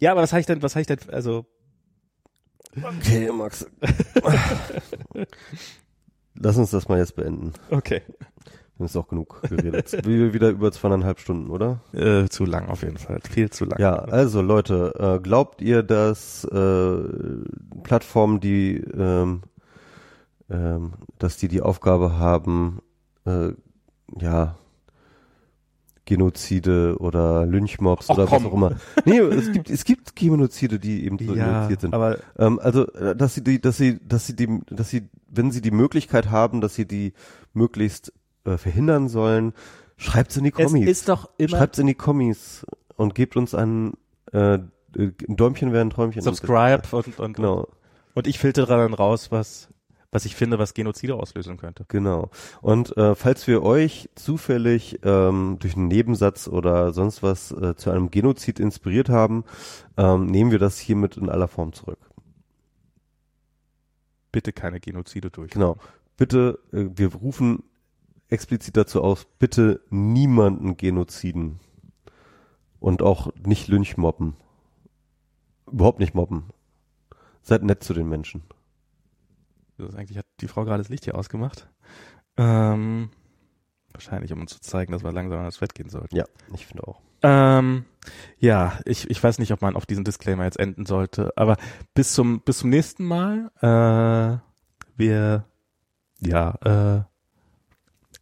ja, aber was habe ich denn, was habe ich denn, also Okay, Max. Lass uns das mal jetzt beenden. okay, Wir haben jetzt auch genug geredet. Wir wieder über zweieinhalb Stunden, oder? äh, zu lang auf jeden Fall, viel zu lang. Ja, also Leute, äh, glaubt ihr, dass äh, Plattformen, die, ähm, ähm, dass die die Aufgabe haben, äh, ja, Genozide oder Lynchmobs oder komm. was auch immer. Nee, es gibt es gibt Genozide, die eben so ja, initiiert sind. aber Ähm, also, äh, dass sie die, dass sie, dass sie die, dass sie, wenn sie die Möglichkeit haben, dass sie die möglichst äh, verhindern sollen, schreibt's in die es Kommis. ist doch immer Schreibt's in die Kommis und gebt uns ein, äh, ein Däumchen wäre ein Träumchen. Subscribe und, und, Genau, und ich filtere dann raus, was, was ich finde, was Genozide auslösen könnte. genau. Und äh, falls wir euch zufällig ähm, durch einen Nebensatz oder sonst was äh, zu einem Genozid inspiriert haben, ähm, nehmen wir das hiermit in aller Form zurück. Bitte keine Genozide durch. Genau. Bitte, äh, wir rufen explizit dazu aus, bitte niemanden genoziden. Und auch nicht Lynchmobben. Überhaupt nicht mobben. Seid nett zu den Menschen. Das eigentlich hat die Frau gerade das Licht hier ausgemacht. Ähm, wahrscheinlich, um uns zu zeigen, dass wir langsam ans Bett gehen sollten. Ja, ich finde auch. Ähm, ja, ich, ich weiß nicht, ob man auf diesen Disclaimer jetzt enden sollte, aber bis zum, bis zum nächsten Mal. Äh, wir, ja, äh,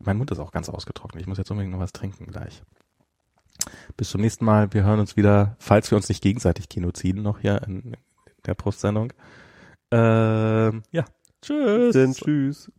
mein Mund ist auch ganz ausgetrocknet. Ich muss jetzt unbedingt noch was trinken gleich. Bis zum nächsten Mal. Wir hören uns wieder, falls wir uns nicht gegenseitig Genoziden noch hier in, in der Postsendung. Äh, ja, tschüss. Denn tschüss.